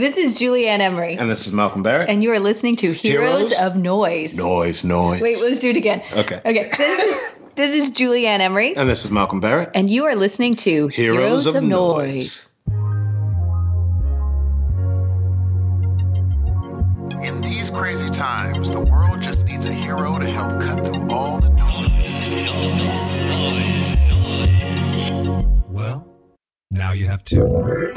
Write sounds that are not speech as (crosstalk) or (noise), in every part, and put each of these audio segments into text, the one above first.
This is Julianne Emery. And this is Malcolm Barrett. And you are listening to Heroes, Heroes? of Noise. Noise, noise. Wait, let's do it again. Okay. Okay. This is, this is Julianne Emery. And this is Malcolm Barrett. And you are listening to Heroes, Heroes of, of, Noise. In these crazy times, the world just needs a hero to help cut through all the noise. Well, now you have two.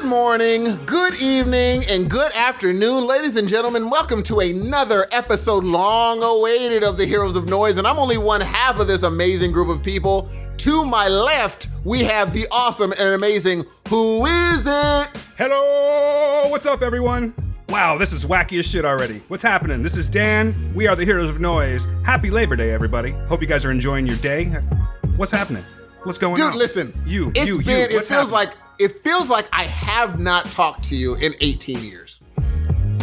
Good morning, good evening, and good afternoon, ladies and gentlemen. Welcome to another episode long awaited of the Heroes of Noise. And I'm only one half of this amazing group of people. To my left, we have the awesome and amazing Who Is It? Hello, what's up, everyone? Wow, this is wacky as shit already. What's happening? This is Dan. We are the Heroes of Noise. Happy Labor Day, everybody. Hope you guys are enjoying your day. What's happening? What's going Dude, on? Dude, listen. You, it's you, been, you. What's it feels happening? like it feels like I have not talked to you in 18 years.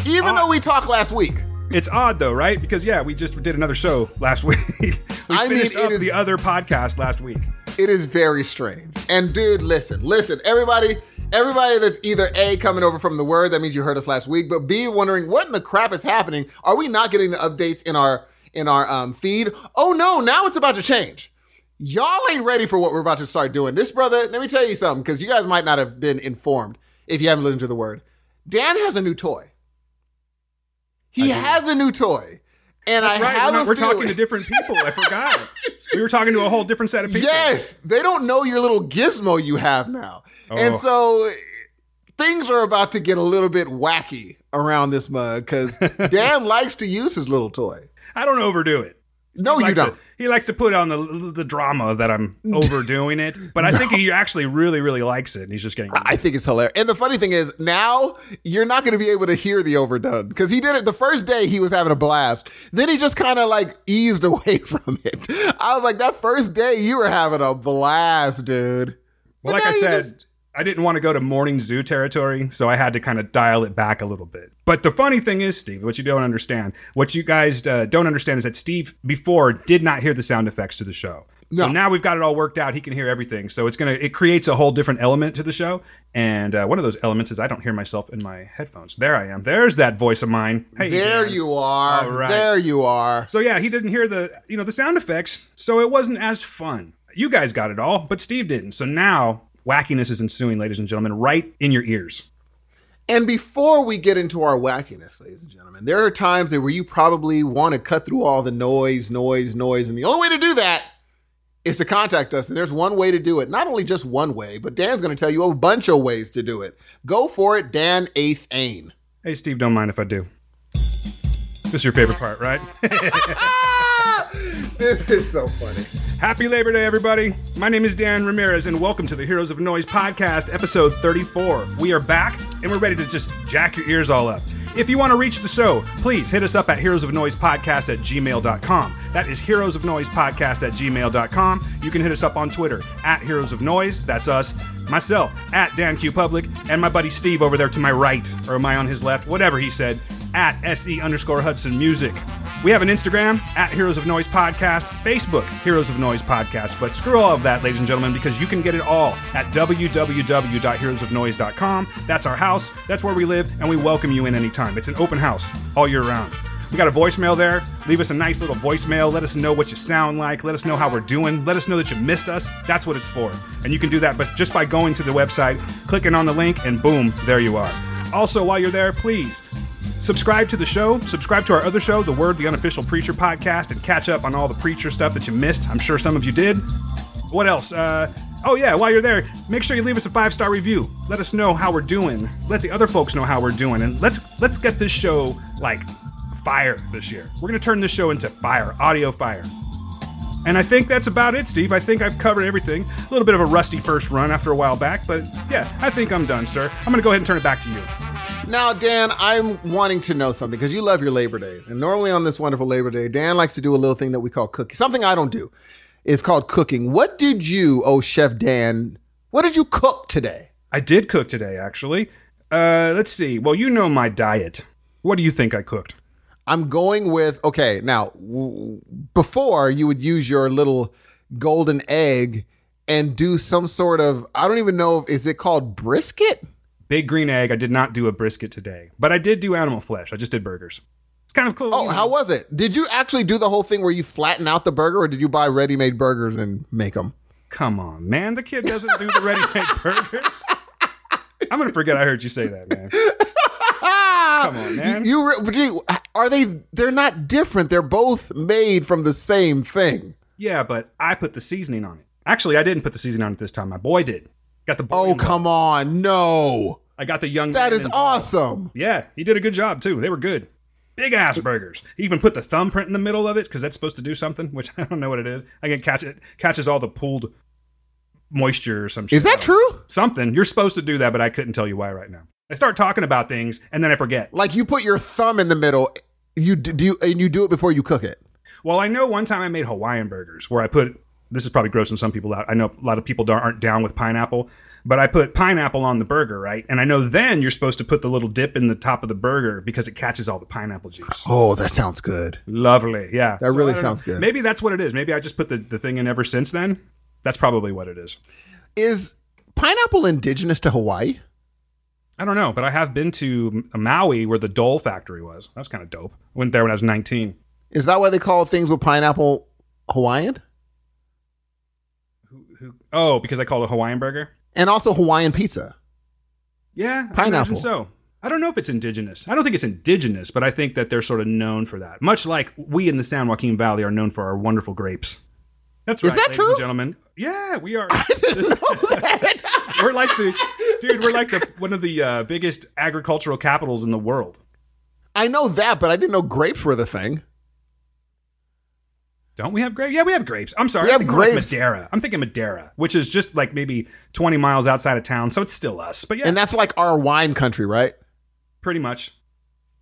Even though we talked last week. It's odd though, right? Because yeah, we just did another show last (laughs) week. we I finished mean, up is, the other podcast last week. It is very strange. And dude, listen, listen, everybody, everybody that's either A coming over from the word, that means you heard us last week, but B wondering what in the crap is happening. Are we not getting the updates in our in our um, feed? Oh no, now it's about to change y'all ain't ready for what we're about to start doing. This brother, let me tell you something, because you guys might not have been informed if you haven't listened to the word. Dan has a new toy. He has a new toy. And That's I right. have we're, not, we're talking to different people. I forgot. (laughs) we were talking to a whole different set of people. Yes, they don't know your little gizmo you have now, oh. and so things are about to get a little bit wacky around this mug because (laughs) Dan likes to use his little toy. I don't overdo it. No, you don't. To, he likes to put on the the drama that I'm (laughs) overdoing it, but I no. think he actually really really likes it, and he's just getting. I think it's hilarious. And the funny thing is, now you're not going to be able to hear the overdone because he did it the first day. He was having a blast. Then he just kind of like eased (laughs) away from it. I was like, that first day you were having a blast, dude. Well, like I said, just, I didn't want to go to morning zoo territory, so I had to kind of dial it back a little bit. But the funny thing is, Steve, what you don't understand, what you guys uh, don't understand is that Steve before did not hear the sound effects to the show. No. So now we've got it all worked out. He can hear everything. So it's gonna it creates a whole different element to the show. And uh, one of those elements is I don't hear myself in my headphones. There I am. There's that voice of mine. Hey, there Dan. you are. All right. There you are. So yeah, he didn't hear the you know the sound effects, so it wasn't as fun. You guys got it all, but Steve didn't. So now wackiness is ensuing, ladies and gentlemen, right in your ears. And before we get into our wackiness, ladies and gentlemen, there are times that where you probably want to cut through all the noise, noise, noise. And the only way to do that is to contact us. And there's one way to do it. Not only just one way, but Dan's going to tell you a bunch of ways to do it. Go for it, Dan Eighth Ain. Hey, Steve, don't mind if I do. This is your favorite part, right? (laughs) (laughs) this is so funny. Happy Labor Day, everybody. My name is Dan Ramirez, and welcome to the Heroes of Noise podcast, episode 34. We are back, and we're ready to just jack your ears all up. If you want to reach the show, please hit us up at heroes of noise podcast at gmail.com. That is heroes of noise podcast at gmail.com. You can hit us up on Twitter at heroes of noise. That's us. Myself at Dan Q Public, and my buddy Steve over there to my right, or am I on his left? Whatever he said, at SE underscore Hudson Music. We have an Instagram at Heroes of Noise Podcast, Facebook Heroes of Noise Podcast. But screw all of that, ladies and gentlemen, because you can get it all at www.heroesofnoise.com. That's our house, that's where we live, and we welcome you in anytime. It's an open house all year round. We got a voicemail there. Leave us a nice little voicemail. Let us know what you sound like. Let us know how we're doing. Let us know that you missed us. That's what it's for. And you can do that but just by going to the website, clicking on the link, and boom, there you are. Also, while you're there, please Subscribe to the show, subscribe to our other show, The Word, the Unofficial Preacher podcast, and catch up on all the preacher stuff that you missed. I'm sure some of you did. What else? Uh, oh, yeah, while you're there, make sure you leave us a five star review. Let us know how we're doing. Let the other folks know how we're doing. And let's let's get this show like fire this year. We're going to turn this show into fire, audio fire. And I think that's about it, Steve. I think I've covered everything. A little bit of a rusty first run after a while back, but yeah, I think I'm done, sir. I'm going to go ahead and turn it back to you. Now, Dan, I'm wanting to know something because you love your Labor Days. And normally on this wonderful Labor Day, Dan likes to do a little thing that we call cooking. Something I don't do. It's called cooking. What did you, oh Chef Dan, what did you cook today? I did cook today, actually. Uh, let's see. Well, you know my diet. What do you think I cooked? I'm going with, okay, now, w- before you would use your little golden egg and do some sort of I don't even know, is it called brisket? Big green egg. I did not do a brisket today, but I did do animal flesh. I just did burgers. It's kind of cool. Oh, you know. how was it? Did you actually do the whole thing where you flatten out the burger, or did you buy ready-made burgers and make them? Come on, man. The kid doesn't do the ready-made (laughs) burgers. I'm gonna forget I heard you say that, man. (laughs) Come on, man. You, you are they? They're not different. They're both made from the same thing. Yeah, but I put the seasoning on it. Actually, I didn't put the seasoning on it this time. My boy did. Got the boy Oh, involved. come on, no! I got the young. That is involved. awesome. Yeah, he did a good job too. They were good. Big ass burgers. He even put the thumbprint in the middle of it because that's supposed to do something, which (laughs) I don't know what it is. I can catch it. Catches all the pooled moisture or some shit. Is that true? Something. You're supposed to do that, but I couldn't tell you why right now. I start talking about things and then I forget. Like you put your thumb in the middle. You do you, and you do it before you cook it. Well, I know one time I made Hawaiian burgers where I put this is probably grossing some people out. I know a lot of people aren't down with pineapple, but I put pineapple on the burger, right? And I know then you're supposed to put the little dip in the top of the burger because it catches all the pineapple juice. Oh, that sounds good. Lovely, yeah. That really sounds know. good. Maybe that's what it is. Maybe I just put the, the thing in ever since then. That's probably what it is. Is pineapple indigenous to Hawaii? I don't know, but I have been to Maui where the Dole factory was. That was kind of dope. I Went there when I was 19. Is that why they call things with pineapple Hawaiian? Who, oh, because I called it a Hawaiian burger? And also Hawaiian pizza. Yeah, Pineapple. imagine so. I don't know if it's indigenous. I don't think it's indigenous, but I think that they're sort of known for that. Much like we in the San Joaquin Valley are known for our wonderful grapes. That's right, Is that ladies true? and gentlemen. Yeah, we are. (laughs) this- (laughs) we're like the dude. We're like the one of the uh, biggest agricultural capitals in the world. I know that, but I didn't know grapes were the thing. Don't we have grapes? Yeah, we have grapes. I'm sorry. We I'm have thinking like grapes. Madera. I'm thinking Madera, which is just like maybe 20 miles outside of town, so it's still us. But yeah, And that's like our wine country, right? pretty much.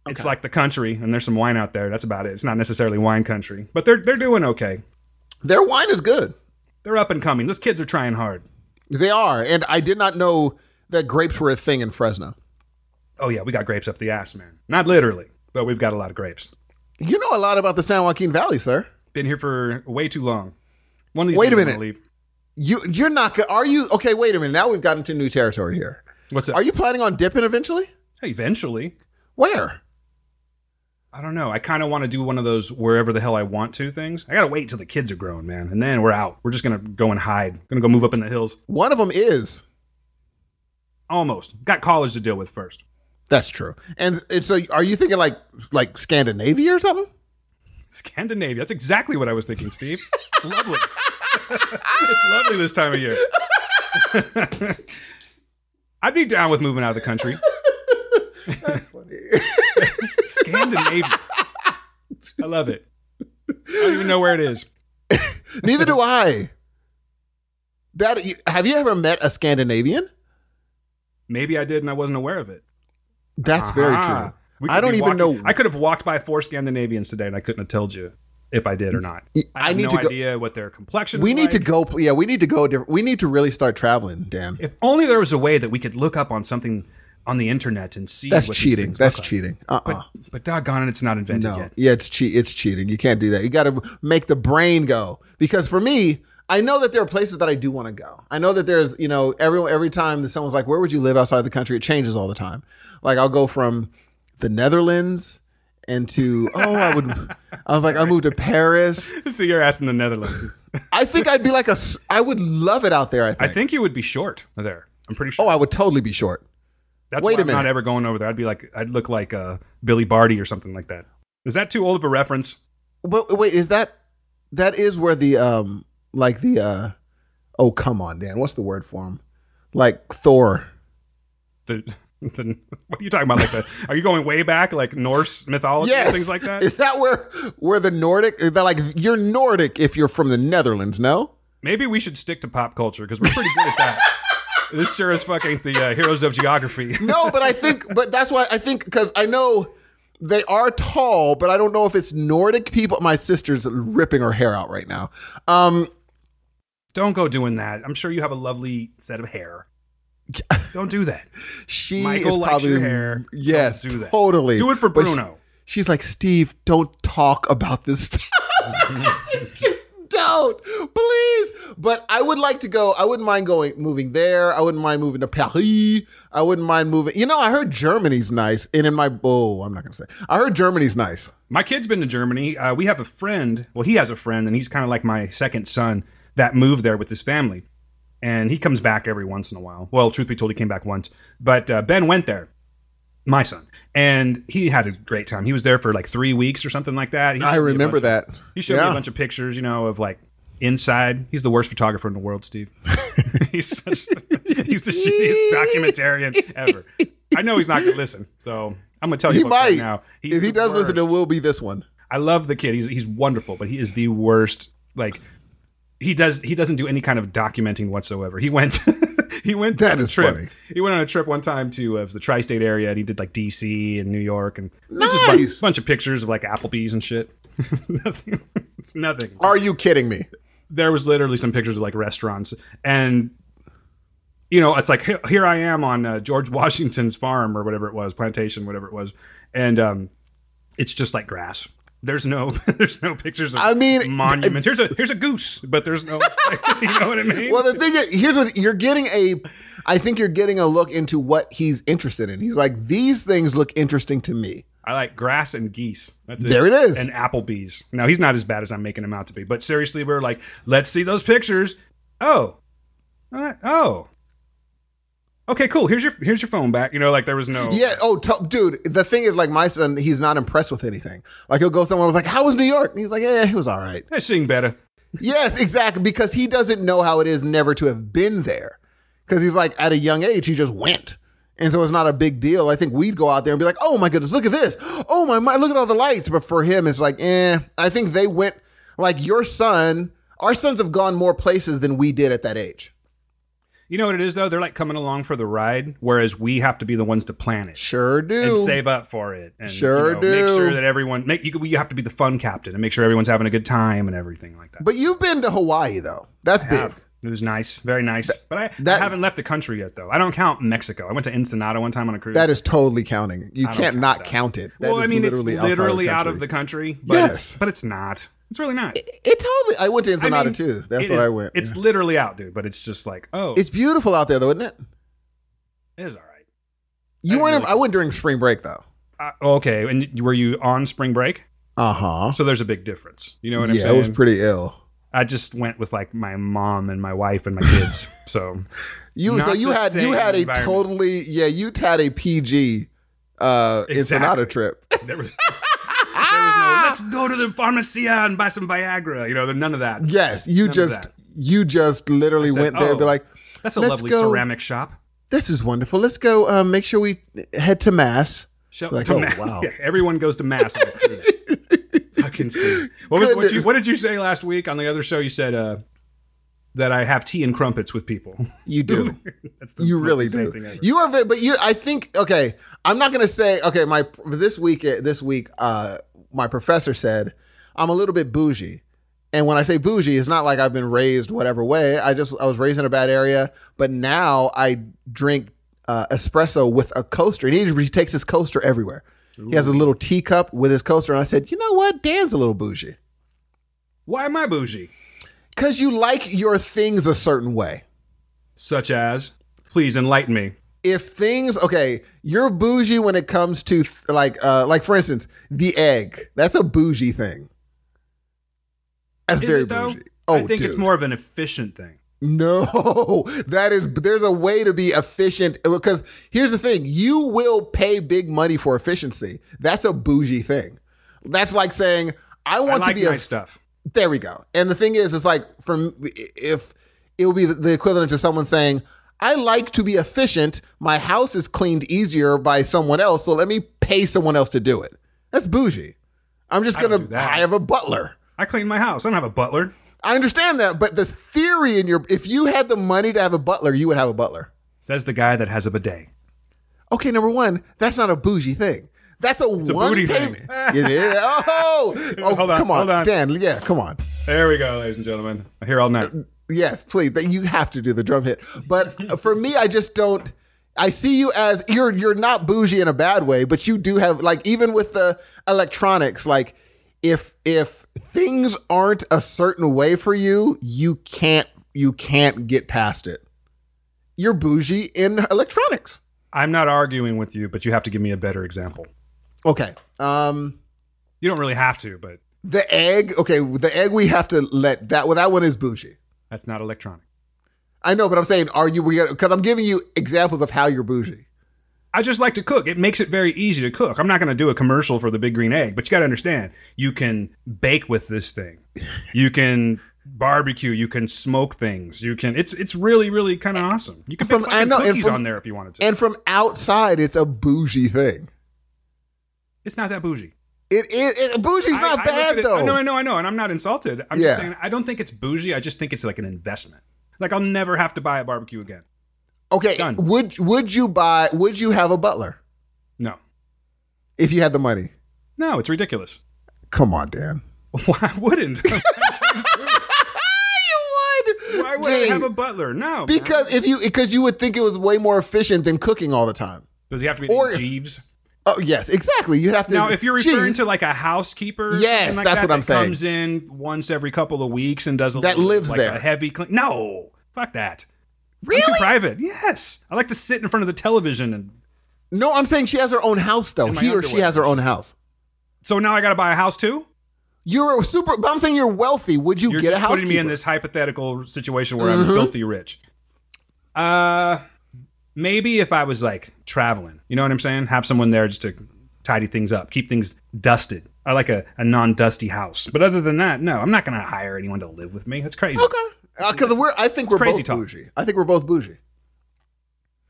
It's like the country, and there's some wine out there. That's about it. It's not necessarily wine country, but they're they're doing okay. Their wine is good. They're up and coming. Those kids are trying hard. They are. And I did not know that grapes were a thing in Fresno. Oh yeah, we got grapes up the ass, man. Not literally, but we've got a lot of grapes. You know a lot about the San Joaquin Valley, sir. Been here for way too long. One of these Wait a minute. gonna Leave. You you're not go- are you okay, wait a minute. Now we've gotten to new territory here. What's up? Are you planning on dipping eventually? Eventually, Where? I don't know. I kind of want to do one of those wherever the hell I want to things. I gotta wait till the kids are grown, man, and then we're out. We're just gonna go and hide. Gonna go move up in the hills. One of them is. Almost got college to deal with first. That's true. And, and so are you thinking like like Scandinavia or something? Scandinavia. That's exactly what I was thinking, Steve. It's lovely. it's lovely this time of year. (laughs) I'd be down with moving out of the country. Scandinavia. I love it. I don't even know where it is. Neither do I. That have you ever met a Scandinavian? Maybe I did and I wasn't aware of it. That's very true. Uh-huh. We I don't even walking- know- I could have walked by four Scandinavians today and I couldn't have told you if I did or not. I, I need no to go- idea what their complexion We need to go. Yeah, we need to go. Different, we need to really start traveling, Dan. If only there was a way that we could look up on something on the internet and see That's what cheating. That's like. cheating. Uh uh But, but doggone it, it's not invented No. yet. Yeah, it's cheat. It's cheating. You can't do that. You got to make the brain go. Because for me, I know that there are places that I do want to go. I know that there's, you know, every every time that someone's like, "Where would you live outside of the country?" It changes all the time. Like I'll go from the Netherlands and to oh, I would. I was like, I moved to Paris. (laughs) so you're asking the Netherlands. I think I'd be like a I would love it out there. I think. I think you would be short there. I'm pretty sure. Oh, I would totally be short. That's wait why a I'm not ever going over there. I'd be like, I'd look like uh, Billy Barty or something like that. Is that too old of a reference? But wait, is that that is where the um like the uh oh come on Dan, what's the word for him? Like Thor. The, (laughs) the, what are you talking about? Like the? Are you going way back, like Norse mythology and things like that? Is that where where the Nordic? Is that like you're Nordic if you're from the Netherlands? No. Maybe we should stick to pop culture because we're pretty good at that. (laughs) this sure is fucking the uh, heroes of geography. (laughs) No, but I think, but that's why I think because I know they are tall, but I don't know if it's Nordic people. My sister's ripping her hair out right now. Um, Don't go doing that. I'm sure you have a lovely set of hair. Don't do that. she Michael is likes probably your hair. yes, Don't do that. totally. Do it for But she- Bruno. she's like, Steve, don't talk about this (laughs) stuff. (laughs) Just don't, please. But I would like to go. I wouldn't mind going, moving there. I wouldn't mind moving to Paris. I wouldn't mind moving. You know, I heard Germany's nice. And in my, oh, I'm not gonna say. I heard Germany's nice. My kid's been to Germany. Uh, we have a friend. Well, he has a friend, and he's kind of like my second son that moved there with his family. And he comes back every once in a while. Well, truth be told, he came back once. But uh, Ben went there, my son, and he had a great time. He was there for like three weeks or something like that. I showed me a remember bunch of- that. He showed me a bunch of pictures, you know, of like inside. He's the worst photographer in the world, Steve. (laughs) he's such, he's the shittiest documentarian ever. I know he's not going to listen, so I'm going to tell you He folks right might. now. He's if he does listen, it will be this one. I love the kid. He's he's wonderful, but he is the worst. Like he does he doesn't do any kind of documenting whatsoever. He went (laughs) he went That on a trip. funny. He went on a trip one time to uh, the tri-state area, and he did like D.C. and New York, and was just a Nice. bunch, of pictures of like Applebee's and shit. (laughs) nothing. It's nothing. Are you kidding me? There was literally some pictures of like restaurants, and you know, it's like here, here I am on uh, George Washington's farm or whatever it was, plantation, whatever it was, and um, it's just like grass. There's no, (laughs) there's no pictures of I mean, monuments. Here's a here's a goose, but there's no, (laughs) you know what I mean? Well, the thing is, here's what you're getting a. I think you're getting a look into what he's interested in. He's like, these things look interesting to me. I like grass and geese. That's it. There it is. And Applebee's. Now he's not as bad as I'm making him out to be, but seriously, we're like, let's see those pictures. Oh, right. oh, okay, cool. Here's your here's your phone back. You know, like there was no. Yeah. Oh, t- dude. The thing is, like, my son, he's not impressed with anything. Like, he'll go somewhere. I was like, "How was New York?" And he's like, "Yeah, it was all right." I sing better. yes, exactly. Because he doesn't know how it is never to have been there. Because he's like, at a young age, he just went. And so it's not a big deal. I think we'd go out there and be like, oh my goodness, look at this. Oh my, my look at all the lights. But for him, it's like, eh. I think they went, like your son, our sons have gone more places than we did at that age. You know what it is though? They're like coming along for the ride, whereas we have to be the ones to plan it Sure do. and save up for it, and Sure you know, do. make sure that everyone make you. You have to be the fun captain and make sure everyone's having a good time and everything like that. but you've been to Hawaii, though. That's big. have. It was nice, very nice. But I, that- I haven't left the country yet, though. I don't count Mexico. I went to Ensenada one time on a cruise. That is totally counting. You I can't count not that. count it. That well, I mean, it's literally out of the country, but Yes. it's, but it's not. It's really not. It totally. I went to I Ensenada mean, too. That's it where is- I went. It's Yeah. literally out, dude. But it's just like, oh, It's beautiful out there, though, isn't it? it is all right. You I weren't. really- I went during spring break though. Uh, okay, and were you on spring break? Uh huh. So there's a big difference. You know what I'm Yeah, saying? it was pretty ill. I just went with like my mom and my wife and my kids. (laughs) so You so you had you had a totally yeah you had a PG uh Ensenada trip. there was, there was no let's go to the pharmacia and buy some Viagra. You know, there's none of that. yes, you None just you just literally said, went there and be "Oh, like, That's a lovely go- ceramic shop. this is wonderful. Let's go. Um, make sure we head to mass. Show, Like, to oh, ma- wow. Yeah, (laughs) everyone goes to mass on a cruise. (laughs) Fucking Steve. What, was, what, you, what did you say last week on the other show? You said uh, that I have tea and crumpets with people. You do. (laughs) That's the you really do. You are, but you. I think. Okay, I'm not gonna say. Okay, my this week. This week, uh, my professor said I'm a little bit bougie, and when I say bougie, it's not like I've been raised whatever way. I just I was raised in a bad area, but now I drink uh, espresso with a coaster, and he, he takes his coaster everywhere. He has a little teacup with his coaster, and I said, you know what, Dan's a little bougie Why am I bougie? because you like your things a certain way. Such as, please enlighten me. If things okay you're bougie when it comes to th- like uh like for instance the egg. That's a bougie thing. That's Is very bougie. Oh I think it's more of an efficient thing. no (laughs) that is there's a way to be efficient because here's the thing you will pay big money for efficiency. That's a bougie thing. That's like saying i I want like to be a stuff. there we go. And the thing is, it's like from if it would be the equivalent to someone saying, "I like to be efficient. My house is cleaned easier by someone else, so let me pay someone else to do it." That's bougie. I'm just gonna I, hire a butler. I clean my house. I don't have a butler. I understand that, but the theory in your if you had the money to have a butler, you would have a butler. Says the guy that has a bidet. Okay, number one, that's not a bougie thing. That's a a one booty payment. thing. (laughs) it is. Oh, oh Hold on, come on, on. Dan. Yeah, come on. There we go, ladies and gentlemen. I'm here all night. Yes, please. That you have to do the drum hit. But for me, I just don't. I see you as you're you're not bougie in a bad way, but you do have like even with the electronics, like if if things aren't a certain way for you, you can't you can't get past it. You're bougie in electronics. I'm not arguing with you, but you have to give me a better example. Okay. Um You don't really have to, but the egg, okay, the egg we have to let that well that one is bougie. That's not electronic. I know, but I'm saying are you because I'm giving you examples of how you're bougie. I just like to cook. It makes it very easy to cook. I'm not going to do a commercial for the big green egg, but you got to understand, you can bake with this thing. You can barbecue, you can smoke things. You can it's it's really really kind of awesome. You can put From- I know, cookies from- on there if you wanted to. And from outside it's a bougie thing. it's not that bougie. It is it, bougie's I- not I bad at it- though. I know, I know, I know, and I'm not insulted. I'm Yeah. just saying I don't think it's bougie. I just think it's like an investment. Like I'll never have to buy a barbecue again. Okay, Done. would would you buy would you have a butler No, if you had the money? no, it's ridiculous. Come on, Dan. (laughs) Why wouldn't? (laughs) (laughs) you would. Why would I have a butler? No, Because if you because you would think it was way more efficient than cooking all the time. does he have to be or- Jeeves? Oh yes, exactly. You'd have to. Now, if you're referring Gee, to like a housekeeper, Yes, like that's that, what I'm that saying. Comes in once every couple of weeks and does a That little, lives like there. A heavy clean. No, fuck that. I'm really? too private. Yes, I like to sit in front of the television and. No, I'm saying she has her own house though. He or she has her own house. So now I got to buy a house too. You're a super. But I'm saying you're wealthy. Would you You're get a house? putting me in this hypothetical situation where Mm-hmm. I'm filthy rich. Uh, maybe if I was like traveling, you know what I'm saying? Have someone there just to tidy things up, keep things dusted. I like a, a non-dusty house. But other than that, no, I'm not gonna hire anyone to live with me. That's crazy. Okay. Because we're. I think we're crazy both talk. bougie. I think we're both bougie.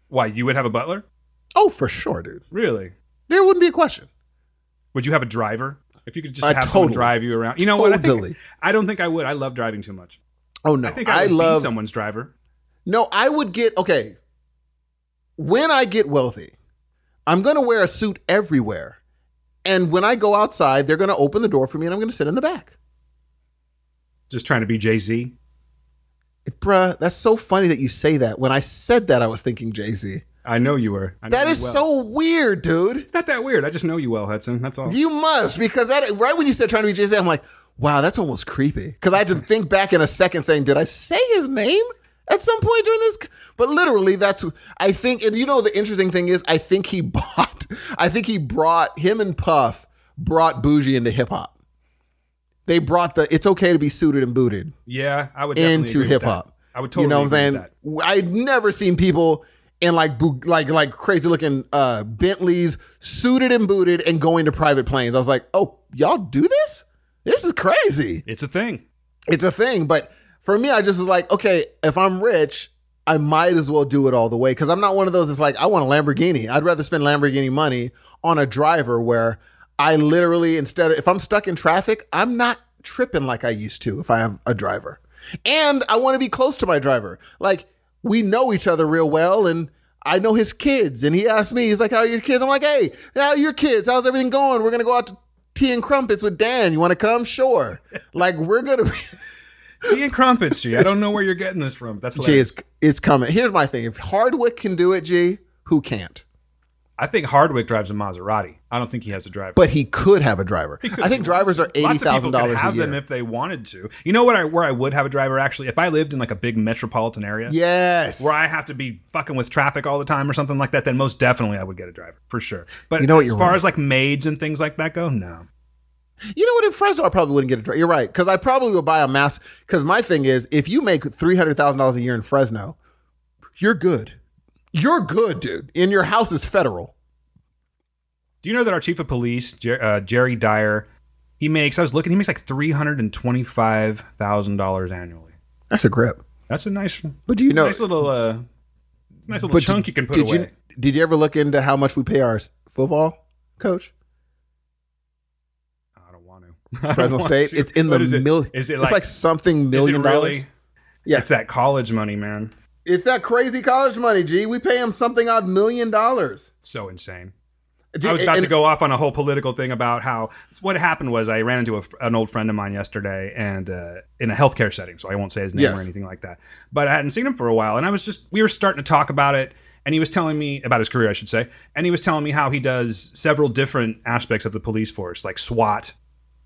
Why you would have a butler? Oh, for sure, dude. Really? There wouldn't be a question. Would you have a driver? If you could just Uh, have someone drive you around. You know what? I think I don't think I would. I love driving too much. Oh no, I think I, would love be someone's driver. No, I would get okay. When I get wealthy, I'm gonna wear a suit everywhere, and when I go outside, they're gonna open the door for me, and I'm gonna sit in the back. Just trying to be Jay Z. Bruh, that's so funny that you say that. When I said that, I was thinking Jay Z. I know you were. Know That you is well. so weird, dude. It's not that weird. I just know you well, Hudson. That's all. You must because that right when you said trying to be Jay Z, I'm like, wow, that's almost creepy. Because I had to think back in a second, saying, did I say his name at some point during this? But literally, that's I think. And you know, the interesting thing is, I think he (laughs) bought. I think he brought him and Puff brought bougie into hip hop. They brought the it's okay to be suited and booted yeah, I would into hip hop. I would totally. you know what I'm saying? I'd never seen people in like like like crazy looking uh Bentleys suited and booted and going to private planes. I was like, "Oh, y'all do this? This is crazy." It's a thing. It's a thing, but for me I just was like, "Okay, if I'm rich, I might as well do it all the way cuz I'm not one of those that's like, I want a Lamborghini. I'd rather spend Lamborghini money on a driver where I literally instead of if I'm stuck in traffic, I'm not tripping like I used to if I have a driver. And I want to be close to my driver. Like we know each other real well and I know his kids and he asked me, he's like, How are your kids? I'm like, Hey, how are your kids? How's everything going? We're gonna go out to tea and crumpets with Dan. You wanna come? Sure. like we're gonna be (laughs) Tea and crumpets, G. I don't know where you're getting this from. That's G, it's it's coming. Here's my thing. If Hardwick can do it, G, who can't? I think Hardwick drives a Maserati. I don't think he has a driver. But he could have a driver. I think if he wants drivers are eighty thousand dollars a Have them if they wanted to. You know what? I where I would have a driver actually if I lived in like a big metropolitan area. Yes. Where I have to be fucking with traffic all the time or something like that, then most definitely I would get a driver for sure. But You know as far right. as like maids and things like that go, no. You know what? In Fresno, I probably wouldn't get a driver. You're right, because I probably would buy a mask. Because my thing is, if you make three hundred thousand dollars a year in Fresno, you're good. You're good, dude. And your house is federal. Do you know that our chief of police, Jer- uh, Jerry Dyer, he makes I was looking, he makes like three hundred and twenty five thousand dollars annually. That's a grip. That's a nice, But do you know? nice little, uh, it's a nice little chunk did- you can put did away. You, did you ever look into how much we pay our football coach? I don't want to. I don't (laughs) Fresno State. to. It's in What the is it? mil. Is it it's like, like, something million really? dollars. Yeah. It's that college money, man. It's that crazy college money, G. We pay him something odd million dollars. So insane. I was about to go off on a whole political thing about how what happened was I ran into a, an old friend of mine yesterday and uh, in a healthcare setting, so I won't say his name Yes. or anything like that. But I hadn't seen him for a while, and I was just we were starting to talk about it, and he was telling me about his career, I should say, and he was telling me how he does several different aspects of the police force, like SWAT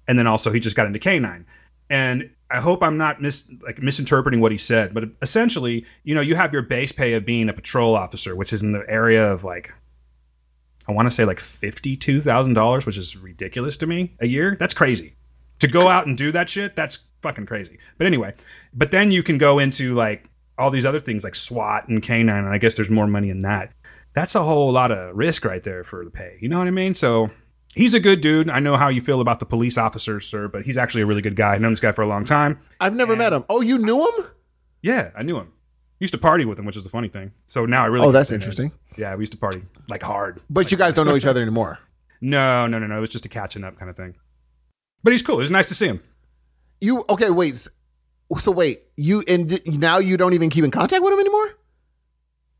and then also he just got into K9. And I hope I'm not mis- like misinterpreting what he said, but essentially, you know, you have your base pay of being a patrol officer, which is in the area of like I want to say like fifty-two thousand dollars, which is ridiculous to me a year. That's crazy. To go out and do that shit, that's fucking crazy. But anyway, but then you can go into like all these other things like SWAT and K9, and I guess there's more money in that. That's a whole lot of risk right there for the pay. You know what I mean? So he's a good dude. I know how you feel about the police officers, sir, but he's actually a really good guy. I've known this guy for a long time. I've never met him. Oh, you knew him? Yeah, I knew him. Used to party with him, which is the funny thing. So now I really. Oh, that's interesting. Yeah, we used to party like hard. But you guys don't know each (laughs) other anymore. No, no, no, no. It was just a catching up kind of thing. But he's cool. It was nice to see him. You okay? Wait. So wait, you and now you don't even keep in contact with him anymore?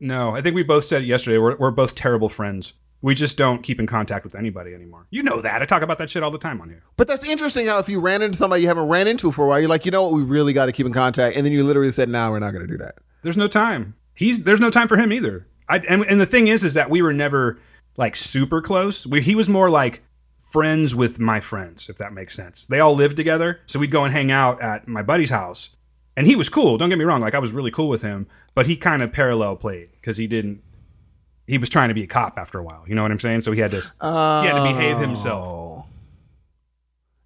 No, I think we both said it yesterday. We're, we're both terrible friends. We just don't keep in contact with anybody anymore. You know that. I talk about that shit all the time on here. But that's interesting how if you ran into somebody you haven't ran into for a while, you're like, you know what, we really got to keep in contact, and then you literally said, "No, we're not going to do that." There's no time. He's there's no time for him either. I and, and the thing is, is that we were never like super close. We, he was more like friends with my friends, if that makes sense. They all lived together, so we'd go and hang out at my buddy's house, and he was cool. Don't get me wrong. Like I was really cool with him, but he kind of parallel played because he didn't. He was trying to be a cop after a while. You know what I'm saying? So he had to. he had to behave himself. Oh.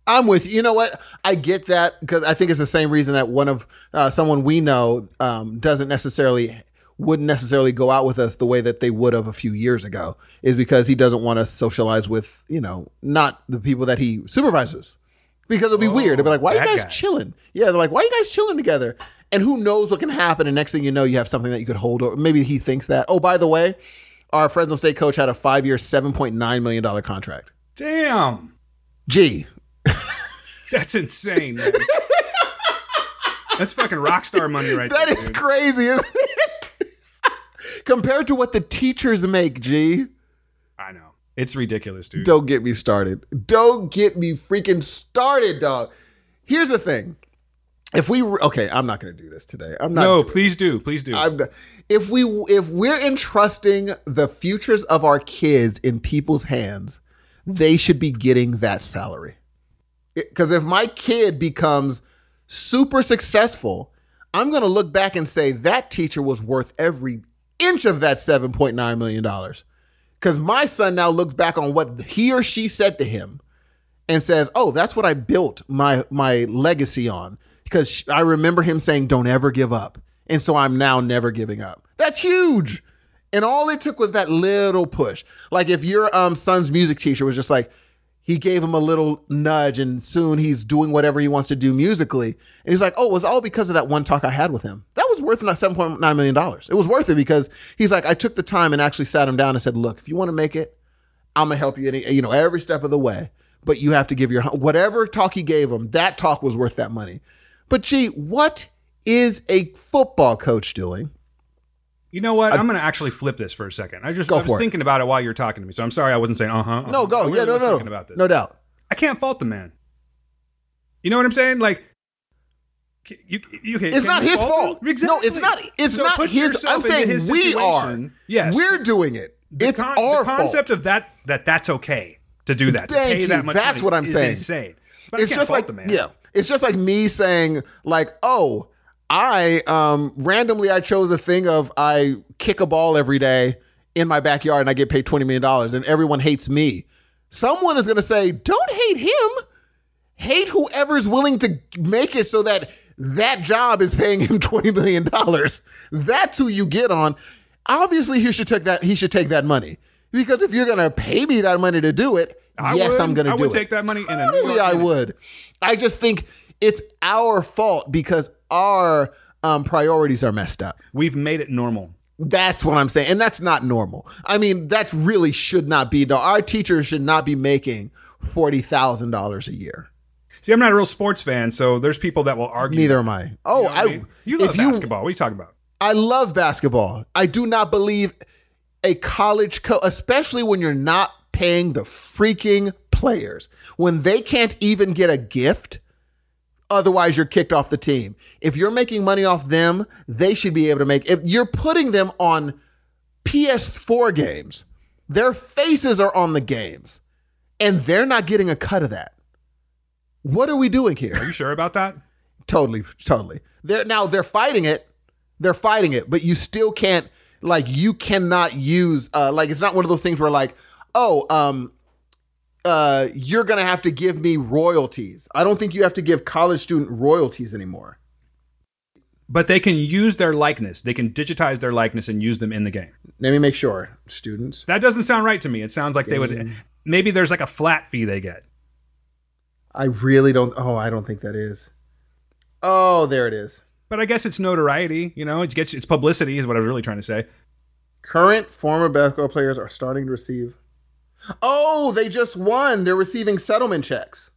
I'm with you. You know what? I get that because I think it's the same reason that one of uh, someone we know um, doesn't necessarily wouldn't necessarily go out with us the way that they would have a few years ago is because he doesn't want to socialize with you know not the people that he supervises because it'll be weird. They'll be like, "Why are you guys guy. chilling?" Yeah, they're like, "Why are you guys chilling together?" And who knows what can happen? And next thing you know, you have something that you could hold. Or maybe he thinks that. Oh, by the way, our Fresno State coach had a five-year, seven point nine million dollar contract. Damn, Gee, (laughs) that's insane. Man. that's fucking rock star money right that there. is dude. crazy, isn't it? (laughs) Compared to what the teachers make, G. I know. It's ridiculous, dude. Don't get me started. Don't get me freaking started, dog. Here's the thing. If we okay, I'm not going to do this today. I'm not. no, please do. Please do. I'm, if we if we're entrusting the futures of our kids in people's hands, they should be getting that salary. Because if my kid becomes super successful, I'm going to look back and say that teacher was worth every inch of that 7.9 million dollars. Because my son now looks back on what he or she said to him and says, "Oh, that's what I built my my legacy on." Because I remember him saying, "Don't ever give up," and so I'm now never giving up. That's huge. And all it took was that little push. Like if your um son's music teacher was just like, he gave him a little nudge, and soon he's doing whatever he wants to do musically. And he's like, "Oh, it was all because of that one talk I had with him. That was worth seven point nine million dollars. It was worth it because he's like, I took the time and actually sat him down and said, "Look, if you want to make it, I'm gonna help you any, you know, every step of the way. But you have to give your whatever talk he gave him. That talk was worth that money. But gee, what is a football coach doing? you know what? I'm going to actually flip this for a second. I just I was for it. thinking about it while you were talking to me. So I'm sorry I wasn't saying uh huh. No, go. yeah, no, no, Thinking about this. no doubt. I can't fault the man. You know what I'm saying? Like, you, you can. It's not his fault. Exactly. No, it's not. It's So not his. I'm saying his we are. Yes, we're doing it. The it's con- our the concept fault. of that that that's okay to do that. to Thank pay you. that much That's what I'm saying. Insane. But I it's can't just fault like the man. yeah. It's just like me saying like, oh, I um randomly I chose a thing of I kick a ball every day in my backyard and I get paid twenty million dollars and everyone hates me. Someone is gonna say, don't hate him. Hate whoever's willing to make it so that that job is paying him (laughs) twenty million dollars. That's who you get on. Obviously, he should take that. He should take that money because if you're gonna pay me that money to do it, I yes, would. I'm gonna do it. I do would it. take that money in a New Totally, York I minute. would. I just think it's our fault because our um, priorities are messed up. We've made it normal. That's what I'm saying, and that's not normal. I mean, that really should not be. No, our teachers should not be making forty thousand dollars a year. See, I'm not a real sports fan, so there's people that will argue. Neither am I. Oh, You know what I, mean? you love basketball. what are you talking about? I love basketball. I do not believe a college coach, especially when you're not paying the freaking players, when they can't even get a gift. Otherwise, you're kicked off the team. If you're making money off them, they should be able to make. If you're putting them on PS4 games, their faces are on the games, and they're not getting a cut of that. What are we doing here? Are you sure about that? totally, totally. They're now they're fighting it. They're fighting it, but you still can't like you cannot use uh like it's not one of those things where like, oh, um uh you're going to have to give me royalties. I don't think you have to give college student royalties anymore. But they can use their likeness. They can digitize their likeness and use them in the game. Let me make sure, students. That doesn't sound right to me. It sounds like they would. Maybe there's like a flat fee they get. I really don't oh, I don't think that is. Oh, there it is. But I guess it's notoriety. You know, it gets it's publicity is what I was really trying to say. Current former basketball players are starting to receive. Oh, they just won. They're receiving settlement checks.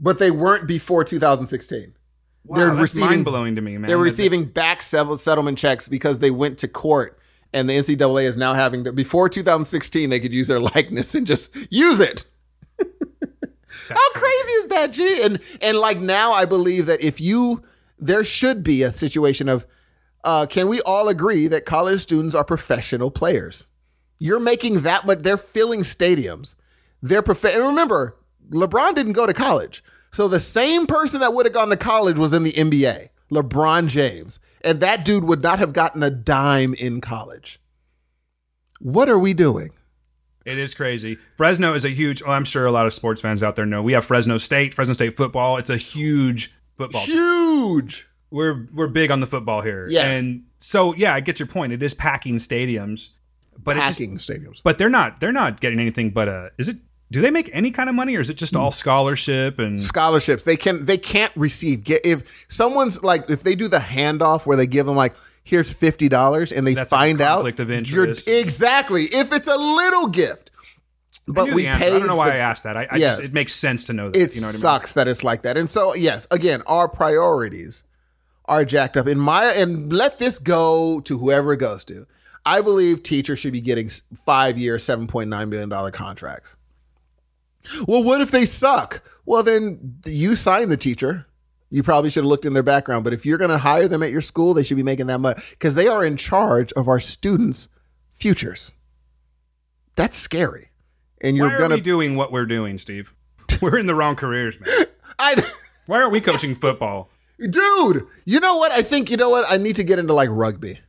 But they weren't before 2016. Wow, They're that's receiving- mind blowing to me, man. They're receiving back settlement checks because they went to court and the NCAA is now having to before 2016 they could use their (laughs) likeness and just use it. How crazy is that, G? And and like now I believe that if you there should be a situation of uh, can we all agree that college students are professional players? You're making that much they're filling stadiums. They're prof- and remember, LeBron didn't go to college. So the same person that would have gone to college was in the NBA, LeBron James. And that dude would not have gotten a dime in college. What are we doing? It is crazy. Fresno is a huge. Oh, I'm sure a lot of sports fans out there know. We have Fresno State, Fresno State football. It's a huge football. team. Huge. We're we're big on the football here. Yeah. And so yeah, I get your point. It is packing stadiums, but just stadiums. but they're not they're not getting anything but a is it do they make any kind of money or is it just all scholarship and scholarships. They can they can't receive. Get if someone's like if they do the handoff where they give them like here's fifty dollars and they That's a find out conflict of you're- interest. exactly if it's a little gift. But we pay. I don't know why the- I asked that. I, I Yeah. just it makes sense to know that. it you know what sucks that it's like that. And so yes, again, our priorities are jacked up. In my and let this go to whoever it goes to. I believe teachers should be getting five year, seven point nine million dollar contracts. Well, what if they suck? Well, then you sign the teacher. You probably should have looked in their background. But if you're going to hire them at your school, they should be making that much because they are in charge of our students' futures. That's scary. And you're going to. doing what we're doing, Steve? (laughs) We're in the wrong careers, man. I. Why aren't we coaching football? (laughs) Dude, you know what? I think you know what? I need to get into like rugby.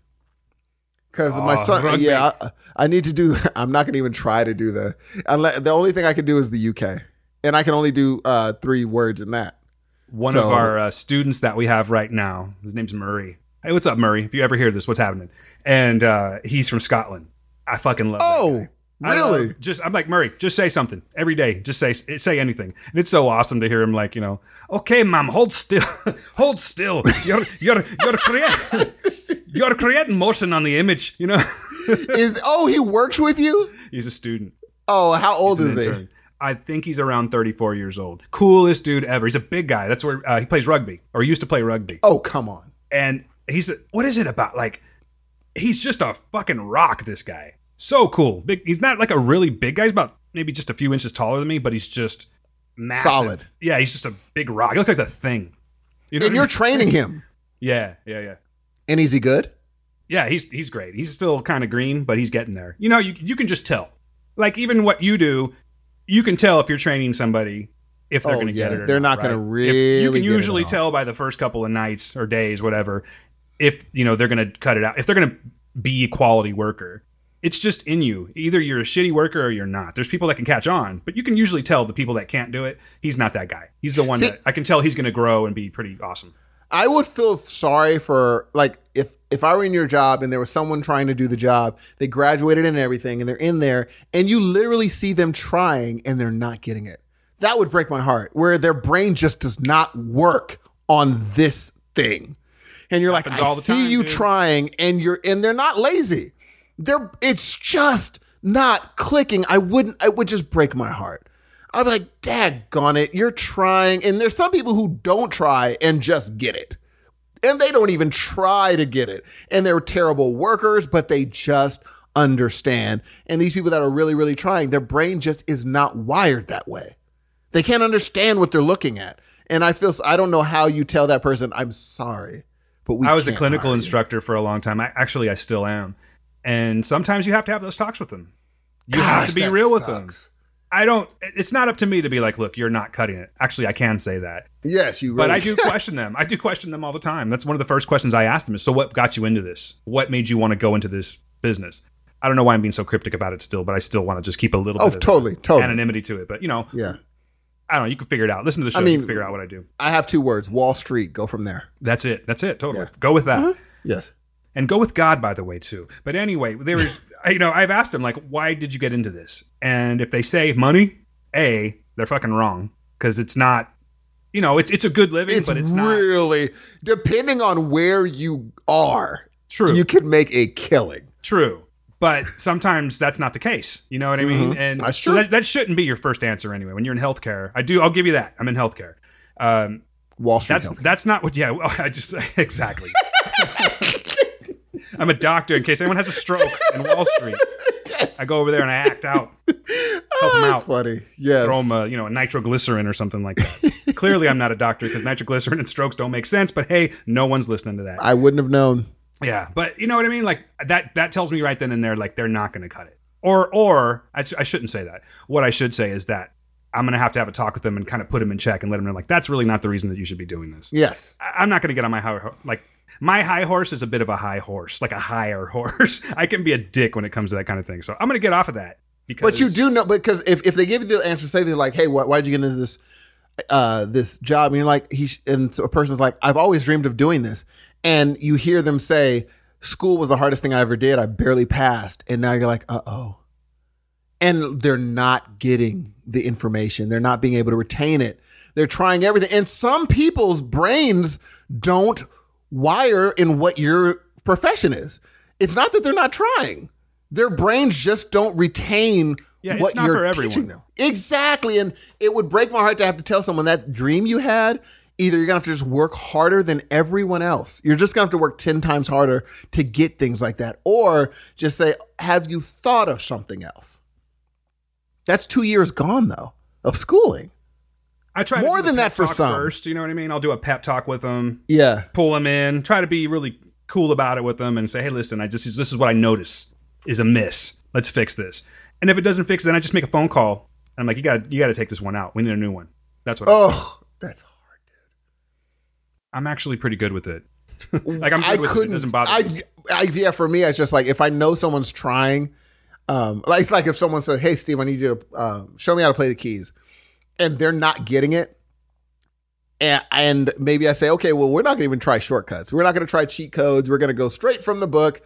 Cause my Oh, son, rugby. yeah, I, I need to do. (laughs) I'm not gonna even try to do the. Unless the only thing I can do is the UK, and I can only do uh three words in that. One So- of our uh, students that we have right now, his name's Murray. Hey, what's up, Murray? If you ever hear this, what's happening? And uh, he's from Scotland. I fucking love. Oh, I really? love- just I'm like Murray. Just say something every day. Just say say anything, and it's so awesome to hear him like you know. Okay, mom, hold still, (laughs) hold still. You're you're you're creating (laughs) you're creating motion on the image. You know. (laughs) is oh he works with you? he's a student. Oh, how old is an he? I think he's around 34 years old. Coolest dude ever. He's a big guy. That's where uh, he plays rugby, or he used to play rugby. Oh, come on. and he's what is it about like he's just a fucking rock this guy so cool. Big he's not like a really big guy. He's about maybe just a few inches taller than me but he's just massive. Solid. yeah he's just a big rock. He looks like the thing. You And you're mean? training (laughs) him, yeah yeah yeah. And is he good? yeah he's he's great. He's still kind of green but he's getting there. You know you, you can just tell. Like even what you do you can tell if you're training somebody if they're Oh, going to yeah, get it or they're not gonna right? If- really you can usually all. tell by the first couple of nights or days whatever if you know they're going to cut it out if they're going to be a quality worker it's just in you either you're a shitty worker or you're not there's people that can catch on but you can usually tell the people that can't do it he's not that guy he's the one See- that i can tell he's going to grow and be pretty awesome I would feel sorry for like if if I were in your job and there was someone trying to do the job, they graduated and everything, and they're in there, and you literally see them trying and they're not getting it. That would break my heart. Where their brain just does not work on this thing, and you're like, I see time, you dude. trying, and you're and they're not lazy. They're it's just not clicking. I wouldn't. It would just break my heart. I'd be like, daggone it, you're trying. And there's some people who don't try and just get it. And they don't even try to get it. And they're terrible workers, but they just understand. And these people that are really, really trying, their brain just is not wired that way. They can't understand what they're looking at. And I feel, I don't know how you tell that person, I'm sorry, but we i was a clinical instructor for a long time I, actually i still am and sometimes you have to have those talks with them you have to be real with them. I don't. It's not up to me to be like, look, you're not cutting it. Actually, I can say that, Yes, you. but I do question them. I do question them all the time. That's one of the first questions I ask them: is so what got you into this? What made you want to go into this business? I don't know why I'm being so cryptic about it still, but I still want to just keep a little Oh, bit of totally, totally. anonymity to it. But you know, Yeah. I don't know. You can figure it out. Listen to the show. I you mean- can figure out what I do. I have two words: Wall Street. Go from there. That's it. That's it. Totally. Yeah. Go with that. Mm-hmm. Yes. And go with God, by the way, too. But anyway, there was, (laughs) you know, I've asked them like, why did you get into this? And if they say money, a, they're fucking wrong because it's not, you know, it's it's a good living, It's, but it's not really depending on where you are. true. You can make a killing. true. But sometimes that's not the case. You know what I mean? Mhm. And That's so true. that, that shouldn't be your first answer anyway. When you're in healthcare, I do. I'll give you that. I'm in healthcare. Um, Wall Street. that's killing. that's not what. Yeah, (laughs) I just (laughs) exactly. I'm a doctor in case anyone has a stroke in Wall Street. I go over there and I act out, (laughs) help oh, them that's out. funny. Yes. throw them a you know a nitroglycerin or something like that. (laughs) Clearly, I'm not a doctor because nitroglycerin and strokes don't make sense. But hey, no one's listening to that. I wouldn't have known. yeah, but you know what I mean. Like that that tells me right then and there, like they're not going to cut it. Or or I, I shouldn't say that. What I should say is that I'm going to have to have a talk with them and kind of put them in check and let them know like that's really not the reason that you should be doing this. Yes. I- I'm not going to get on my high ho- like my high horse is a bit of a high horse, like a higher (laughs) horse. I can be a dick when it comes to that kind of thing. So I'm going to get off of that because But you do know because if, if they give you the answer, say they're like, "Hey, why, why'd you get into this uh, this job?" And you're like, "He," sh- and so a person's like, "I've always dreamed of doing this," and you hear them say, "School was the hardest thing I ever did. I barely passed," and now you're like, "Uh oh," and they're not getting the information. They're not being able to retain it. They're trying everything, and some people's brains don't wire in what your profession is. It's not that they're not trying their brains just don't retain Yeah, it's what not you're for everyone. teaching them. Exactly, and it would break my heart to have to tell someone that dream you had. Either you're gonna have to just work harder than everyone else. You're just gonna have to work ten times harder to get things like that, or just say, "Have you thought of something else?" That's two years gone though of schooling. I try more than that for some. first. You know what I mean? I'll do a pep talk with them. Yeah, pull them in, try to be really cool about it with them, and say, "Hey, listen, I just this is what I notice is amiss. Let's fix this." And if it doesn't fix, it, then I just make a phone call. And I'm like, "You got you got to take this one out. We need a new one." That's what I, Oh, that's hard. Dude. I'm actually pretty good with it. (laughs) like I'm good I with it. It couldn't. doesn't bother I, me. I, yeah, for me, it's just like if I know someone's trying, um, like like if someone said, "Hey, Steve, I need you to um, show me how to play the keys," and they're not getting it, and, and maybe I say, "Okay, well, we're not going to even try shortcuts. We're not going to try cheat codes. We're going to go straight from the book."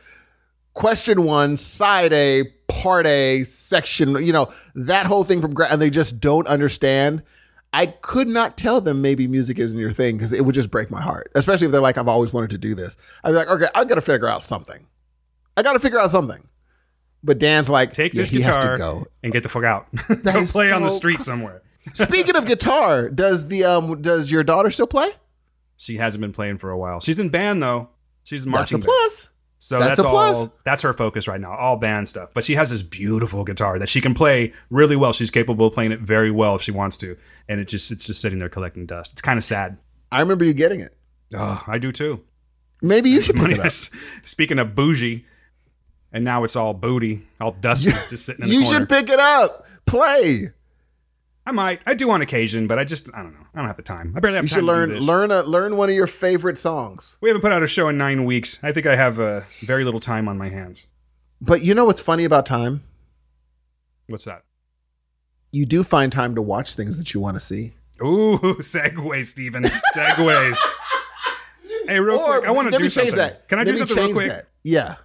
Question one, side A, part A, section, you know, that whole thing from, and they just don't understand. I could not tell them maybe music isn't your thing because it would just break my heart, especially if they're like, I've always wanted to do this. I'd be like, okay, I've got to figure out something. I got to figure out something. But Dan's like, Take yeah, this he has to guitar go. and get the fuck out. (laughs) Go play on the street (laughs) somewhere. Speaking of guitar, does the um does your daughter still play? She hasn't been playing for a while. She's in band though. She's marching. That's a band. plus. So That's that's, a plus. all. That's her focus right now, all band stuff. But she has this beautiful guitar that she can play really well. She's capable of playing it very well if she wants to, and it just it's just sitting there collecting dust. It's kind of sad. I remember you getting it. Oh, I do too. Maybe you (laughs) should pick Money it up. is- Speaking of bougie, and now it's all booty, all dusty, (laughs) just sitting in the You corner. should pick it up. Play. I might. I do on occasion, but I just I don't know. I don't have the time. I barely have You time should to learn learn a, learn one of your favorite songs. We haven't put out a show in nine weeks. I think I have uh, very little time on my hands. But you know what's funny about time? What's that? You do find time to watch things that you want to see. Ooh, (laughs) segue, Steven. Segues. hey, real Or quick, I want to do change something. that. Can I Let do me something real quick? That. Yeah.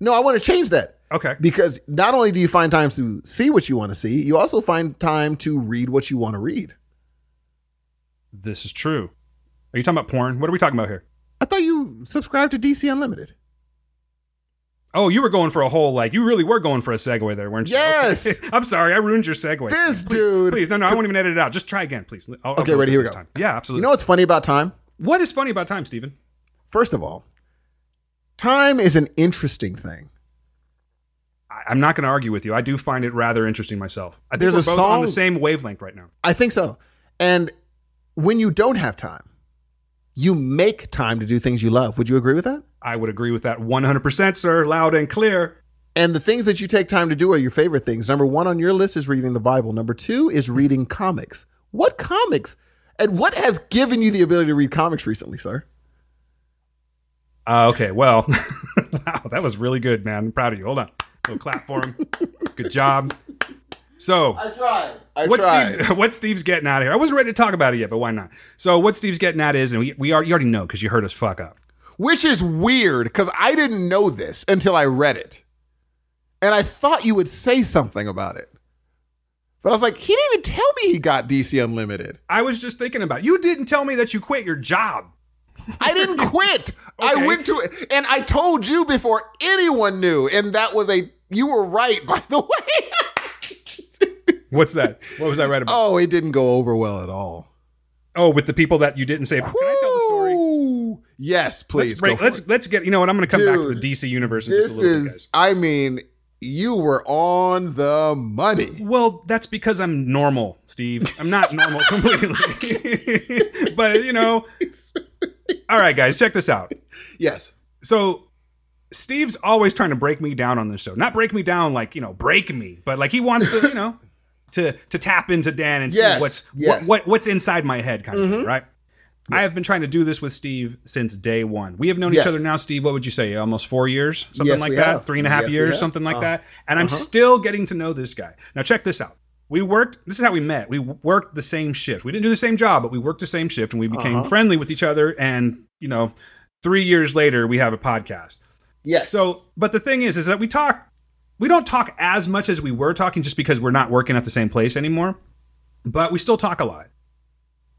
No, I want to change that Okay. because not only do you find time to see what you want to see, you also find time to read what you want to read. This is true. Are you talking about porn? What are we talking about here? I thought you subscribed to DC Unlimited. Oh, you were going for a whole like you really were going for a segue there, weren't you? (laughs) Yes. Okay. I'm sorry, I ruined your segue. This please, dude. Please, no, no, I won't even edit it out. Just try again, please. I'll- I'll Okay, ready? Here we go. time. Yeah, absolutely. You know what's funny about time? what is funny about time, Stephen? First of all, time is an interesting thing. I'm not going to argue with you. I do find it rather interesting myself. I think There's we're a both on the same wavelength right now. I think so. And when you don't have time, you make time to do things you love. Would you agree with that? I would agree with that 100%, sir, loud and clear. And the things that you take time to do are your favorite things. Number one on your list is reading the Bible. Number two is reading comics. What comics? And what has given you the ability to read comics recently, sir? Uh, okay, well, (laughs) wow, that was really good, man. I'm proud of you. Hold on, little clap for him. Good job. So, I tried. I what tried. Steve's (laughs) what Steve's getting out of here? I wasn't ready to talk about it yet, but why not? So, what Steve's getting at is, and we we already, you already know because you heard us fuck up. Which is weird because I didn't know this until I read it. And I thought you would say something about it. But I was like, he didn't even tell me he got DC Unlimited. I was just thinking about you. Didn't tell me that you quit your job. I didn't (laughs) quit. I went to it. And I told you before anyone knew. And that was a, you were right, by the (laughs) way. What's that? What was I right about? oh, it didn't go over well at all. Oh, with the people that you didn't say. Can I tell the story? Yes, please. Let's break. Let's it. let's get. You know what? I'm going to come back to the DC universe in just a This bit, is, guys. I mean, you were on the money. Well, that's because I'm normal, Steve. I'm not normal (laughs) completely. (laughs) but, you know, all right, guys, check this out. Yes. So, Steve's always trying to break me down on this show. Not break me down like, you know, break me, but like he wants to, you know, (laughs) to to tap into Dan and Yes, see what's yes. what, what what's inside my head kind of thing, right? I have been trying to do this with Steve since day one. We have known Yes. each other now, Steve. What would you say? Almost four years, something Yes, like that. have. Three and a half Yes, years, something like Uh, that. And I'm still getting to know this guy. Now, check this out. We worked. This is how we met. We worked the same shift. We didn't do the same job, but we worked the same shift, and we became Uh-huh. friendly with each other. And you know, three years later, we have a podcast. Yes. So, but the thing is, is that we talk. We don't talk as much as we were talking, just because we're not working at the same place anymore. But we still talk a lot.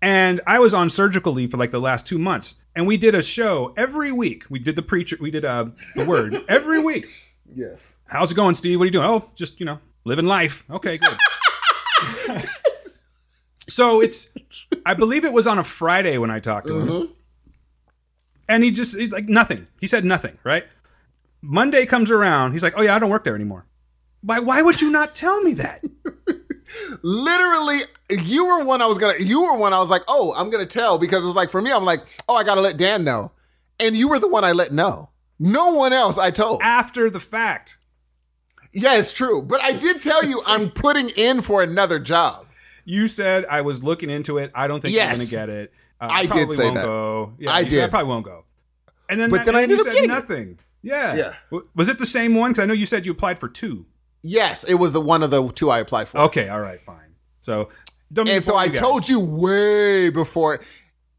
And I was on surgical leave for like the last two months, and we did a show every week. We did the preacher. We did uh, the word (laughs) every week. yes. How's it going, Steve? What are you doing? Oh, just you know, living life. Okay, good. (laughs) so it's, I believe it was on a Friday when I talked to him, Mhm. and he just he's like nothing. He said nothing. Right. Monday comes around. He's like, oh yeah, I don't work there anymore. Why? Why would you not tell me that? (laughs) Literally, you were one I was gonna. You were one I was like, oh, I'm gonna tell because it was like for me, I'm like, oh, I gotta let Dan know, and you were the one I let know. No one else I told. After the fact. Yeah, it's true, but I did tell you I'm (laughs) putting in for another job. You said I was looking into it. I don't think Yes. you're gonna get it. Uh, I did probably say won't that. Go. Yeah, I said, I probably won't go. And then, But that- then I ended up said getting it. Yeah. Yeah. W- Was it the same one? Because I know you said you applied for two. Yes, it was the one of the two I applied for. Okay. All right. Fine. So don't. and so I guys. told you way before.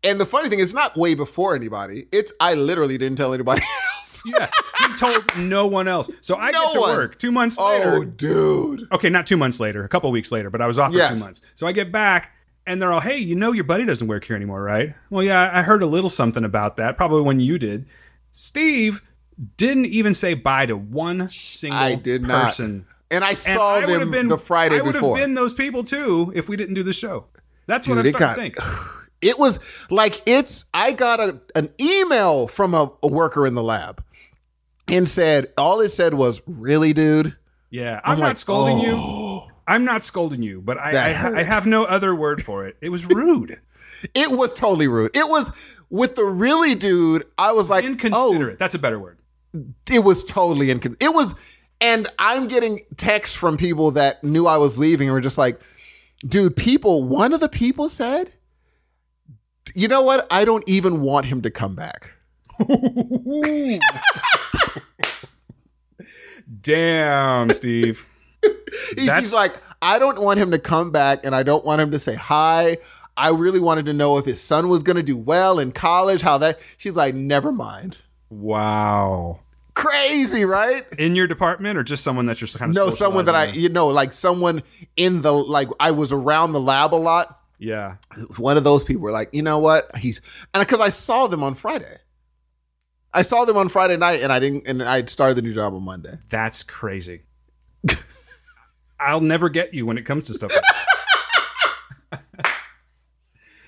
And the funny thing is, not way before anybody. It's I literally didn't tell anybody (laughs) else. Yeah. He told no one else. So I No get to one. work two months oh, later. Oh, dude. Okay, not two months later. A couple weeks later, but I was off for Yes. two months. So I get back. And they're all, hey, you know your buddy doesn't work here anymore, right? Well, yeah, I heard a little something about that, probably when you did. Steve didn't even say bye to one single I did not. person. And I And saw I would them have been the Friday I would before. have been those people too if we didn't do the show. That's what Dude, I'm it starting got- to think. (sighs) It was like it's. I got a, an email from a, a worker in the lab, and said all it said was, "Really, dude." Yeah, I'm, I'm not like, scolding you. "Oh." I'm not scolding you, but I, I. I have no other word for it. It was rude, (laughs) It was totally rude. It was with the really dude. I was like, oh. inconsiderate. That's a better word. It was totally incon. It was, and I'm getting texts from people that knew I was leaving and were just like, dude, people. One of the people said, you know what? I don't even want him to come back. (laughs) Damn, Steve. He's, he's like, I don't want him to come back and I don't want him to say hi. I really wanted to know if his son was going to do well in college, how that. She's like, never mind. Wow. Crazy, right? In your department or just someone that's just kind of No, someone that I, you know, like someone in the, like, I was around the lab a lot. Yeah. One of those people were like, you know what? He's, and because I saw them on Friday. I saw them on Friday night and I didn't, and I started the new job on Monday. That's crazy. (laughs) I'll never get you when it comes to stuff like that. (laughs)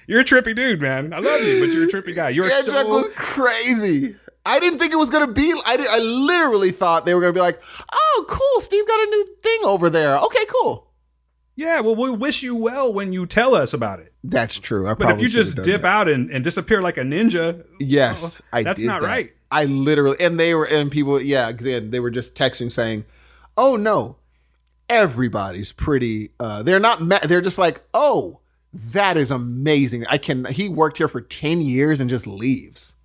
You're a trippy dude, man. I love you, but you're a trippy guy. You're Yeah, so was crazy. I didn't think it was gonna be. I did, I literally thought they were gonna be like, "Oh, cool, Steve got a new thing over there. Okay, cool." Yeah, well, we wish you well when you tell us about it. That's true. I But if you just dip out and, and disappear like a ninja, yes, oh, I that's not that. right. I literally and they were and people, yeah, again, they were just texting saying, oh no, everybody's pretty. Uh, they're not. Ma- they're just like, oh, that is amazing. I can. He worked here for ten years and just leaves.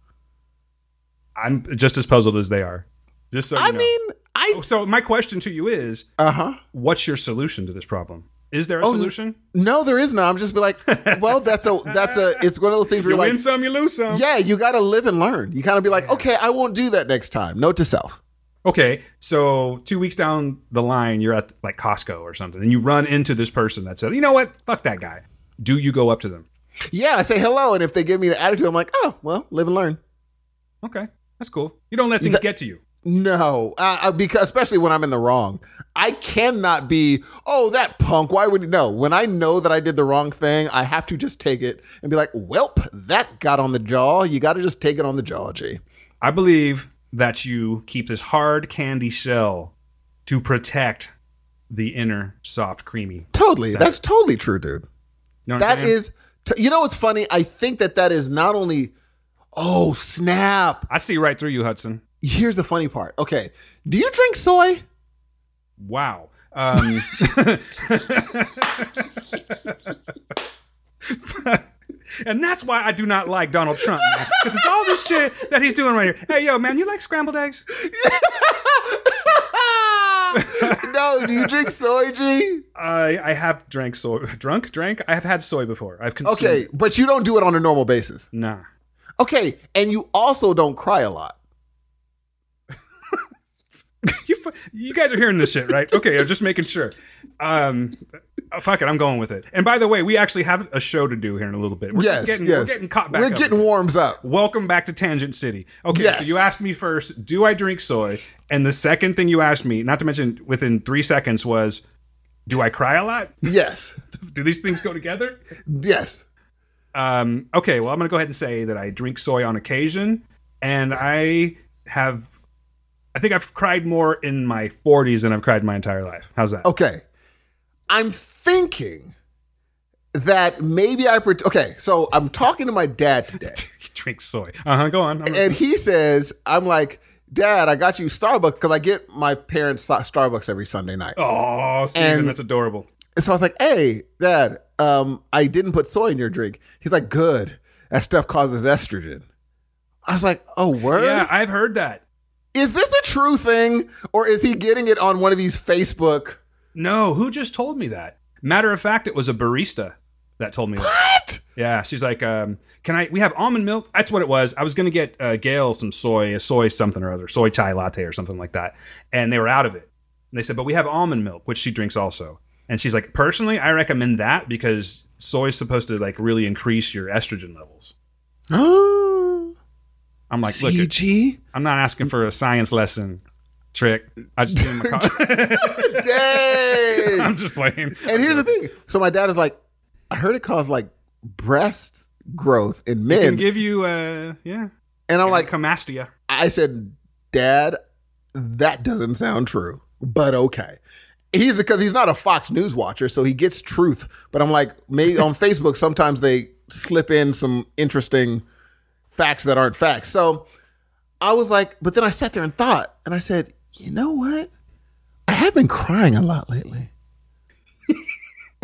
I'm just as puzzled as they are. Just so you I know. mean, I. so my question to you is, Uh huh. what's your solution to this problem? Is there a Oh, solution? No, there is not. I'm just be like, (laughs) well, that's a. That's a. It's one of those things where You you're like, win some, you lose some. yeah, you got to live and learn. You kind of be like, okay, I won't do that next time. Note to self. Okay, so two weeks down the line, you're at like Costco or something, and you run into this person that said, "You know what? Fuck that guy." Do you go up to them? Yeah, I say hello, and if they give me the attitude, I'm like, oh, well, live and learn. Okay, that's cool. You don't let things That- get to you. No, uh, because especially when I'm in the wrong, I cannot be. Oh, that punk. Why would he? No, when I know that I did the wrong thing, I have to just take it and be like, "Welp, that got on the jaw." You got to just take it on the jaw, G. I believe that you keep this hard candy shell to protect the inner soft, creamy. Totally, Center. that's totally true, dude. You know what I'm is, t- you know what's funny? I think that that is not only. Oh snap! I see right through you, Hudson. Here's the funny part. Okay, do you drink soy? Wow. Um, (laughs) and that's why I do not like Donald Trump, man. Because it's all this shit that he's doing right here. Hey, yo, man, you like scrambled eggs? (laughs) no, do you drink soy, G? I I have drank soy. Drunk? Drank? I have had soy before. I've consumed. Okay, but you don't do it on a normal basis. Nah. Okay, and you also don't cry a lot. (laughs) You, you guys are hearing this shit, right? Okay, I'm just making sure. Um, uh, fuck it, I'm going with it. And by the way, we actually have a show to do here in a little bit. We're yes, just getting, yes. we're getting caught back. We're up getting warms up. Welcome back to Tangent City. Okay, Yes. so you asked me first, do I drink soy? And the second thing you asked me, not to mention within three seconds, was, do I cry a lot? Yes, (laughs) Do these things go together? yes. Um, okay, well, I'm going to go ahead and say that I drink soy on occasion, and I have, I think I've cried more in my 40s than I've cried my entire life. How's that? Okay, I'm thinking that maybe I. Pret- okay, so I'm talking to my dad today, (laughs) He drinks soy. Uh huh. Go on. I'm- and he says, "I'm like, Dad, I got you Starbucks because I get my parents Starbucks every Sunday night." oh, Steven, And- that's adorable. And so I was like, "Hey, Dad, um, I didn't put soy in your drink." He's like, "Good. That stuff causes estrogen." I was like, "Oh, word." Yeah, I've heard that. Is this a true thing, or is he getting it on one of these Facebook? No, who just told me that? Matter of fact, it was a barista that told me that. What? Yeah, she's like, um, "Can I? We have almond milk." That's what it was. I was gonna get uh, Gail some soy, a soy something or other, soy chai latte or something like that, and they were out of it. And they said, "But we have almond milk, which she drinks also." And she's like, "Personally, I recommend that because soy is supposed to like really increase your estrogen levels." Oh, (gasps) I'm like, "Look, it- CG. I'm not asking for a science lesson, trick. I just give him a call." (laughs) Dang. (laughs) I'm just playing. and here's the thing. So my dad is like, I heard it caused like breast growth in can men, give you, uh, yeah, and I'm like, camastia. I said, Dad, that doesn't sound true, but okay. He's because he's not a Fox News watcher, so he gets truth. But I'm like, maybe on (laughs) Facebook, sometimes they slip in some interesting facts that aren't facts. So I was like, but then I sat there and thought, and I said, you know what? I have been crying a lot lately.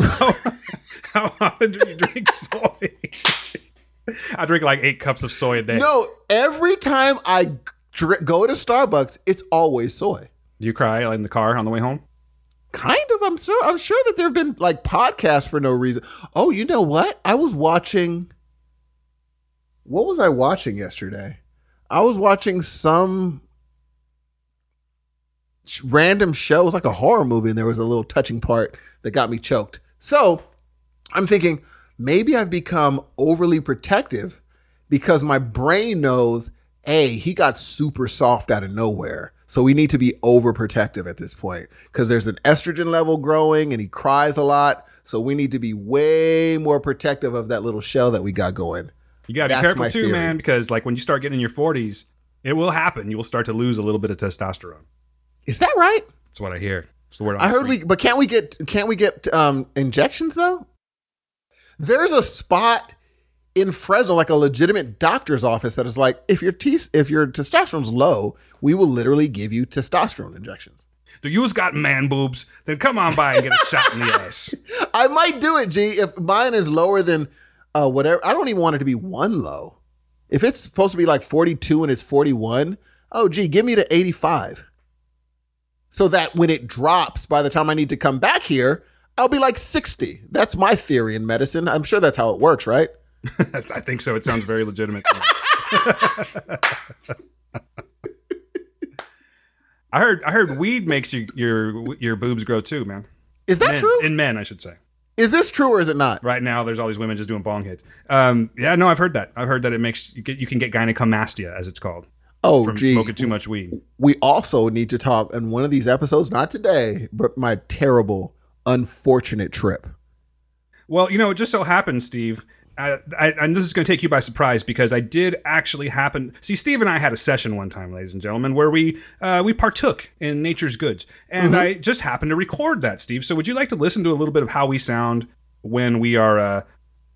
(laughs) How often do you drink soy? (laughs) I drink like eight cups of soy a day. No, every time I dr- go to Starbucks, it's always soy. Do you cry in the car on the way home? Kind of. I'm sure. I'm sure that there have been like podcasts for no reason. Oh, you know what? I was watching. What was I watching yesterday? I was watching some random show. It was like a horror movie, and there was a little touching part that got me choked. So I'm thinking maybe I've become overly protective because my brain knows, hey, he got super soft out of nowhere. So we need to be overprotective at this point because there's an estrogen level growing and he cries a lot. So we need to be way more protective of that little shell that we got going. You gotta be careful too, theory. man, because like when you start getting in your forties, it will happen. You will start to lose a little bit of testosterone. Is that right? That's what I hear. It's the word on I the heard street. we, but can't we get can't we get um injections though? There's a spot in Fresno, like a legitimate doctor's office, that is like, if your T, if your testosterone's low, we will literally give you testosterone injections. Do you's got man boobs? Then come on by and get a shot in the (laughs) ass. I might do it, G. If mine is lower than uh, whatever, I don't even want it to be one low. If it's supposed to be like 42 and it's 41, oh, gee, give me the 85. So that when it drops, by the time I need to come back here, I'll be like 60. That's my theory in medicine. I'm sure that's how it works, right? (laughs) I think so. It sounds very legitimate. I heard I heard weed makes you, your your boobs grow too, man. Is that men, true? In men, I should say. Is this true or is it not? Right now, there's all these women just doing bong hits. Um, yeah, no, I've heard that. I've heard that it makes you get you can get gynecomastia, as it's called, Oh, from gee. smoking too much weed. We also need to talk in one of these episodes, not today, but my terrible, unfortunate trip. Well, you know, it just so happens, Steve. I, I, and this is going to take you by surprise because I did actually happen. See, Steve and I had a session one time, ladies and gentlemen, where we uh, we partook in nature's goods, and I just happened to record that, Steve. So, would you like to listen to a little bit of how we sound when we are uh,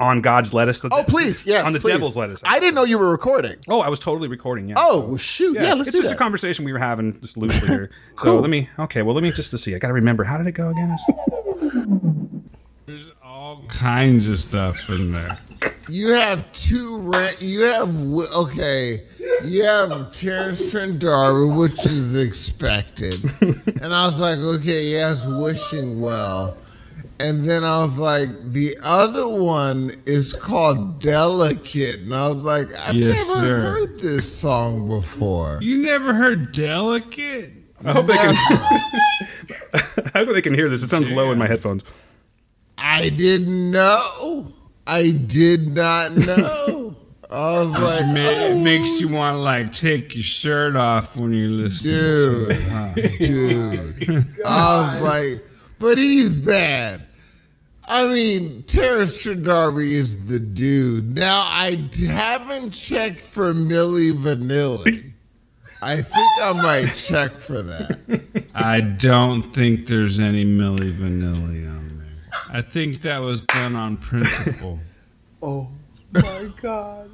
on God's lettuce? Oh, please. Yes. on the please. devil's lettuce. I didn't know you were recording. Oh, I was totally recording. Yeah. Oh, well, shoot. Yeah, let's it's do just that. a conversation we were having just loosely here. cool. (laughs) So let me. Okay, well, let me just to see. I got to remember. How did it go again? There's all kinds of stuff in there. You have two rent. You have okay. You have Terence Trent D'Arby, which is expected, (laughs) and I was like, okay, yes, wishing well. And then I was like, the other one is called Delicate, and I was like, I've Yes, never sir. heard this song before. You never heard Delicate? I hope they can. (laughs) I hope they can hear this. It sounds low in my headphones. I didn't know. I did not know. I was like, Ma- oh, It makes you want to like take your shirt off when you listen Dude. to it. Huh? dude. I was (laughs) like, but he's bad. I mean, Terence Trent D'Arby is the dude. Now, I haven't checked for Milli Vanilli. I think I might check for that. I don't think there's any Milli Vanilli on there. I think that was done on principle. (laughs) Oh my God.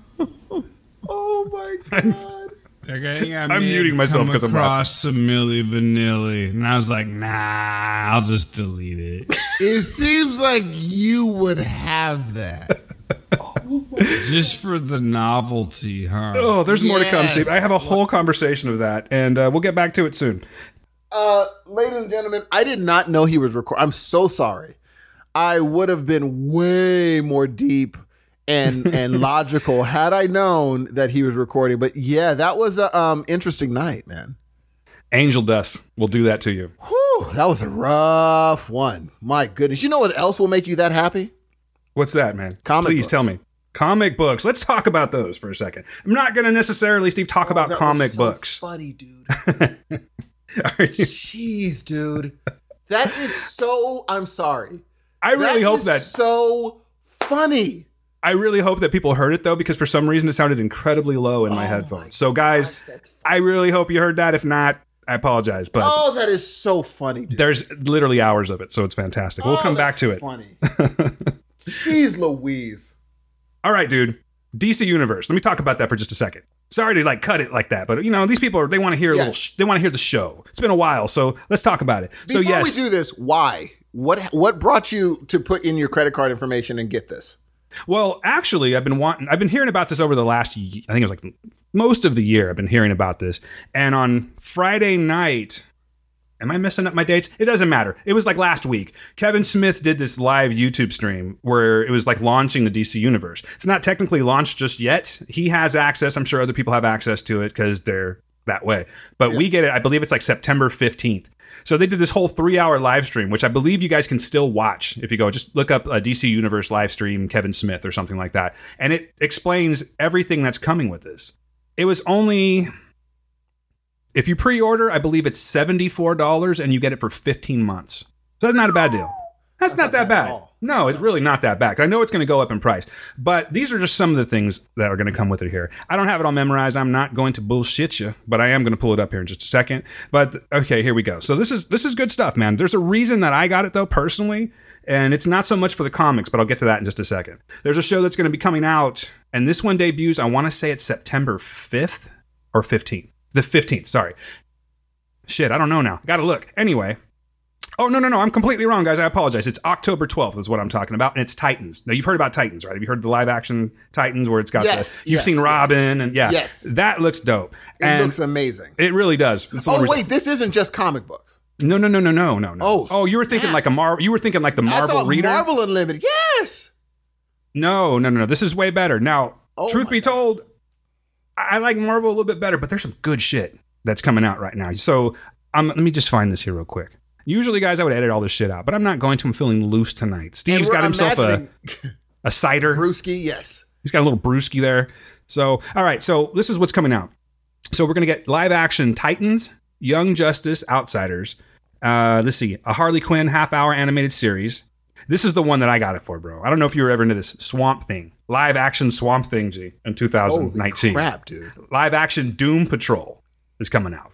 Like, I think I I'm muting myself because I'm laughing. across some Milli Vanilli, and I was like, nah, I'll just delete it. (laughs) It seems like you would have that. (laughs) just for the novelty, huh? Oh, there's more to come, Yes. Steve. I have a whole conversation of that, and uh, we'll get back to it soon. Uh, ladies and gentlemen, I did not know he was recording. I'm so sorry. I would have been way more deep and (laughs) and logical had I known that he was recording. But yeah, that was a um interesting night, man. Angel dust will do that to you. Whew, that was a rough one. My goodness. You know what else will make you that happy? What's that, man? Comic Please books. tell me. Comic books. Let's talk about those for a second. I'm not going to necessarily, Steve, talk about Oh, was comic so books. Funny, dude. (laughs) Jeez, dude. That is so. I'm sorry. I really That hope is that so funny. I really hope that people heard it though, because for some reason it sounded incredibly low in my Oh headphones. my So, guys, Gosh, I really hope you heard that. If not, I apologize, but Oh, that is so funny, dude. there's literally hours of it, so it's fantastic. We'll Oh, come back to it. Funny. (laughs) Jeez Louise. All right, dude. DC Universe. Let me talk about that for just a second. Sorry to like cut it like that, but you know these people are they want to hear a Yeah. little. Sh- they want to hear the show. It's been a while, so let's talk about it. so Before yes, we do this, why? What what brought you to put in your credit card information and get this? Well, actually, I've been wanting. I've been hearing about this over the last. I think it was like most of the year. I've been hearing about this, and on Friday night. Am I messing up my dates? It doesn't matter. It was like last week. Kevin Smith did this live YouTube stream where it was like launching the DC universe. It's not technically launched just yet. He has access. I'm sure other people have access to it because they're that way. But we get it. I believe it's like September 15th. So they did this whole three hour live stream, which I believe you guys can still watch if you go just look up uh, a DC Universe live stream, Kevin Smith or something like that. And it explains everything that's coming with this. It was only, if you pre order, I believe it's $74 and you get it for 15 months. So that's not a bad deal. That's not that bad. No, it's really not that bad. I know it's going to go up in price, but these are just some of the things that are going to come with it here. I don't have it all memorized. I'm not going to bullshit you, but I am going to pull it up here in just a second. But okay, here we go. So this is this is good stuff, man. There's a reason that I got it though personally, and it's not so much for the comics, but I'll get to that in just a second. There's a show that's going to be coming out, and this one debuts. I want to say it's September 5th or 15th. The 15th, sorry. Shit, I don't know now. Got to look. Anyway. Oh no no no! I'm completely wrong, guys. I apologize. It's October 12th is what I'm talking about, and it's Titans. Now you've heard about Titans, right? Have you heard the live action Titans where it's got Yes, the you've yes, seen yes. Robin and yeah, Yes. that looks dope. It and looks amazing. it really does. Oh wait, this isn't just comic books. no no no no no no no. Oh, oh, you were thinking snap. like a Mar. You were thinking like the Marvel reader. Marvel Unlimited. Yes. No, no, no, no. This is way better. Now, Oh truth be God. told, I I like Marvel a little bit better, but there's some good shit that's coming out right now. So um, let me just find this here real quick. Usually, guys, I would edit all this shit out, but I'm not going to. I'm feeling loose tonight. Steve's got himself a, a cider. Brewski. Yes. He's got a little brewski there. So, all right. So this is what's coming out. So we're gonna get live action Titans, Young Justice, Outsiders. Uh, let's see, a Harley Quinn half hour animated series. This is the one that I got it for, bro. I don't know if you were ever into this Swamp Thing, live action Swamp Thing, G, in Holy 2019. crap, dude. Live action Doom Patrol is coming out.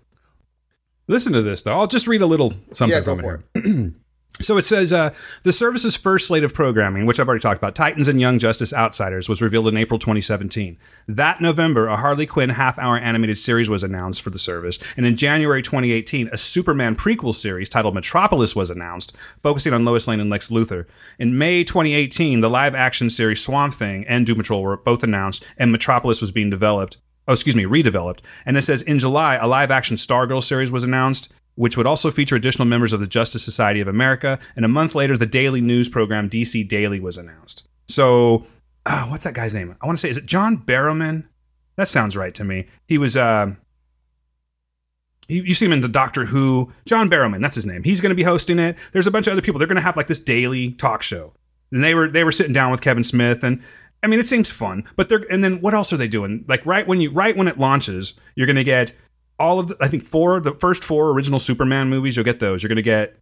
Listen to this though. I'll just read a little something Yeah, from it. (clears throat) So it says uh, the service's first slate of programming, which I've already talked about, Titans and Young Justice Outsiders, was revealed in April 2017. That November, a Harley Quinn half-hour animated series was announced for the service, and in January 2018, a Superman prequel series titled Metropolis was announced, focusing on Lois Lane and Lex Luthor. In May 2018, the live-action series Swamp Thing and Doom Patrol were both announced, and Metropolis was being developed. Oh, excuse me, redeveloped. And it says in July, a live-action Stargirl series was announced which would also feature additional members of the Justice Society of America. And a month later, the daily news program DC Daily was announced. So, uh, what's that guy's name? I want to say, is it John Barrowman? That sounds right to me. He was, uh, you see him in the Doctor Who. John Barrowman, that's his name. He's going to be hosting it. There's a bunch of other people. They're going to have like this daily talk show. And they were they were sitting down with Kevin Smith and. I mean, it seems fun, but they're and then what else are they doing? Like right when you right when it launches, you're going to get all of the, I think four the first four original Superman movies. You'll get those. You're going to get,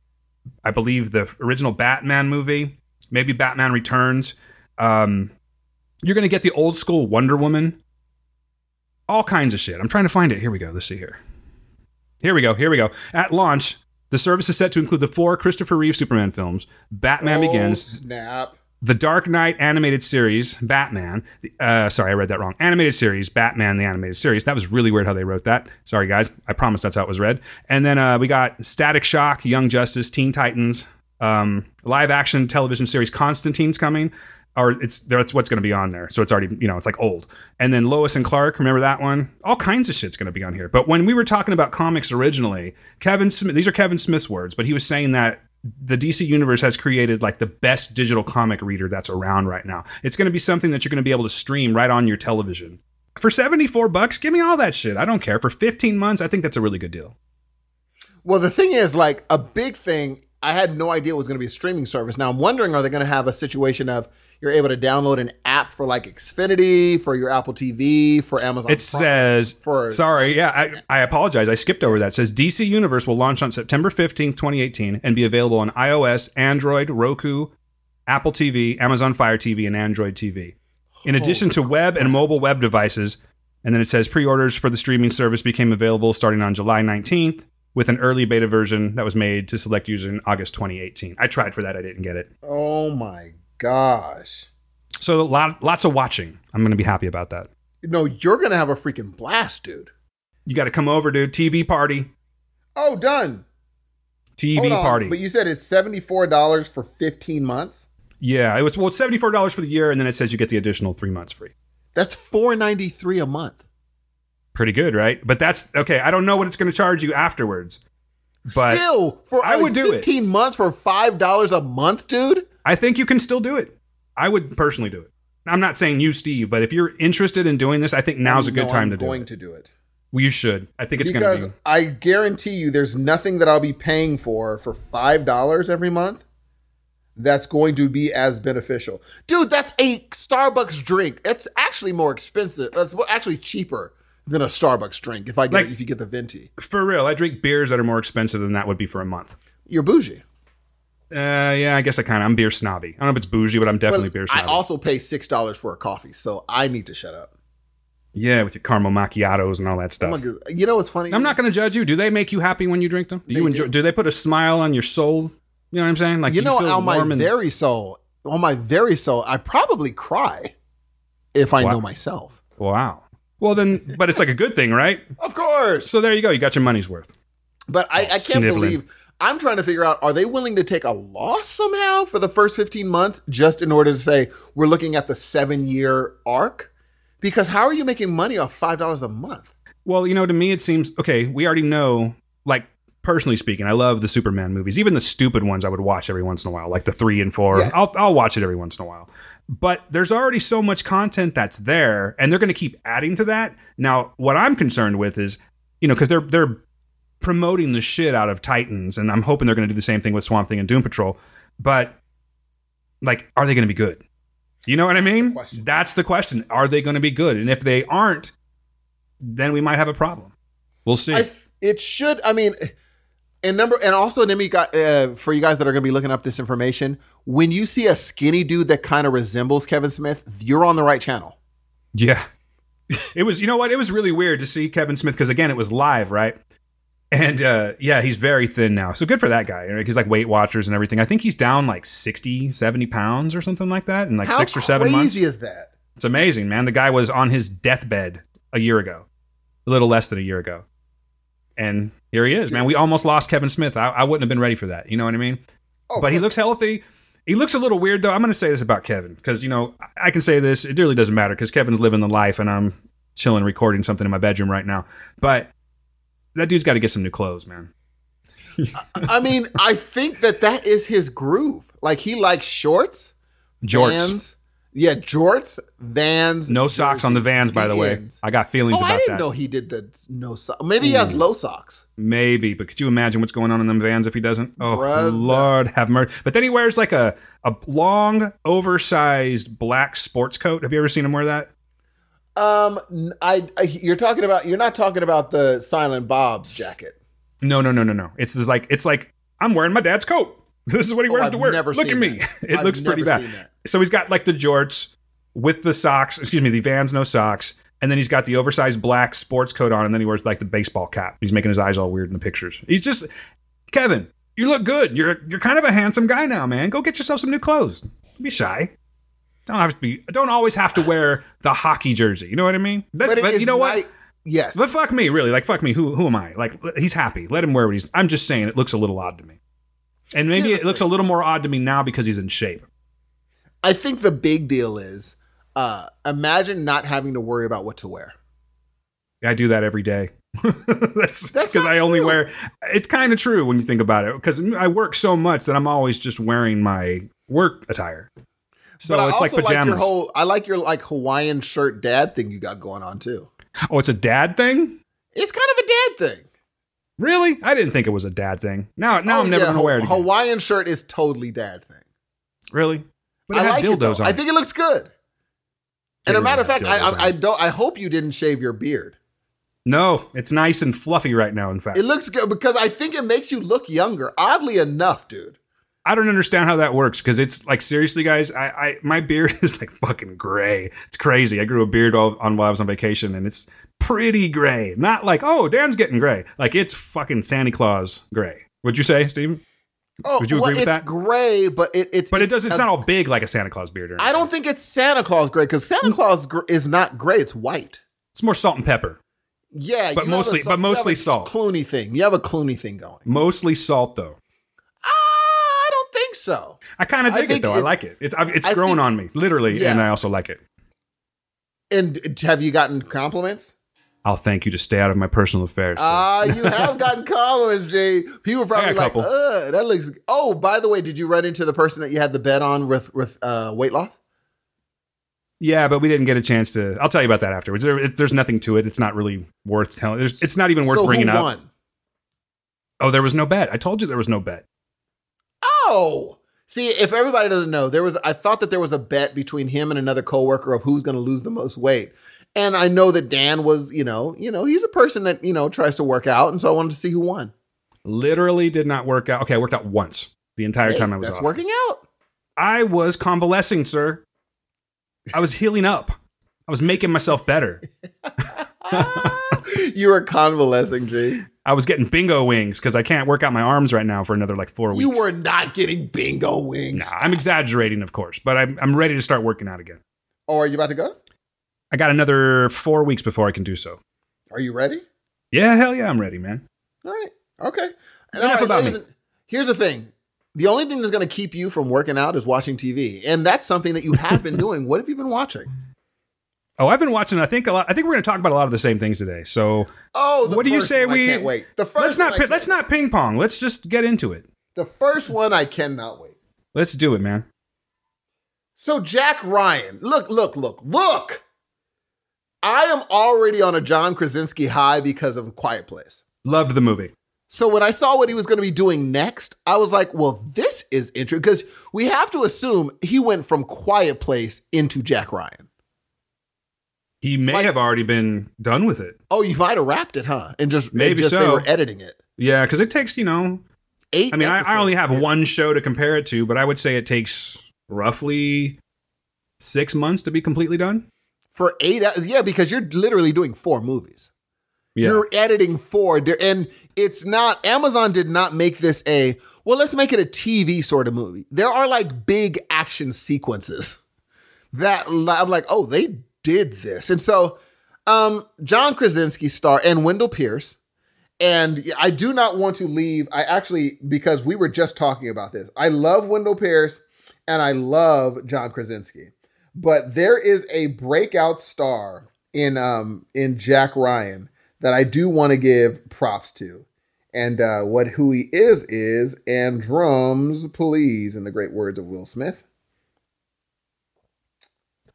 I believe, the original Batman movie, maybe Batman Returns. Um, you're going to get the old school Wonder Woman. All kinds of shit. I'm trying to find it. Here we go. Let's see here. Here we go. Here we go. At launch, the service is set to include the four Christopher Reeve Superman films: Batman Oh, Begins, Snap. The Dark Knight animated series, Batman. Uh, sorry, I read that wrong. Animated series, Batman, the animated series. That was really weird how they wrote that. Sorry, guys. I promise that's how it was read. And then uh, we got Static Shock, Young Justice, Teen Titans, um, live action television series Constantine's coming. Or it's that's what's going to be on there. So it's already you know it's like old. And then Lois and Clark, remember that one? All kinds of shit's going to be on here. But when we were talking about comics originally, Kevin Smith, these are Kevin Smith's words, but he was saying that the DC universe has created like the best digital comic reader that's around right now. It's going to be something that you're going to be able to stream right on your television. For 74 bucks, give me all that shit. I don't care. For 15 months, I think that's a really good deal. Well, the thing is, like a big thing, I had no idea it was going to be a streaming service. Now I'm wondering, are they going to have a situation of you're able to download an app for like Xfinity, for your Apple TV, for Amazon? It Prime, says, for sorry, yeah, I, I apologize. I skipped over that. It says DC Universe will launch on September 15th, 2018, and be available on iOS, Android, Roku, Apple TV, Amazon Fire TV, and Android TV. In addition to web and mobile web devices, and then it says pre orders for the streaming service became available starting on July 19th with an early beta version that was made to select users in August 2018. I tried for that, I didn't get it. Oh my gosh! So, lot, lots of watching. I'm going to be happy about that. No, you're going to have a freaking blast, dude. You got to come over, dude. TV party. Oh, done. TV on, party. But you said it's seventy four dollars for fifteen months. Yeah, it was well, it's seventy four dollars for the year, and then it says you get the additional three months free. That's four ninety three a month. Pretty good, right? But that's okay. I don't know what it's going to charge you afterwards, but Still, for I like, would do it. fifteen months for five dollars a month, dude. I think you can still do it. I would personally do it. I'm not saying you, Steve, but if you're interested in doing this, I think now's a good time I'm to do it. going to do it. Well, you should. I think it's going because to be. I guarantee you, there's nothing that I'll be paying for for five dollars every month that's going to be as beneficial, dude. That's a Starbucks drink. It's actually more expensive. That's actually cheaper than a Starbucks drink if I get Like- if you get the venti. For real, I drink beers that are more expensive than that would be for a month. You're bougie. Uh, yeah, I guess I kind of. I'm beer snobby. I don't know if it's bougie, but I'm definitely beer snobby. I also pay six dollars for a coffee, so I need to shut up. yeah, with your caramel macchiatos and all that stuff. You know what's funny? I'm not going to judge you. Do they make you happy when you drink them? Do you They enjoy? do. Do. they put a smile on your soul? You know what I'm saying? Like you know, on my and- very soul, on my very soul, I probably cry if I Wow. know myself. wow. Well then, but it's like a good thing, right? Of course. So there you go. You got your money's worth. But I, Oh, I can't sniveling. believe I'm trying to figure out are they willing to take a loss somehow for the first 15 months just in order to say we're looking at the seven year arc? Because how are you making money off five dollars a month? Well, you know, to me, it seems okay. We already know, like, personally speaking, I love the Superman movies. Even the stupid ones I would watch every once in a while, like the three and four. Yeah. I'll, I'll watch it every once in a while. But there's already so much content that's there, and they're going to keep adding to that. Now, what I'm concerned with is, you know, because they're, they're promoting the shit out of Titans, and I'm hoping they're going to do the same thing with Swamp Thing and Doom Patrol. But, like, are they going to be good? You know what I mean? Question. That's the question. Are they going to be good? And if they aren't, then we might have a problem. We'll see. I th- it should. I mean, and number and also then we got uh, for you guys that are going to be looking up this information. When you see a skinny dude that kind of resembles Kevin Smith, you're on the right channel. yeah. (laughs) it was, you know what? It was really weird to see Kevin Smith because, again, it was live, right? And uh, yeah, he's very thin now. So good for that guy. He's like Weight Watchers and everything. I think he's down like 60, 70 pounds or something like that in like How six or seven months. How crazy is that? It's amazing, man. The guy was on his deathbed a year ago, a little less than a year ago. And here he is, man. We almost lost Kevin Smith. I, I wouldn't have been ready for that. You know what I mean? Oh, but he looks healthy. He looks a little weird though. I'm going to say this about Kevin because you know I- I can say this. It really doesn't matter because Kevin's living the life, and I'm chilling recording something in my bedroom right now. But that dude's got to get some new clothes, man. I mean, I think that that is his groove. Like he likes shorts, Jorts, Vans, yeah, jorts, Vans. no socks on the Vans, by the way. I got feelings Oh, about that. I didn't that. know he did the no socks. Maybe he has low socks. Maybe, but could you imagine what's going on in them vans if he doesn't? Oh, Brother. Lord have mercy. But then he wears like a, a long, oversized black sports coat. Have you ever seen him wear that? Um, I, I- you're talking about you're not talking about the Silent Bob's jacket. No, no, no, no, no. It's just like it's like I'm wearing my dad's coat. (laughs) This is what he Oh, wears I've to work. never Look at me. that. (laughs) It I've looks pretty bad. So he's got like the jorts with the socks, excuse me, the Vans no socks, and then he's got the oversized black sports coat on, and then he wears like the baseball cap. He's making his eyes all weird in the pictures. He's just Kevin. You look good. You're you're kind of a handsome guy now, man. Go get yourself some new clothes. Don't be shy. Don't have to be. Don't always have to wear the hockey jersey. You know what I mean? That's, But, but you know what? Yes. But fuck me, really. Like fuck me. Who who am I? Like he's happy. Let him wear what he's. I'm just saying it looks a little odd to me, and maybe Here's it looks a little more odd to me now because he's in shape. I think the big deal is uh imagine not having to worry about what to wear. I do that every day. (laughs) That's That's because I only true. wear. It's kind of true when you think about it. Because I work so much that I'm always just wearing my work attire. So it's like pajamas. your whole I like your like Hawaiian shirt dad thing you got going on too. oh, it's a dad thing. It's kind of a dad thing. Really? I didn't think it was a dad thing. Now, now Oh, I'm never yeah, gonna wear it again. Hawaiian shirt is totally dad thing. really? But it I like it though. dildos on. I think it looks good. And a matter of fact, I, I, I don't. I hope you didn't shave your beard. no, it's nice and fluffy right now. In fact, It looks good because I think it makes you look younger. Oddly enough, dude. I don't understand how that works because it's like seriously, guys. I, I my beard (laughs) is like fucking gray. It's crazy. I grew a beard while, on while I was on vacation, and it's pretty gray. Not like oh, Dan's getting gray. Like it's fucking Santa Claus gray. Would you say, Steven? Oh, Would you well, agree with it's that? gray, but it, it's But it does. It's a- not all big like a Santa Claus beard. Or I don't think it's Santa Claus gray because Santa mm. Claus gr- is not gray. It's white. It's more salt and pepper. Yeah, But have a mostly- but mostly salt. Clooney thing. You have a Clooney thing going. Mostly salt though. Ah, I don't think so. I kind of dig it though. I like it. It's I've, it's I growing think- on me literally, Yeah. and I also like it. And have you gotten compliments? I'll thank you to stay out of my personal affairs. Ah, you have (laughs) gotten compliments, Jay. People probably I got a like, uh, that looks. Oh, by the way, did you run into the person that you had the bet on with with uh, weight loss? Yeah, but we didn't get a chance to. I'll tell you about that afterwards. There, it, there's nothing to it. It's not really worth telling. There's, it's not even worth so bringing up. Won? Oh, there was no bet. I told you there was no bet. Oh, see, if everybody doesn't know, there was. I thought that there was a bet between him and another coworker of who's going to lose the most weight. And I know that Dan was, you know, you know, he's a person that you know tries to work out, and so I wanted to see who won. Literally did not work out. Okay, I worked out once the entire Hey, time I was that's off. working out. I was convalescing, sir. I was healing up. I was making myself better. (laughs) you were convalescing, G. I was getting bingo wings because I can't work out my arms right now for another like four weeks. You were not getting bingo wings. Nah, I'm exaggerating, of course, but I'm, I'm ready to start working out again. Oh, are you about to go? I got another four weeks before I can do so. Are you ready? Yeah, hell yeah, I'm ready, man. All right. Okay. And Enough all about me. Here's the thing. The only thing that's going to keep you from working out is watching TV. And that's something that you have been (laughs) doing. What have you been watching? Oh, I've been watching. I think a lot. I think we're going to talk about a lot of the same things today. So Oh, what do you say we? can't wait. The 1st let's not. pi- let's not ping pong. Let's just get into it. The first one I cannot wait. Let's do it, man. So Jack Ryan, look, look, look, look. I am already on a John Krasinski high because of Quiet Place. Loved the movie. So when I saw what he was going to be doing next, I was like, well, this is interesting because we have to assume he went from Quiet Place into Jack Ryan. He may Like- have already been done with it. Oh, you might have wrapped it, huh? And just Maybe just they so. were editing it. Yeah, because it takes you know. Eight. I mean, I, I only have episodes. one show to compare it to, but I would say it takes roughly six months to be completely done. for eight. Yeah, because you're literally doing four movies. Yeah. You're editing four, and it's not. Amazon did not make this a. Well, let's make it a TV sort of movie. There are like big action sequences that I'm like, oh, they did this, and so um, John Krasinski star and Wendell Pierce. And I do not want to leave. I actually, because we were just talking about this, I love Wendell Pierce and I love John Krasinski. But there is a breakout star in um in Jack Ryan that I do want to give props to. And uh, what who he is is and drums please in the great words of Will Smith.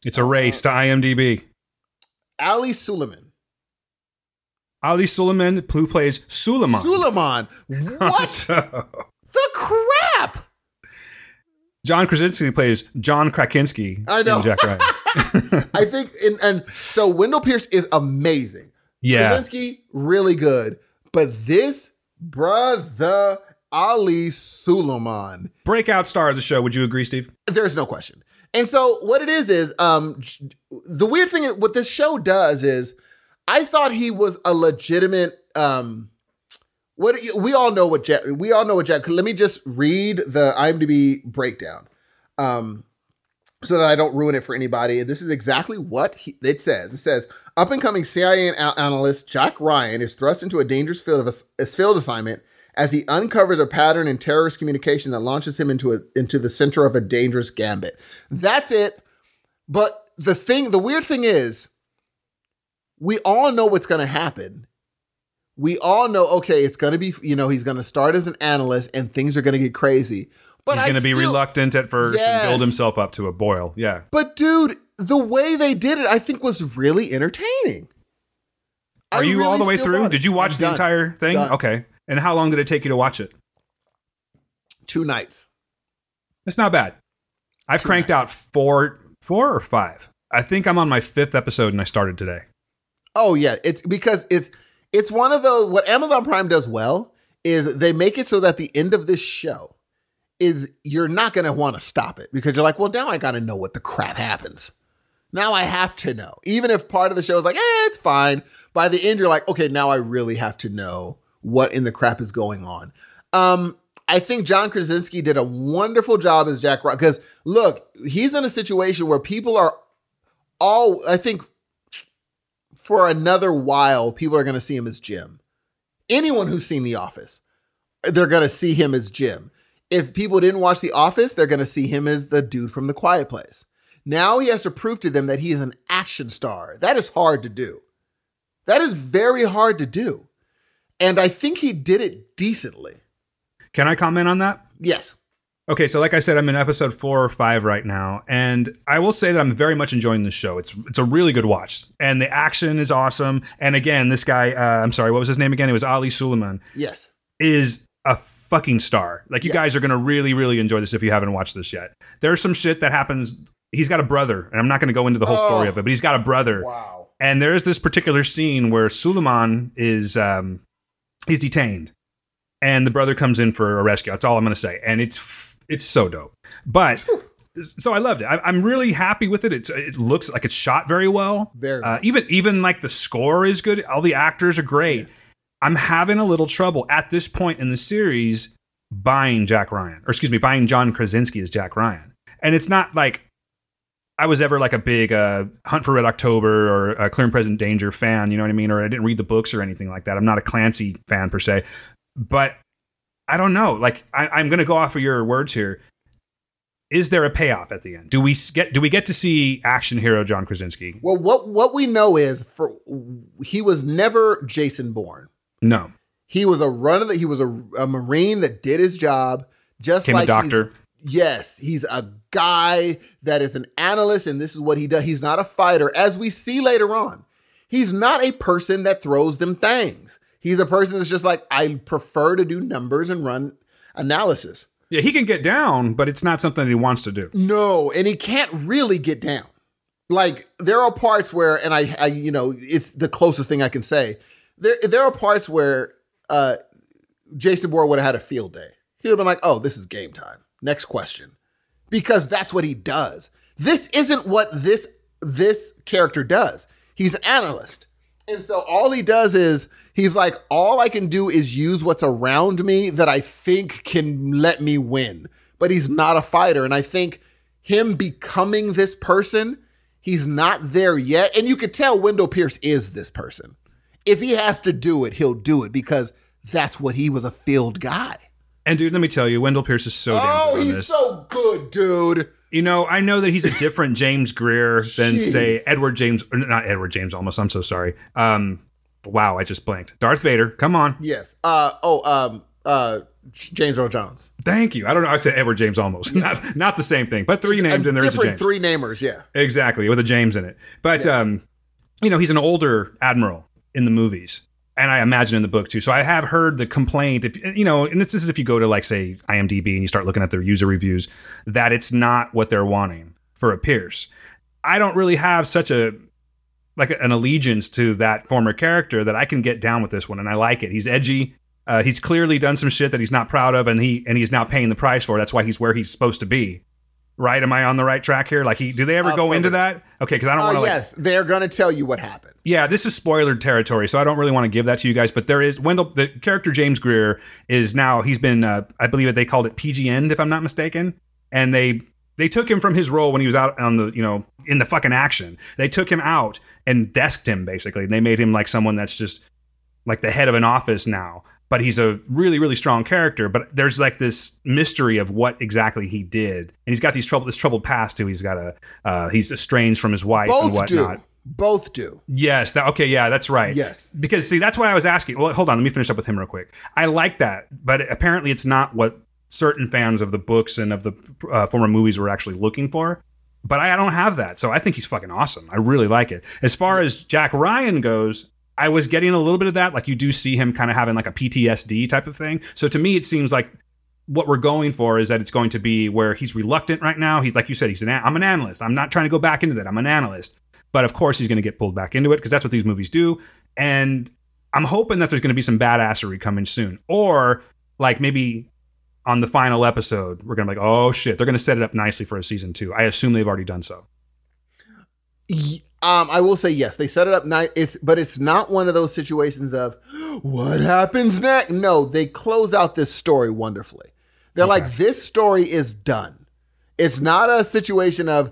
It's a race to IMDb. Ali Suliman. Ali Suliman, who plays Suleiman. Suleiman. (laughs) What So, the crap? John Krasinski plays John Krasinski. I know. in Jack Ryan. (laughs) I think and, and so Wendell Pierce is amazing. yeah. Krasinski, really good. But this brother Ali Suliman, Breakout star of the show. Would you agree, Steve? there's no question. And so what it is is um the weird thing what this show does is I thought he was a legitimate um what we all know what Jack we all know what Jack let me just read the IMDb breakdown. Um so that I don't ruin it for anybody. This is exactly what he, it says. It says up and coming CIA analyst Jack Ryan is thrust into a dangerous field of a, a field assignment as he uncovers a pattern in terrorist communication that launches him into a into the center of a dangerous gambit. That's it. But the thing, the weird thing is, we all know what's going to happen. We all know, okay, it's going to be, you know, he's going to start as an analyst and things are going to get crazy. But He's going to be reluctant at first and build himself up to a boil. Yeah. But dude, the way they did it, I think was really entertaining. I Are you all the way through? Did you watch I'm the done. entire thing? Done. Okay. And how long did it take you to watch it? Two nights. It's not bad. I've Two cranked nights. out four, four or five. I think I'm on my fifth episode and I started today. Oh yeah, it's because it's it's one of those what Amazon Prime does well is they make it so that the end of this show is you're not going to want to stop it because you're like, well, now I got to know what the crap happens. Now I have to know. Even if part of the show is like, eh, it's fine. By the end, you're like, okay, now I really have to know what in the crap is going on. Um, I think John Krasinski did a wonderful job as Jack Ryan because look, he's in a situation where people are all, I think, for another while, people are going to see him as Jim. Anyone who's seen The Office, they're going to see him as Jim. If people didn't watch The Office, they're going to see him as the dude from The Quiet Place. Now he has to prove to them that he is an action star. That is hard to do. That is very hard to do. And I think he did it decently. Can I comment on that? Yes. Okay, so like I said, I'm in episode four or five right now, and I will say that I'm very much enjoying this show. It's it's a really good watch, and the action is awesome. And again, this guy, uh, I'm sorry, what was his name again? It was Ali Suliman. Yes. Is a fucking star. Like you Yes. guys are gonna really, really enjoy this if you haven't watched this yet. There's some shit that happens. He's got a brother, and I'm not gonna go into the whole story Oh. of it, but he's got a brother. Wow. And there's this particular scene where Suleiman is um, he's detained, and the brother comes in for a rescue. That's all I'm going to say, and it's it's so dope. But so I loved it. I, I'm really happy with it. It's it looks like it's shot very well. Very Uh, even even like the score is good. All the actors are great. I'm having a little trouble at this point in the series buying Jack Ryan, or excuse me, buying John Krasinski as Jack Ryan. And it's not like I was ever like a big uh, Hunt for Red October or a Clear and Present Danger fan, you know what I mean? Or I didn't read the books or anything like that. I'm not a Clancy fan per se. but I don't know. Like I, I'm going to go off of your words here. Is there a payoff at the end? Do we get do we get to see action hero John Krasinski? Well, what what we know is for he was never Jason Bourne. No. He was a runner that he was a, a marine that did his job just Became a like he's- doctor. Yes, he's a guy that is an analyst, and this is what he does. He's not a fighter, as we see later on. He's not a person that throws them things. He's a person that's just like, I prefer to do numbers and run analysis. Yeah, he can get down, but it's not something that he wants to do. No, and he can't really get down. Like there are parts where, and I, I, you know, it's the closest thing I can say. There, there are parts where uh, Jason Bourne would have had a field day. He would have been like, "Oh, this is game time. Next question," because that's what he does. This isn't what this this character does. He's an analyst, and so all he does is he's like, "All I can do is use what's around me that I think can let me win." But he's not a fighter, and I think him becoming this person, he's not there yet. And you could tell Wendell Pierce is this person. If he has to do it, he'll do it because that's what he was a field guy. And dude, let me tell you, Wendell Pierce is so damn Oh, good on he's this. so good, dude. you know, I know that he's a different (laughs) James Greer than say Edward James, or not Edward James. Almost, I'm so sorry. Um, wow, I just blanked. Darth Vader, come on. Yes. Uh oh, um uh James Earl Jones. Thank you. I don't know. I said Edward James almost. (laughs) Not not the same thing, but three names A and there is a James. three namers, yeah. Exactly, with a James in it. But um, you know, he's an older admiral in the movies, and I imagine in the book too. So I have heard the complaint, if you know, and this is if you go to like say IMDb and you start looking at their user reviews, that it's not what they're wanting for a Pierce. I don't really have such a like an allegiance to that former character that I can get down with this one, and I like it. He's edgy. Uh, he's clearly done some shit that he's not proud of, and he and he's now paying the price for. it. That's why he's where he's supposed to be. Right? Am I on the right track here? Like, he do they ever Uh, go into that? Okay, because I don't Uh, want to like. yes, they're gonna tell you what happened. Yeah, this is spoiler territory, so I don't really want to give that to you guys. But there is Wendell, the character James Greer is now he's been, uh, I believe they called it PG end if I'm not mistaken, and they they took him from his role when he was out on the you know in the fucking action. They took him out and desked him basically. They made him like someone that's just like the head of an office now. But he's a really, really strong character. But there's like this mystery of what exactly he did, and he's got these trouble, this troubled past too. He's got a, uh, he's estranged from his wife and Both do. Both do. Yes. That, okay. Yeah, that's right. Yes. Because see, that's why I was asking. Well, hold on. Let me finish up with him real quick. I like that, but apparently, it's not what certain fans of the books and of the uh, former movies were actually looking for. But I don't have that, so I think he's fucking awesome. I really like it. As far as Jack Ryan goes, I was getting a little bit of that. Like you do see him kind of having like a PTSD type of thing. So to me, it seems like what we're going for is that it's going to be where he's reluctant right now. He's like you said, he's an I'm an analyst. I'm not trying to go back into that. I'm an analyst. But of course, he's going to get pulled back into it because that's what these movies do. And I'm hoping that there's going to be some badassery coming soon, or like maybe on the final episode, we're going to be like, oh shit, they're going to set it up nicely for a season two. I assume they've already done so. Um, I will say yes, they set it up nice. It's but it's not one of those situations of what happens next. No, they close out this story wonderfully. They're like, this story is done. It's not a situation of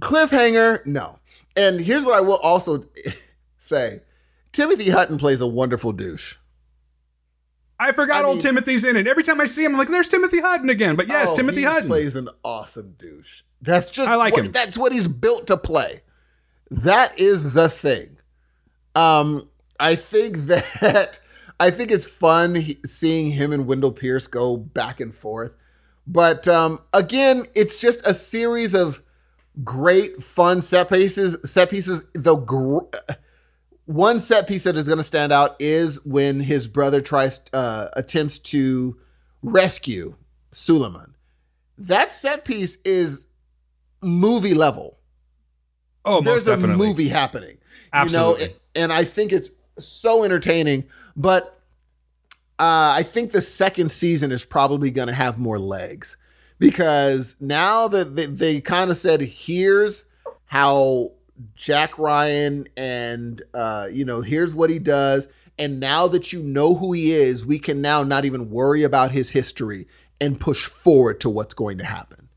cliffhanger. No. And here's what I will also (laughs) say: Timothy Hutton plays a wonderful douche. I forgot I old mean- Timothy's in it. Every time I see him, I'm like, there's Timothy Hutton again. But yes, Oh, Timothy Hutton. plays an awesome douche. That's just I like what- him. That's what he's built to play. That is the thing. Um, I think (laughs) that I think it's fun seeing him and Wendell Pierce go back and forth. But um, again, it's just a series of great, fun set pieces. Set pieces. The gr- one set piece that is going to stand out is when his brother tries uh, attempts to rescue Suleiman. That set piece is movie level. Oh, most There's definitely. a movie happening. Absolutely. You know, and I think it's so entertaining, but uh, I think the second season is probably going to have more legs because now that they, they kind of said, here's how Jack Ryan and, uh, you know, here's what he does. And now that you know who he is, we can now not even worry about his history and push forward to what's going to happen.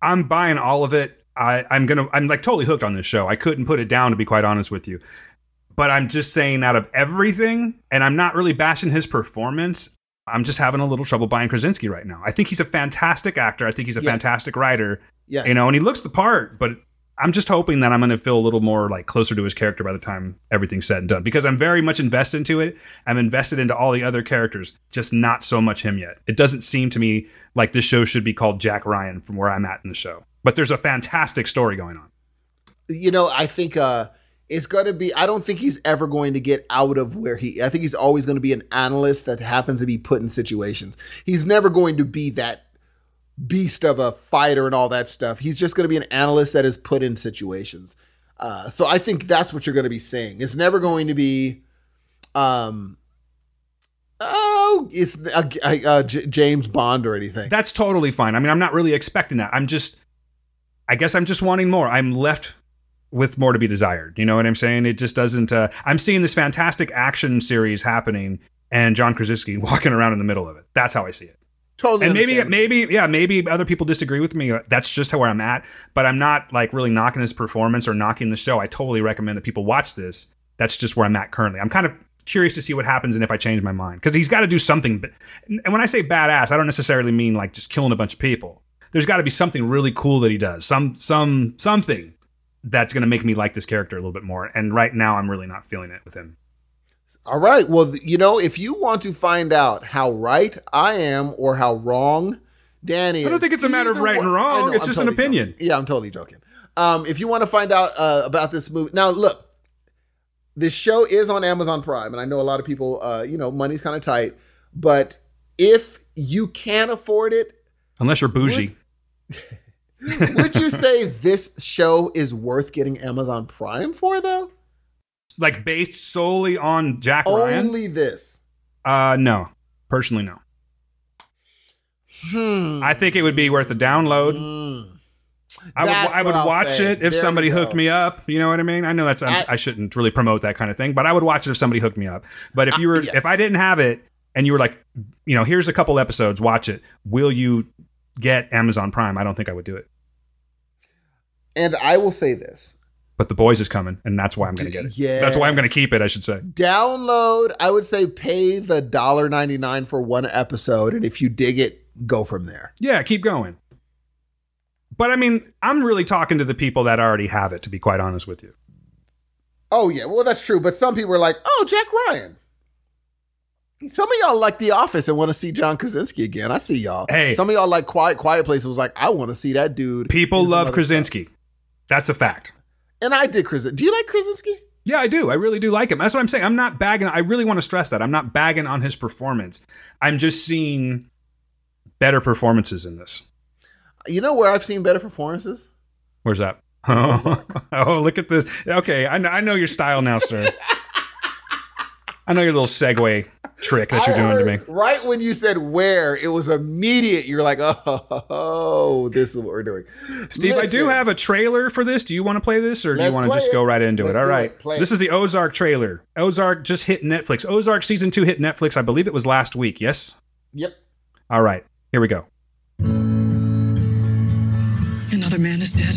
I'm buying all of it. I, I'm gonna. I'm like totally hooked on this show. I couldn't put it down to be quite honest with you. but I'm just saying out of everything, and I'm not really bashing his performance. I'm just having a little trouble buying Krasinski right now. I think he's a fantastic actor. I think he's a Yes. fantastic writer. Yes. You know, and he looks the part, but I'm just hoping that I'm going to feel a little more like closer to his character by the time everything's said and done because I'm very much invested into it. I'm invested into all the other characters, just not so much him yet. It doesn't seem to me like this show should be called Jack Ryan from where I'm at in the show. But there's a fantastic story going on. you know, I think uh it's going to be I don't think he's ever going to get out of where he I think he's always going to be an analyst that happens to be put in situations. He's never going to be that beast of a fighter and all that stuff. He's just going to be an analyst that is put in situations. Uh so I think that's what you're going to be seeing. It's never going to be um Oh, it's uh, uh, J- James Bond or anything. That's totally fine. I mean, I'm not really expecting that. I'm just, I guess I'm just wanting more. I'm left with more to be desired. You know what I'm saying? It just doesn't. Uh, I'm seeing this fantastic action series happening, and John Krasinski (laughs) walking around in the middle of it. That's how I see it. totally. And maybe, maybe, yeah, maybe other people disagree with me. That's just where I'm at. But I'm not like really knocking his performance or knocking the show. I totally recommend that people watch this. That's just where I'm at currently. I'm kind of curious to see what happens and if I change my mind because he's got to do something. And when I say badass, I don't necessarily mean like just killing a bunch of people. There's got to be something really cool that he does. Some, some, something that's going to make me like this character a little bit more. And right now, I'm really not feeling it with him. All right. Well, you know, if you want to find out how right I am or how wrong Danny I don't think it's a matter of right and wrong. Know, It's I'm just an opinion. joking. Yeah, I'm totally joking. Um, if you want to find out uh, about this movie, now look, this show is on Amazon Prime, and I know a lot of people, uh, you know, money's kind of tight, but if you can't afford it, Unless you're bougie. would (laughs) you say this show is worth getting Amazon Prime for, though? Like based solely on Jack Ryan? Only this. Uh, no. Personally, no. Hmm. I think it would be worth a download. Hmm. I would, I would watch say. it if There somebody hooked me up. You know what I mean? I know that's I- I, shouldn't really promote that kind of thing, but I would watch it if somebody hooked me up. But if you were, Uh, yes. if I didn't have it, and you were like, you know, here's a couple episodes, watch it. Will you get Amazon Prime? I don't think I would do it. And I will say this. But the boys is coming, and that's why I'm going to get it. That's why I'm going to keep it. I should say. Download, I would say pay the $1.99 for one episode. And if you dig it, go from there. Yeah, keep going. But I mean, I'm really talking to the people that already have it. To be quite honest with you. Oh, yeah. Well, that's true. But some people are like, oh, Jack Ryan. Some of y'all like The Office and want to see John Krasinski again. I see y'all. Hey. Some of y'all like Quiet Quiet Place. and Was like, I want to see that dude. People love Krasinski. That's a fact. And I did Krasinski. Do you like Krasinski? Yeah, I do. I really do like him. That's what I'm saying. I'm not bagging. I really want to stress that. I'm not bagging on his performance. I'm just seeing better performances in this. You know where I've seen better performances? Where's that? (laughs) Oh, look at this. Okay, I know, I know your style now, sir. (laughs) I know your little segue trick that you're I doing to me. Right when you said where, it was immediate. You're like, oh, this is what we're doing. Steve, I do have a trailer for this. Do you want to play this or do you want to just it. go right into Let's it? All right. it. This it. is the Ozark trailer. Ozark just hit Netflix. Ozark season two hit Netflix. I believe it was last week. Yes? Yep. All right. Here we go. Another man is dead.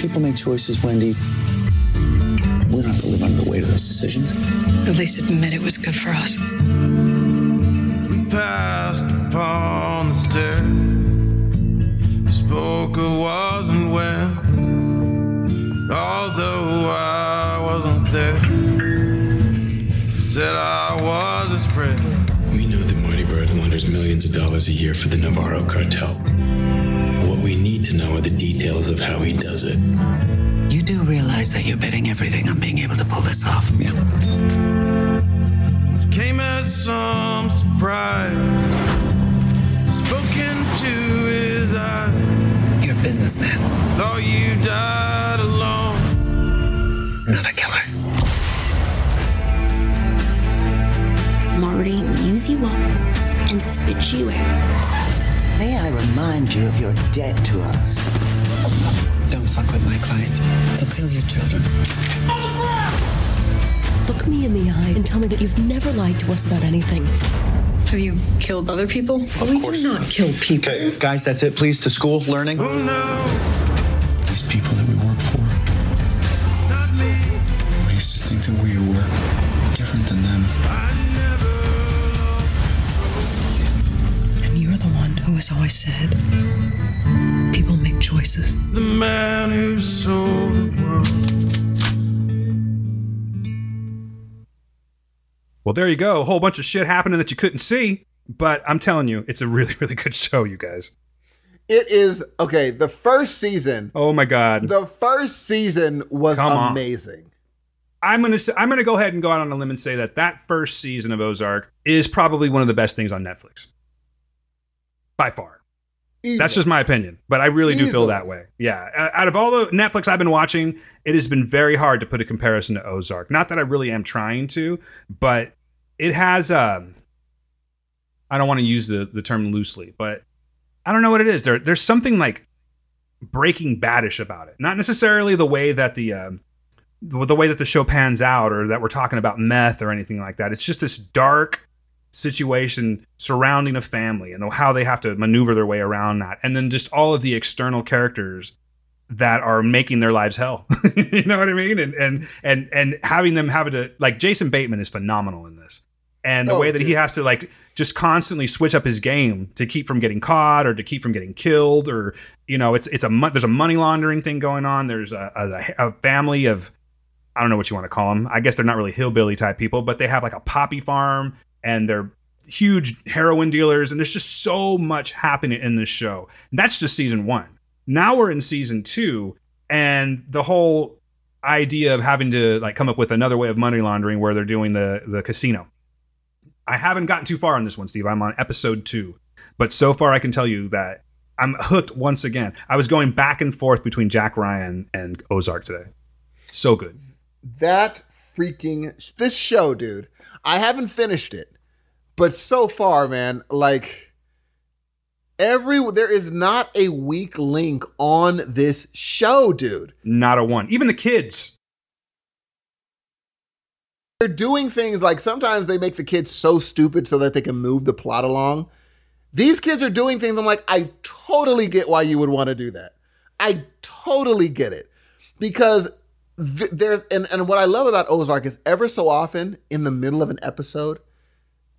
People make choices, Wendy. We don't have to live under the weight of those decisions. At least admit it was good for us. We passed upon the stair. Spoke a wasn't when, although I wasn't there. Said I was a spread. We know that Marty Byrde launders millions of dollars a year for the Navarro cartel. What we need to know are the details of how he does it. You do realize that you're betting everything on being able to pull this off. Yeah. Came as some surprise. Spoken to his eyes. You're a businessman, Thought you died alone. not a killer. Marty use you up and spit you out. May I remind you of your debt to us? Don't fuck with my client. They'll kill your children. Look me in the eye and tell me that you've never lied to us about anything. Have you killed other people? Of we do not kill people. Okay, guys, that's it. Please to school, learning. Who knows? These people that we work for, Not me. think that we were different than them. And you're the one who has always said people make choices. The man who sold the world. Well, there you go. A whole bunch of shit happening that you couldn't see. But I'm telling you, it's a really, (laughs) really good show, you guys. It is okay. The first season. Oh my god. The first season was Come on. amazing. I'm gonna say, I'm gonna go ahead and go out on a limb and say that that first season of Ozark is probably one of the best things on Netflix, by far. That's just my opinion, but I really do feel that way. Yeah, out of all the Netflix I've been watching, it has been very hard to put a comparison to Ozark. Not that I really am trying to, but it has. Um, I don't want to use the the term loosely, but I don't know what it is. There, there's something like Breaking Badish about it. Not necessarily the way that the um, the, the way that the show pans out, or that we're talking about meth or anything like that. It's just this dark situation surrounding a family and how they have to maneuver their way around that, and then just all of the external characters that are making their lives hell. (laughs) you know what I mean? And and and and having them having to like Jason Bateman is phenomenal in this. And the Oh, way that he has to like just constantly switch up his game to keep from getting caught or to keep from getting killed or you know it's it's a there's a money laundering thing going on. There's a, a, a family of I don't know what you want to call them. I guess they're not really hillbilly type people, but they have like a poppy farm and they're huge heroin dealers. And there's just so much happening in this show. And that's just season one. Now we're in season two, and the whole idea of having to like come up with another way of money laundering where they're doing the the casino. I haven't gotten too far on this one, Steve. I'm on episode two, but so far I can tell you that I'm hooked once again. I was going back and forth between Jack Ryan and Ozark today. So good. That freaking this show, dude. I haven't finished it, but so far, man, like every there is not a weak link on this show, dude. Not a one. Even the kids. They're doing things like sometimes they make the kids so stupid so that they can move the plot along. These kids are doing things I'm like, I totally get why you would want to do that. I totally get it. Because th- there's and, and what I love about Ozark is ever so often in the middle of an episode,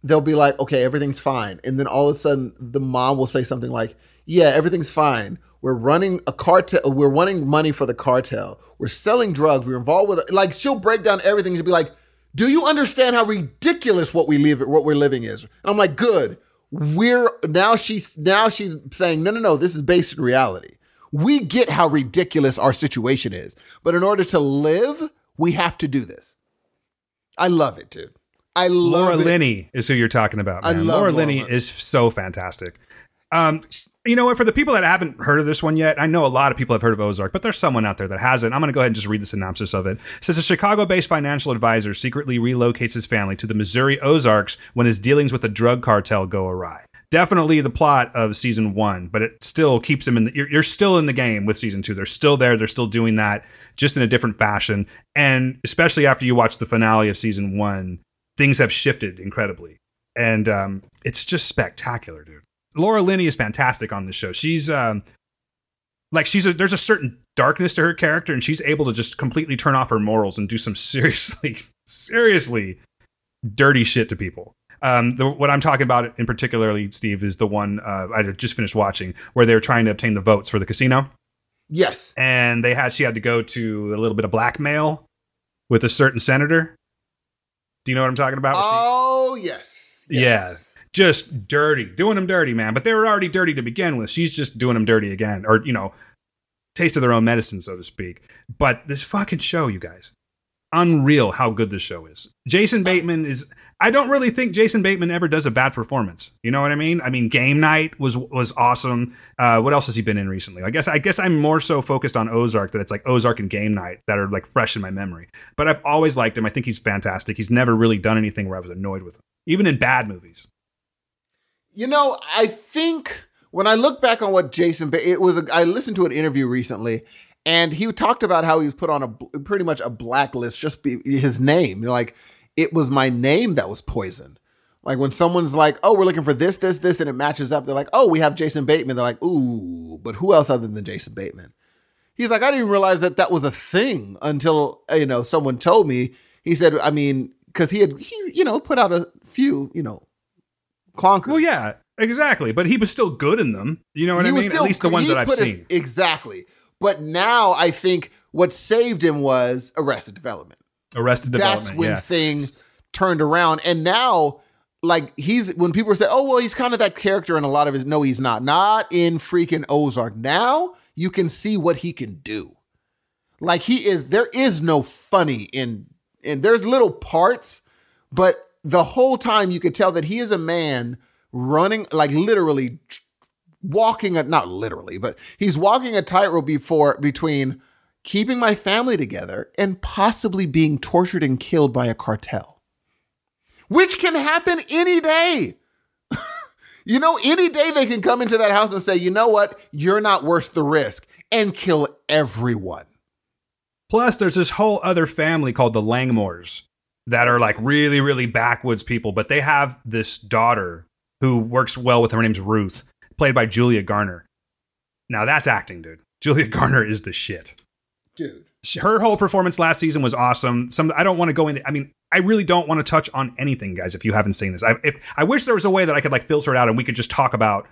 they'll be like, okay, everything's fine. And then all of a sudden the mom will say something like, Yeah, everything's fine. We're running a cartel, we're running money for the cartel. We're selling drugs. We're involved with like she'll break down everything. She'll be like, Do you understand how ridiculous what we live what we're living is? And I'm like, good. We're now she's now she's saying, no, no, no, this is based in reality. We get how ridiculous our situation is. But in order to live, we have to do this. I love it, dude. I love Laura it. Linney is who you're talking about. I Man. love Laura Laura Linney Linney. is so fantastic. Um, you know what? For the people that haven't heard of this one yet, I know a lot of people have heard of Ozark, but there's someone out there that hasn't. I'm going to go ahead and just read the synopsis of it. It says a Chicago-based financial advisor secretly relocates his family to the Missouri Ozarks when his dealings with the drug cartel go awry. Definitely the plot of season one, but it still keeps him in. The, you're, you're still in the game with season two. They're still there. They're still doing that, just in a different fashion. And especially after you watch the finale of season one, things have shifted incredibly, and um, it's just spectacular, dude. Laura Linney is fantastic on this show. She's um, like she's a, there's a certain darkness to her character, and she's able to just completely turn off her morals and do some (laughs) seriously, seriously dirty shit to people. Um, the, what I'm talking about in particularly, Steve, is the one uh, I just finished watching where they were trying to obtain the votes for the casino, Yes. and they had she had to go to a little bit of blackmail with a certain senator. Do you know what I'm talking about? Oh, yes. Yeah. Just dirty, doing them dirty, man. But they were already dirty to begin with. She's just doing them dirty again, or, you know, taste of their own medicine, so to speak. But this fucking show, you guys, unreal how good this show is. Jason Bateman is. I don't really think Jason Bateman ever does a bad performance. You know what I mean? I mean, Game Night was was awesome. Uh, what else has he been in recently? I guess I guess I'm more so focused on Ozark that it's like Ozark and Game Night that are like fresh in my memory. But I've always liked him. I think he's fantastic. He's never really done anything where I was annoyed with him, even in bad movies. You know, I think when I look back on what Jason, ba- it was. A, I listened to an interview recently, and he talked about how he was put on a pretty much a blacklist just be his name. You're like, it was my name that was poisoned. Like when someone's like, "Oh, we're looking for this, this, this," and it matches up, they're like, "Oh, we have Jason Bateman." They're like, "Ooh, but who else other than Jason Bateman?" He's like, "I didn't even realize that that was a thing until uh, you know someone told me." He said, I mean, because he had he you know put out a few you know clonkers. Well, yeah, exactly. But he was still good in them. You know what He I mean? still- At least the ones that I've put his- seen. exactly. But now I think what saved him was Arrested Development. Arrested Development. That's when yeah. things turned around, and now. Like he's when people say, "Oh well, he's kind of that character in a lot of his." No, he's not. Not in freaking Ozark. Now you can see what he can do. Like he is. There is no funny in. And there's little parts, but the whole time you could tell that he is a man running, like literally walking a not literally, but he's walking a tightrope before between keeping my family together and possibly being tortured and killed by a cartel. Which can happen any day. (laughs) you know, any day they can come into that house and say, you know what, you're not worth the risk and kill everyone. Plus, there's this whole other family called the Langmores that are like really, really backwoods people, but they have this daughter who works well with her her name's Ruth, played by Julia Garner. Now that's acting, dude. Julia (laughs) Garner is the shit. Dude. Her whole performance last season was awesome. Some I don't want to go into. I mean, I really don't want to touch on anything, guys. If you haven't seen this, I if I wish there was a way that I could like filter it out and we could just talk about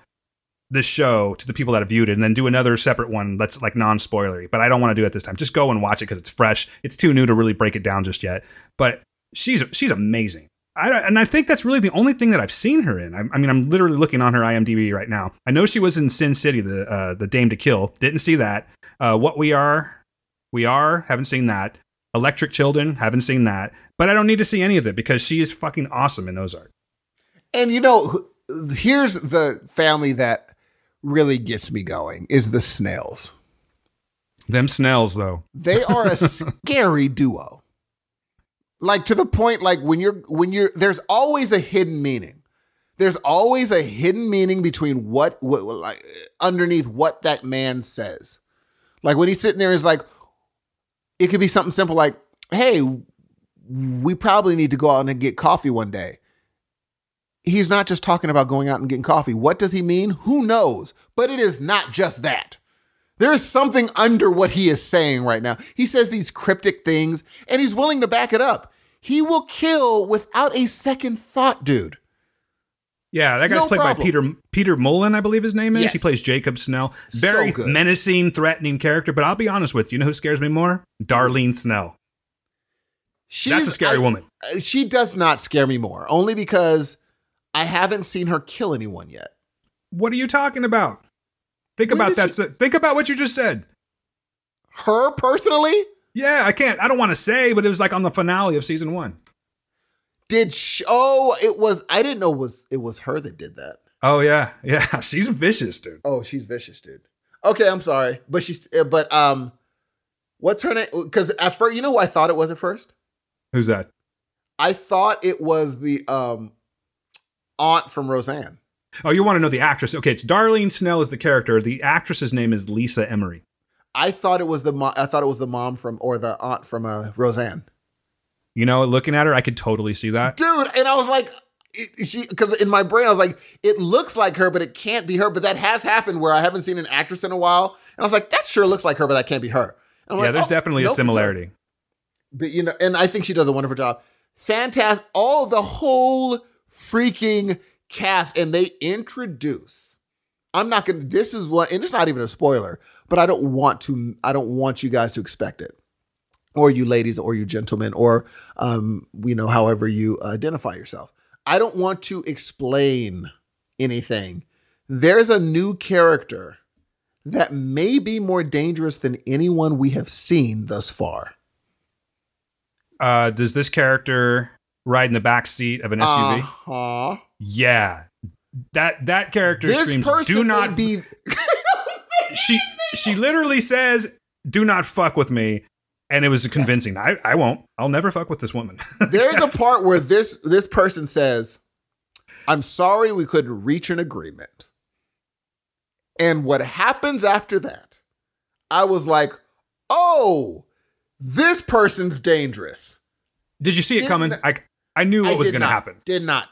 this show to the people that have viewed it and then do another separate one that's like non-spoilery but i don't want to do it this time just go and watch it because it's fresh it's too new to really break it down just yet but she's she's amazing I, and I think that's really the only thing that I've seen her in. I, I mean, I'm literally looking on her IMDb right now. I know she was in Sin City, the uh, the Dame to Kill. Didn't see that. Uh, what we are, we are. Haven't seen that. Electric Children. Haven't seen that. But I don't need to see any of it because she is fucking awesome in Ozark. And you know, here's the family that really gets me going is the Snells. Them Snells though. They are a (laughs) scary duo. Like to the point like when you're when you're there's always a hidden meaning. There's always a hidden meaning between what, what like underneath what that man says. Like when he's sitting there is like it could be something simple like, "Hey, we probably need to go out and get coffee one day." He's not just talking about going out and getting coffee. What does he mean? Who knows? But it is not just that. There is something under what he is saying right now. He says these cryptic things and he's willing to back it up. He will kill without a second thought, dude. Yeah, that guy's No played by. Peter Peter Mullan, I believe his name is. Yes. He plays Jacob Snell. Very good. menacing, threatening character. But I'll be honest with you, you know who scares me more? Darlene Snell. She's, That's a scary I- woman. She does not scare me more, only because I haven't seen her kill anyone yet. What are you talking about? Think When about that. she- Think about what you just said. Her personally? Yeah, I can't. I don't want to say, but it was like on the finale of season one. Did she, oh, it was I didn't know it was it was her that did that. Oh yeah, yeah. (laughs) She's vicious, dude. Oh, she's vicious, dude. Okay, I'm sorry, but she's uh, but um, what's her name? Because at first, you know who I thought it was at first. Who's that? I thought it was the um aunt from Roseanne. Oh, you want to know the actress? Okay, it's Darlene Snell is the character. The actress's name is Lisa Emery. I thought it was the mo- I thought it was the mom from or the aunt from uh, Roseanne. You know, looking at her, I could totally see that. dude. And I was like, it- she because in my brain I was like, it looks like her, but it can't be her. But that has happened where I haven't seen an actress in a while, and I was like, that sure looks like her, but that can't be her. And Yeah, like, there's oh, definitely nope, a similarity. But you know, and I think she does a wonderful job. Fantastic, all the whole freaking cast, and they introduce. I'm not gonna. This is what, and it's not even a spoiler, but I don't want to. I don't want you guys to expect it, or you ladies, or you gentlemen, or um, you know, however you identify yourself. I don't want to explain anything. There's a new character that may be more dangerous than anyone we have seen thus far. Uh, does this character ride in the back seat of an SUV? Uh-huh. Yeah, that that character This screams, "Do not be (laughs) she she literally says, "Do not fuck with me," and it was convincing. I I won't. I'll never fuck with this woman. (laughs) There's a part where this this person says, "I'm sorry we couldn't reach an agreement." And what happens after that? I was like, "Oh, this person's dangerous." Did you see it coming? I I knew what I was going to happen. Did not.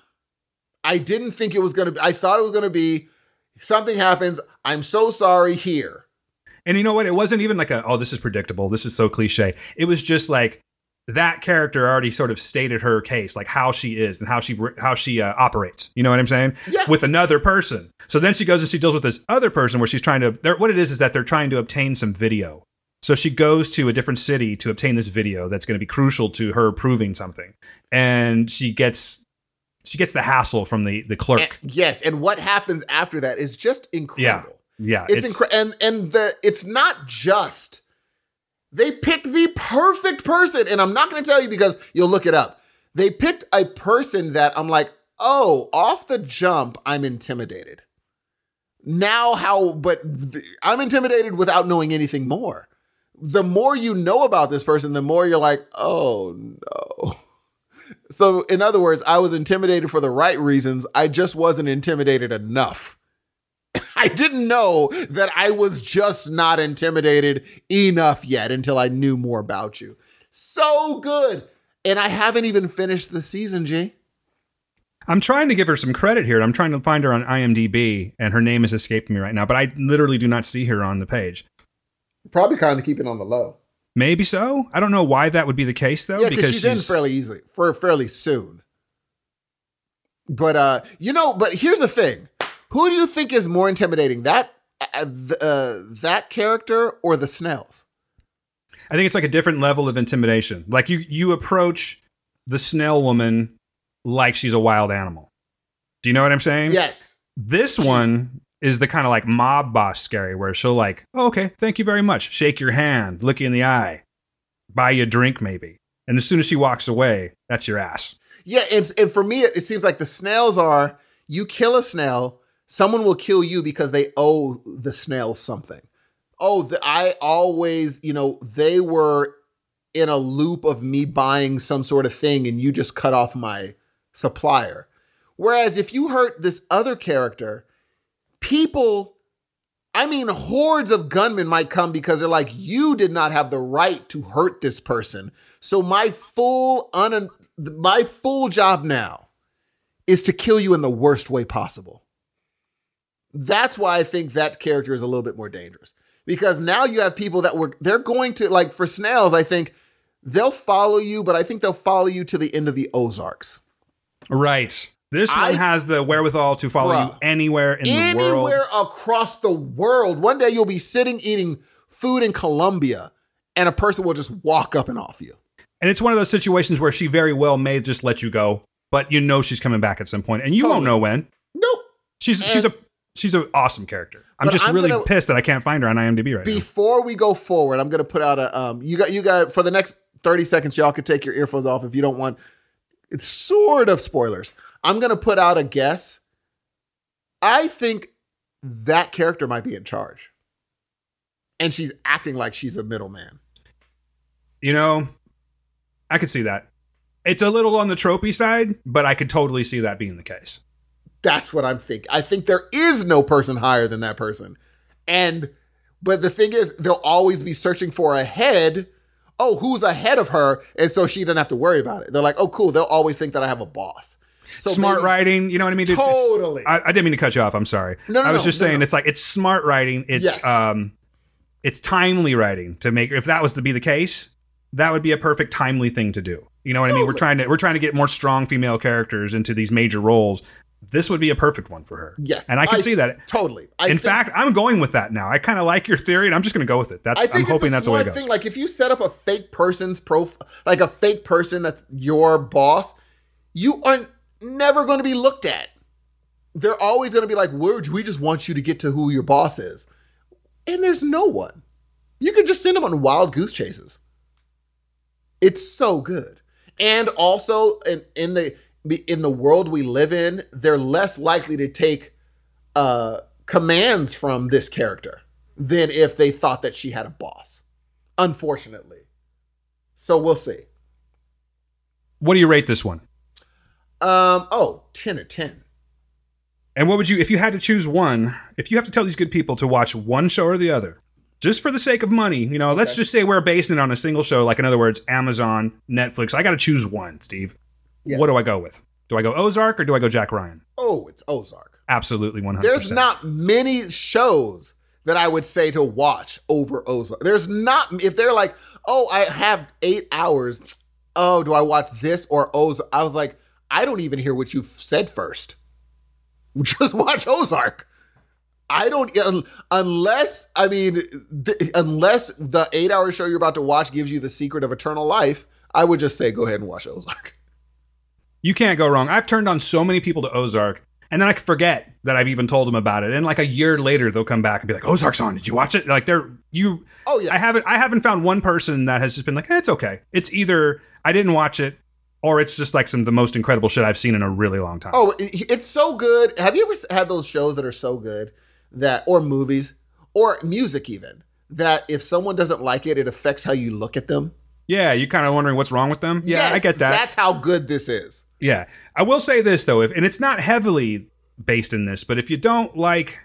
I didn't think it was going to be I thought it was going to be something happens, I'm so sorry here. And you know what? It wasn't even like a, oh, this is predictable. This is so cliche. It was just like that character already sort of stated her case, like how she is and how she how she uh, operates. You know what I'm saying? Yeah. With another person. So then she goes and she deals with this other person where she's trying to. What it is is that they're trying to obtain some video. So she goes to a different city to obtain this video that's going to be crucial to her proving something, and she gets she gets the hassle from the the clerk. And, yes, and what happens after that is just incredible. Yeah, yeah, it's, it's incredible, and and the it's not just they picked the perfect person, and I'm not going to tell you because you'll look it up. They picked a person that I'm like, oh, off the jump, I'm intimidated. Now, how? But th- I'm intimidated without knowing anything more. The more you know about this person, the more you're like, oh no. So, in other words, I was intimidated for the right reasons. I just wasn't intimidated enough. (coughs) I didn't know that I was just not intimidated enough yet until I knew more about you. So good. And I haven't even finished the season, G. I'm trying to give her some credit here. I'm trying to find her on IMDb, and her name is escaping me right now, but I literally do not see her on the page. Probably kind of keep it on the low. Maybe so. I don't know why that would be the case though. Yeah, because she's, she's in fairly easily for fairly soon. But uh, you know, but here's the thing: who do you think is more intimidating, that uh, uh, that character or the Snells? I think it's like a different level of intimidation. Like you you approach the Snell woman like she's a wild animal. Do you know what I'm saying? Yes. This one is the kind of like mob boss scary where she'll like, oh, okay, thank you very much. Shake your hand, look you in the eye, buy you a drink maybe. And as soon as she walks away, that's your ass. Yeah, and, and for me, it, it seems like the Snells are you kill a Snell, someone will kill you because they owe the Snell something. Oh, the, I always, you know, they were in a loop of me buying some sort of thing and you just cut off my supplier. Whereas if you hurt this other character, people, I mean, hordes of gunmen might come because they're like, you did not have the right to hurt this person. So my full un, my full job now is to kill you in the worst way possible. That's why I think that character is a little bit more dangerous because now you have people that were they're going to like for Snells. I think they'll follow you, but I think they'll follow you to the end of the Ozarks. Right. This one I, has the wherewithal to follow bruh, you anywhere in anywhere the world. Anywhere across the world. One day you'll be sitting eating food in Colombia and a person will just walk up and off you. And it's one of those situations where she very well may just let you go, but you know she's coming back at some point and you totally. won't know when. Nope. She's and, she's a she's an awesome character. I'm just I'm really gonna, pissed that I can't find her on IMDb right before now. Before we go forward, I'm going to put out a um you got you got for the next 30 seconds y'all could take your earphones off if you don't want it's sort of spoilers. I'm going to put out a guess. I think that character might be in charge. And she's acting like she's a middleman. You know, I could see that. It's a little on the tropey side, but I could totally see that being the case. That's what I'm thinking. I think there is no person higher than that person. And but the thing is, they'll always be searching for a head. Oh, who's ahead of her? And so she doesn't have to worry about it. They're like, oh, cool. They'll always think that I have a boss. So smart maybe, writing. You know what I mean? It's, totally. It's, I, I, didn't mean to cut you off. I'm sorry. No, no I was just no, saying no. it's like it's smart writing. It's yes. um, it's timely writing to make. If that was to be the case, that would be a perfect timely thing to do. You know what totally. I mean? We're trying to we're trying to get more strong female characters into these major roles. This would be a perfect one for her. Yes, and I can I, see that totally. I In think, fact, I'm going with that now. I kind of like your theory, and I'm just going to go with it. That's I'm hoping that's the way it goes. Thing. Like if you set up a fake person's profile, like a fake person that's your boss, you aren't never going to be looked at. They're always going to be like, we just want you to get to who your boss is. And there's no one. You can just send them on wild goose chases. It's so good. And also in, in the in the world we live in, they're less likely to take uh, commands from this character than if they thought that she had a boss. Unfortunately. So we'll see. What do you rate this one? Um, oh, 10 or 10. And what would you, if you had to choose one, if you have to tell these good people to watch one show or the other, just for the sake of money, you know, okay. let's just say we're basing it on a single show, like in other words, Amazon, Netflix. I got to choose one, Steve. Yes. What do I go with? Do I go Ozark or do I go Jack Ryan? Oh, it's Ozark. Absolutely 100%. There's not many shows that I would say to watch over Ozark. There's not, if they're like, oh, I have eight hours, oh, do I watch this or Ozark? I was like, I don't even hear what you've said first. (laughs) Just watch Ozark. I don't unless I mean th- unless the eight hour show you're about to watch gives you the secret of eternal life. I would just say go ahead and watch Ozark. You can't go wrong. I've turned on so many people to Ozark, and then I forget that I've even told them about it. And like a year later, they'll come back and be like, "Ozark's on. Did you watch it?" Like they're you. Oh yeah. I haven't. I haven't found one person that has just been like, eh, "It's okay." It's either I didn't watch it, or it's just like some the most incredible shit I've seen in a really long time. Oh, it's so good. Have you ever had those shows that are so good that, or movies, or music even that if someone doesn't like it, it affects how you look at them? Yeah, you're kind of wondering what's wrong with them. Yeah, Yes, I get that. That's how good this is. Yeah, I will say this though, if and it's not heavily based in this, but if you don't like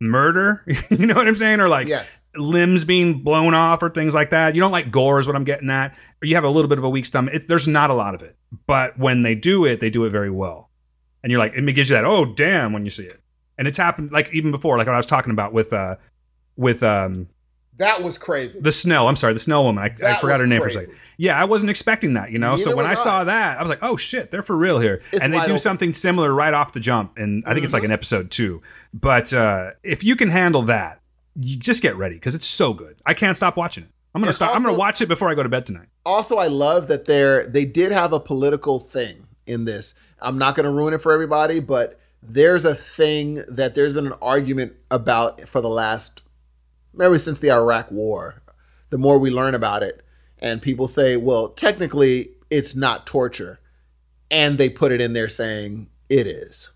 murder, (laughs) you know what I'm saying, or like Yes. limbs being blown off or things like that, you don't like gore is what I'm getting at, or you have a little bit of a weak stomach. It, there's not a lot of it, but when they do it, they do it very well, and you're like, it gives you that oh damn when you see it, and it's happened like even before, like what I was talking about with uh with um That was crazy. the Snell. I'm sorry, the Snell woman. I, I forgot her name for a second. Yeah, I wasn't expecting that, you know. so when I was saw that, I was like, oh shit, they're for real here. It's and they do open. something similar right off the jump. And I think it's like Mm-hmm. an episode two. But uh, if you can handle that, you just get ready because it's so good. I can't stop watching it. I'm gonna And stop. I'm gonna watch it before I go to bed tonight. also I love that they're they did have a political thing in this. I'm not going to ruin it for everybody, but there's a thing that there's been an argument about for the last maybe since the Iraq war. The more we learn about it, and people say, well, technically it's not torture, and they put it in there saying it is.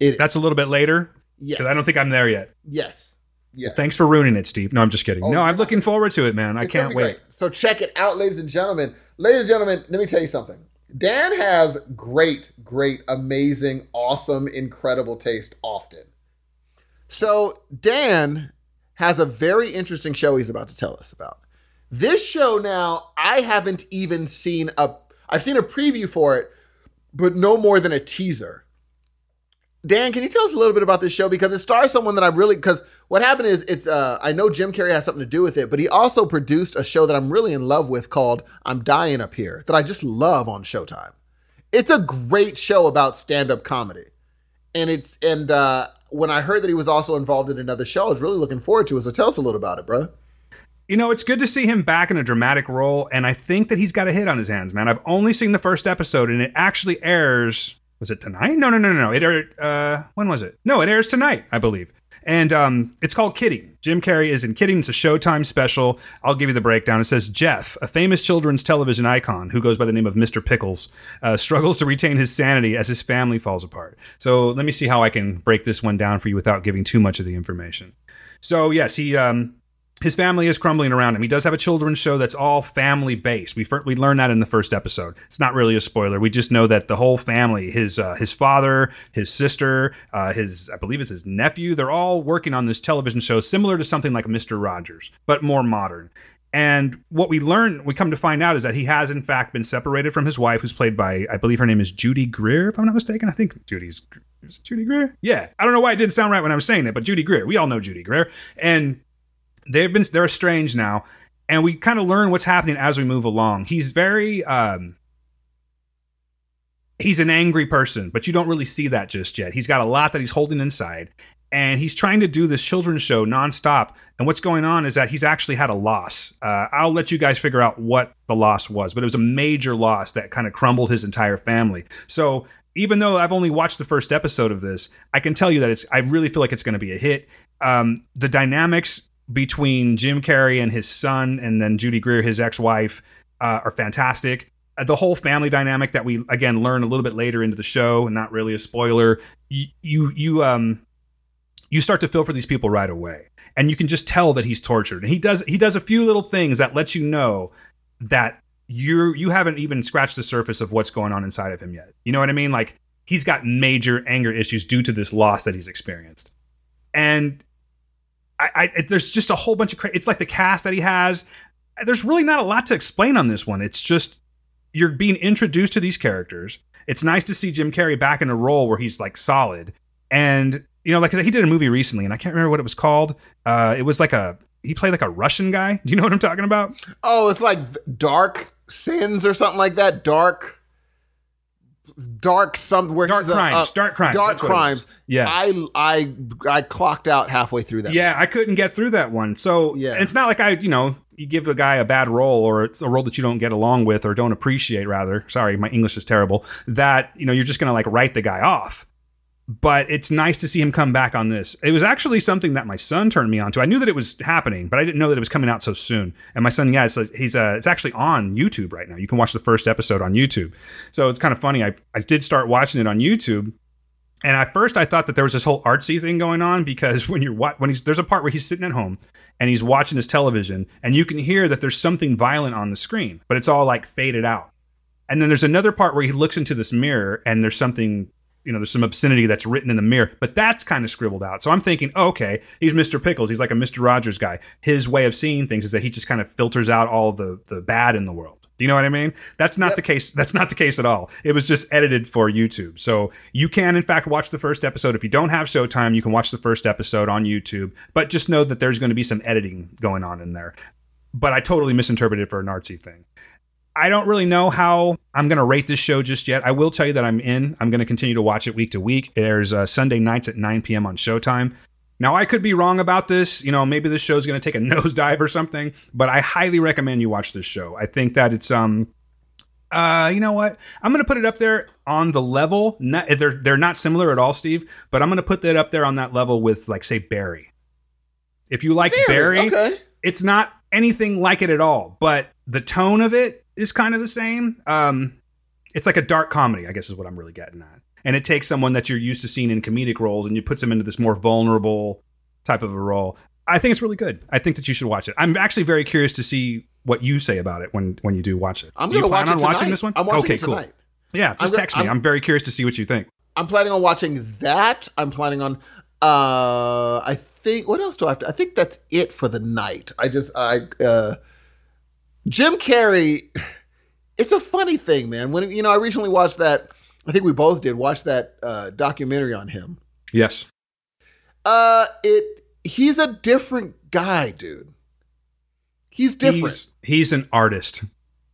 It That's a little bit later. Yes. Because I don't think I'm there yet. yes. Yes. Thanks for ruining it, Steve. No, I'm just kidding. Oh, no, I'm looking forward to it, man. I can't wait. great. So check it out, ladies and gentlemen. Ladies and gentlemen, let me tell you something. Dan has great, great, amazing, awesome, incredible taste often. So Dan has a very interesting show he's about to tell us about. This show now, I haven't even seen a I've seen a preview for it, but no more than a teaser. Dan, can you tell us a little bit about this show because it stars someone that I really because what happened is it's uh I know Jim Carrey has something to do with it, but he also produced a show that I'm really in love with called I'm Dying Up Here that I just love on Showtime. It's a great show about stand-up comedy. And it's and uh when I heard that he was also involved in another show, I was really looking forward to it. So tell us a little about it, brother. You know, it's good to see him back in a dramatic role, and I think that he's got a hit on his hands, man. I've only seen the first episode, and it actually airs. Was it tonight? No, no, no, no, no. It aired. Uh, when was it? No, it airs tonight, I believe. And um, it's called Kidding. Jim Carrey is in Kidding. It's a Showtime special. I'll give you the breakdown. It says Jeff, a famous children's television icon who goes by the name of Mr. Pickles, uh, struggles to retain his sanity as his family falls apart. So let me see how I can break this one down for you without giving too much of the information. So yes, he um, his family is crumbling around him. He does have a children's show that's all family based. We we learned that in the first episode. It's not really a spoiler. We just know that the whole family, his uh, his father, his sister, uh, his I believe it's his nephew, they're all working on this television show similar to something like Mister Rogers, but more modern. And what we learn, we come to find out, is that he has in fact been separated from his wife, who's played by I believe her name is Judy Greer, if I'm not mistaken. I think Judy's Judy Greer. Yeah, I don't know why it didn't sound right when I was saying it, but Judy Greer. We all know Judy Greer, and they've been they're estranged now and we kind of learn what's happening as we move along he's very um he's an angry person but you don't really see that just yet he's got a lot that he's holding inside and he's trying to do this children's show nonstop and what's going on is that he's actually had a loss uh, i'll let you guys figure out what the loss was but it was a major loss that kind of crumbled his entire family so even though I've only watched the first episode of this, I can tell you that it's. I really feel like it's going to be a hit. Um, the dynamics between Jim Carrey and his son, and then Judy Greer, his ex-wife, uh, are fantastic. Uh, the whole family dynamic that we again learn a little bit later into the show, and not really a spoiler. You you, you um you start to feel for these people right away, and you can just tell that he's tortured. And he does he does a few little things that let you know that you you haven't even scratched the surface of what's going on inside of him yet. You know what I mean? Like he's got major anger issues due to this loss that he's experienced, and I, I there's just a whole bunch of cra- it's like the cast that he has. There's really not a lot to explain on this one. It's just you're being introduced to these characters. It's nice to see Jim Carrey back in a role where he's like solid, and you know, like he did a movie recently, and I can't remember what it was called. Uh, it was like a he played like a Russian guy. Do you know what I'm talking about? Oh, it's like dark sins or something like that. Dark, dark something where dark a- crimes, uh, dark crimes, dark crimes. Yeah. I I I clocked out halfway through that. Yeah, I couldn't get through that one. So Yeah. it's not like I, you know, you give a guy a bad role or it's a role that you don't get along with or don't appreciate rather. Sorry, my English is terrible. That, you know, you're just going to like write the guy off. But it's nice to see him come back on this. It was actually something that my son turned me on to. I knew that it was happening, but I didn't know that it was coming out so soon. And my son, yeah, so he's uh, it's actually on YouTube right now. You can watch the first episode on YouTube. So it's kind of funny. I, I did start watching it on YouTube, and at first, I thought that there was this whole artsy thing going on because (laughs) when you're when he's there's a part where he's sitting at home and he's watching his television, and you can hear that there's something violent on the screen, but it's all like faded out. And then there's another part where he looks into this mirror and there's something, you know, there's some obscenity that's written in the mirror, but that's kind of scribbled out. So I'm thinking, oh, okay, he's Mr. Pickles. He's like a Mr. Rogers guy. His way of seeing things is that he just kind of filters out all the the bad in the world. Do you know what I mean? That's not the case. That's not the case at all. It was just edited for YouTube. So you can, in fact, watch the first episode. If you don't have Showtime, you can watch the first episode on YouTube. But just know that there's going to be some editing going on in there. But I totally misinterpreted it for a Nazi thing. I don't really know how I'm going to rate this show just yet. I will tell you that I'm in. I'm going to continue to watch it week to week. It airs uh, Sunday nights at 9 p.m. on Showtime. Now, I could be wrong about this. You know, maybe this show's going to take a (laughs) nosedive or something, but I highly recommend you watch this show. I think that it's um uh you know what? I'm going to put it up there on the level. Not, they're they're not similar at all, Steve, but I'm going to put that up there on that level with like say Barry. If you like Barry, Barry, okay. it's not anything like it at all, but the tone of it is kind of the same. Um, it's like a dark comedy, I guess is what I'm really getting at. And it takes someone that you're used to seeing in comedic roles and you puts them into this more vulnerable type of a role. I think it's really good. I think that you should watch it. I'm actually very curious to see what you say about it when when you do watch it. I'm do gonna plan watch on it watching this one? I'm watching okay, cool. Yeah, just gonna- text me. I'm- I'm very curious to see what you think. I'm planning on watching that. I'm planning on. Uh, I think. What else do I have to? I think that's it for the night. I just. I. Uh, Jim Carrey. It's a funny thing, man. When you know, I recently watched that. I think we both did watch that uh, documentary on him. Yes. Uh, it. He's a different guy, dude. He's different. He's, he's an artist.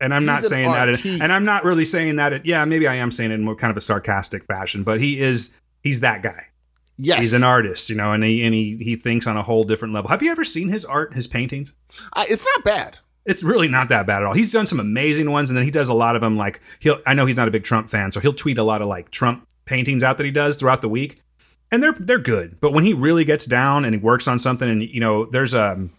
And I'm He's not saying that, artiste. and I'm not really saying that. It, yeah, maybe I am saying it in more kind of a sarcastic fashion, but he is. He's that guy. Yes. He's an artist, you know, and he and he he thinks on a whole different level. Have you ever seen his art, his paintings? I, it's not bad. It's really not that bad at all. He's done some amazing ones, and then he does a lot of them. Like he'll, I know he's not a big Trump fan, so he'll tweet a lot of like Trump paintings out that he does throughout the week, and they're they're good. But when he really gets down and he works on something, and you know, there's um,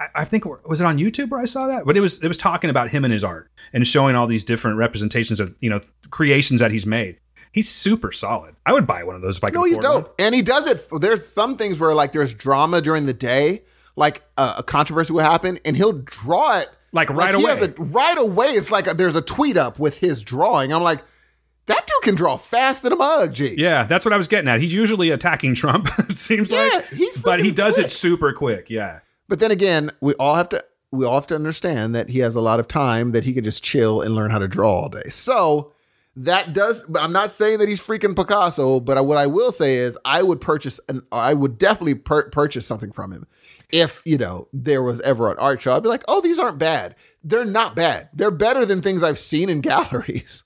I, I think was it on YouTube where I saw that, but it was it was talking about him and his art and showing all these different representations of you know creations that he's made. He's super solid. I would buy one of those if I could. No, he's afford one. dope, and he does it. There's some things where like there's drama during the day, like uh, a controversy will happen, and he'll draw it Like, right he away. a- right away, it's like a, there's a tweet up with his drawing. I'm like, that dude can draw fast than a mug, G. Yeah, that's what I was getting at. He's usually attacking Trump. (laughs) It seems Yeah, like, he's but he does it super quick. Yeah. But then again, we all have to we all have to understand that he has a lot of time that he can just chill and learn how to draw all day. So that does. But I'm not saying that he's freaking Picasso. But what I will say is, I would purchase and I would definitely pur- purchase something from him if you know there was ever an art show. I'd be like, oh, these aren't bad. They're not bad. They're better than things I've seen in (laughs) galleries.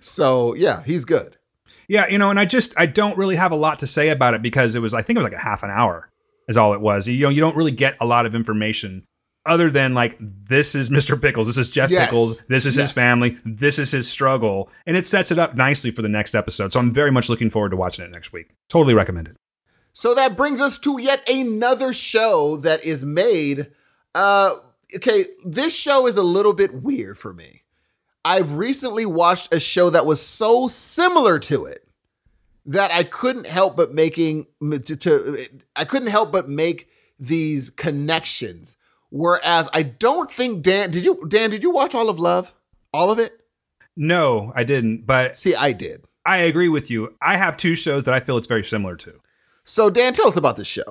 so yeah, he's good. Yeah, you know, and I just I don't really have a lot to say about it because it was I think it was like a half an hour is all it was. You know, you don't really get a lot of information other than like this is (laughs) Mr. Pickles, this is Jeff Yes. Pickles, this is Yes. his family, this is his struggle, and it sets it up nicely for the next episode. So I'm very much looking forward to watching it next week. Totally recommend it. So that brings us to yet another show that is made. Uh, okay, this show is a little bit weird for me. I've recently watched a show that was so similar to it that I couldn't help but making to, to I couldn't help but make these connections. Whereas I don't think Dan did you Dan did you watch all of Love? All of it? No, I didn't, but See, I did. I agree with you. I have two shows that I feel it's very similar to. So Dan, tell us about this show.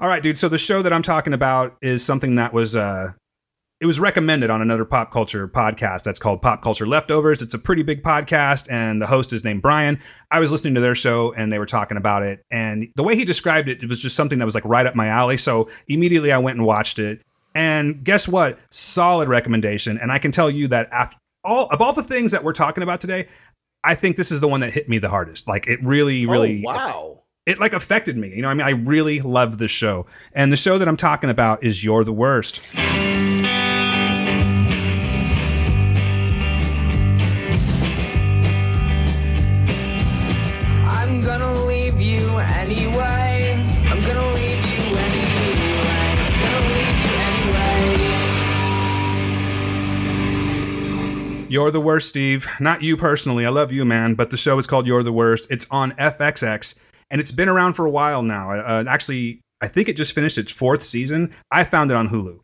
All right, dude. So the show that I'm talking about is something that was uh it was recommended on another pop culture podcast that's called Pop Culture Leftovers. It's a pretty big podcast and the host is named Brian. I was listening to their show and they were talking about it and the way he described it it was just something that was like right up my alley. So immediately I went and watched it And guess what? Solid recommendation. And I can tell you that after all of all the things that we're talking about today, I think this is the one that hit me the hardest. Like it really, really oh, wow. It like affected me. You know, I mean, I really loved the show. And the show that I'm talking about is You're the Worst. I'm gonna leave you anyway. I'm gonna leave you anyway. I'm gonna leave you anyway. You're the worst, Steve. Not you personally. I love you, man. But the show is called You're the Worst. It's on FXX, and it's been around for a while now. Uh, actually, I think it just finished its fourth season. I found it on Hulu,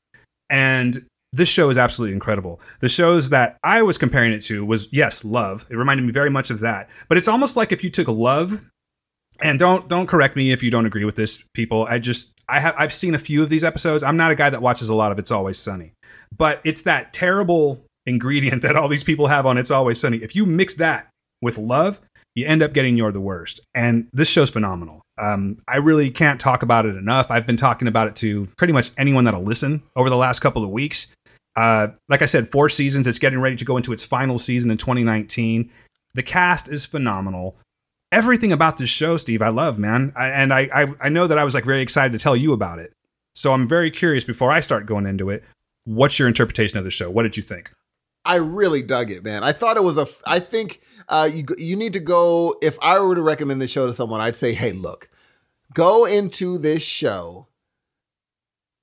and this show is absolutely incredible. The shows that I was comparing it to was yes, Love. It reminded me very much of that. But it's almost like if you took Love, and don't don't correct me if you don't agree with this, people. I just I have I've seen a few of these episodes. I'm not a guy that watches a lot of It's Always Sunny, but it's that terrible ingredient (laughs) that all these people have on It's Always Sunny. If you mix that with Love, you end up getting You're the Worst. And this show's phenomenal. Um, I really can't talk about it enough. I've been talking about it to pretty much anyone that'll listen over the last couple of weeks. Uh, like I said, four seasons. It's getting ready to go into its final season in 2019. The cast is phenomenal. Everything about this show, Steve, I love, man. I, and I, I, I know that I was like very excited to tell you about it. So I'm very curious before I start going into it. What's your interpretation of the show? What did you think? I really dug it, man. I thought it was a. I think uh, you you need to go. If I were to recommend this show to someone, I'd say, hey, look, go into this show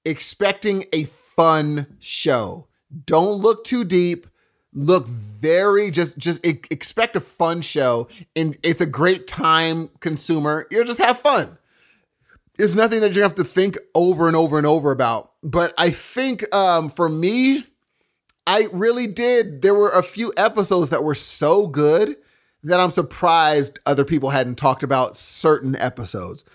expecting a fun show. Don't look too deep. Look very just just expect a fun show, and it's a great time consumer. You'll just have fun. It's nothing that you have to think over and over and over about. But I think um, for me, I really did. There were a few episodes that were so good that I'm surprised other people hadn't talked about certain episodes.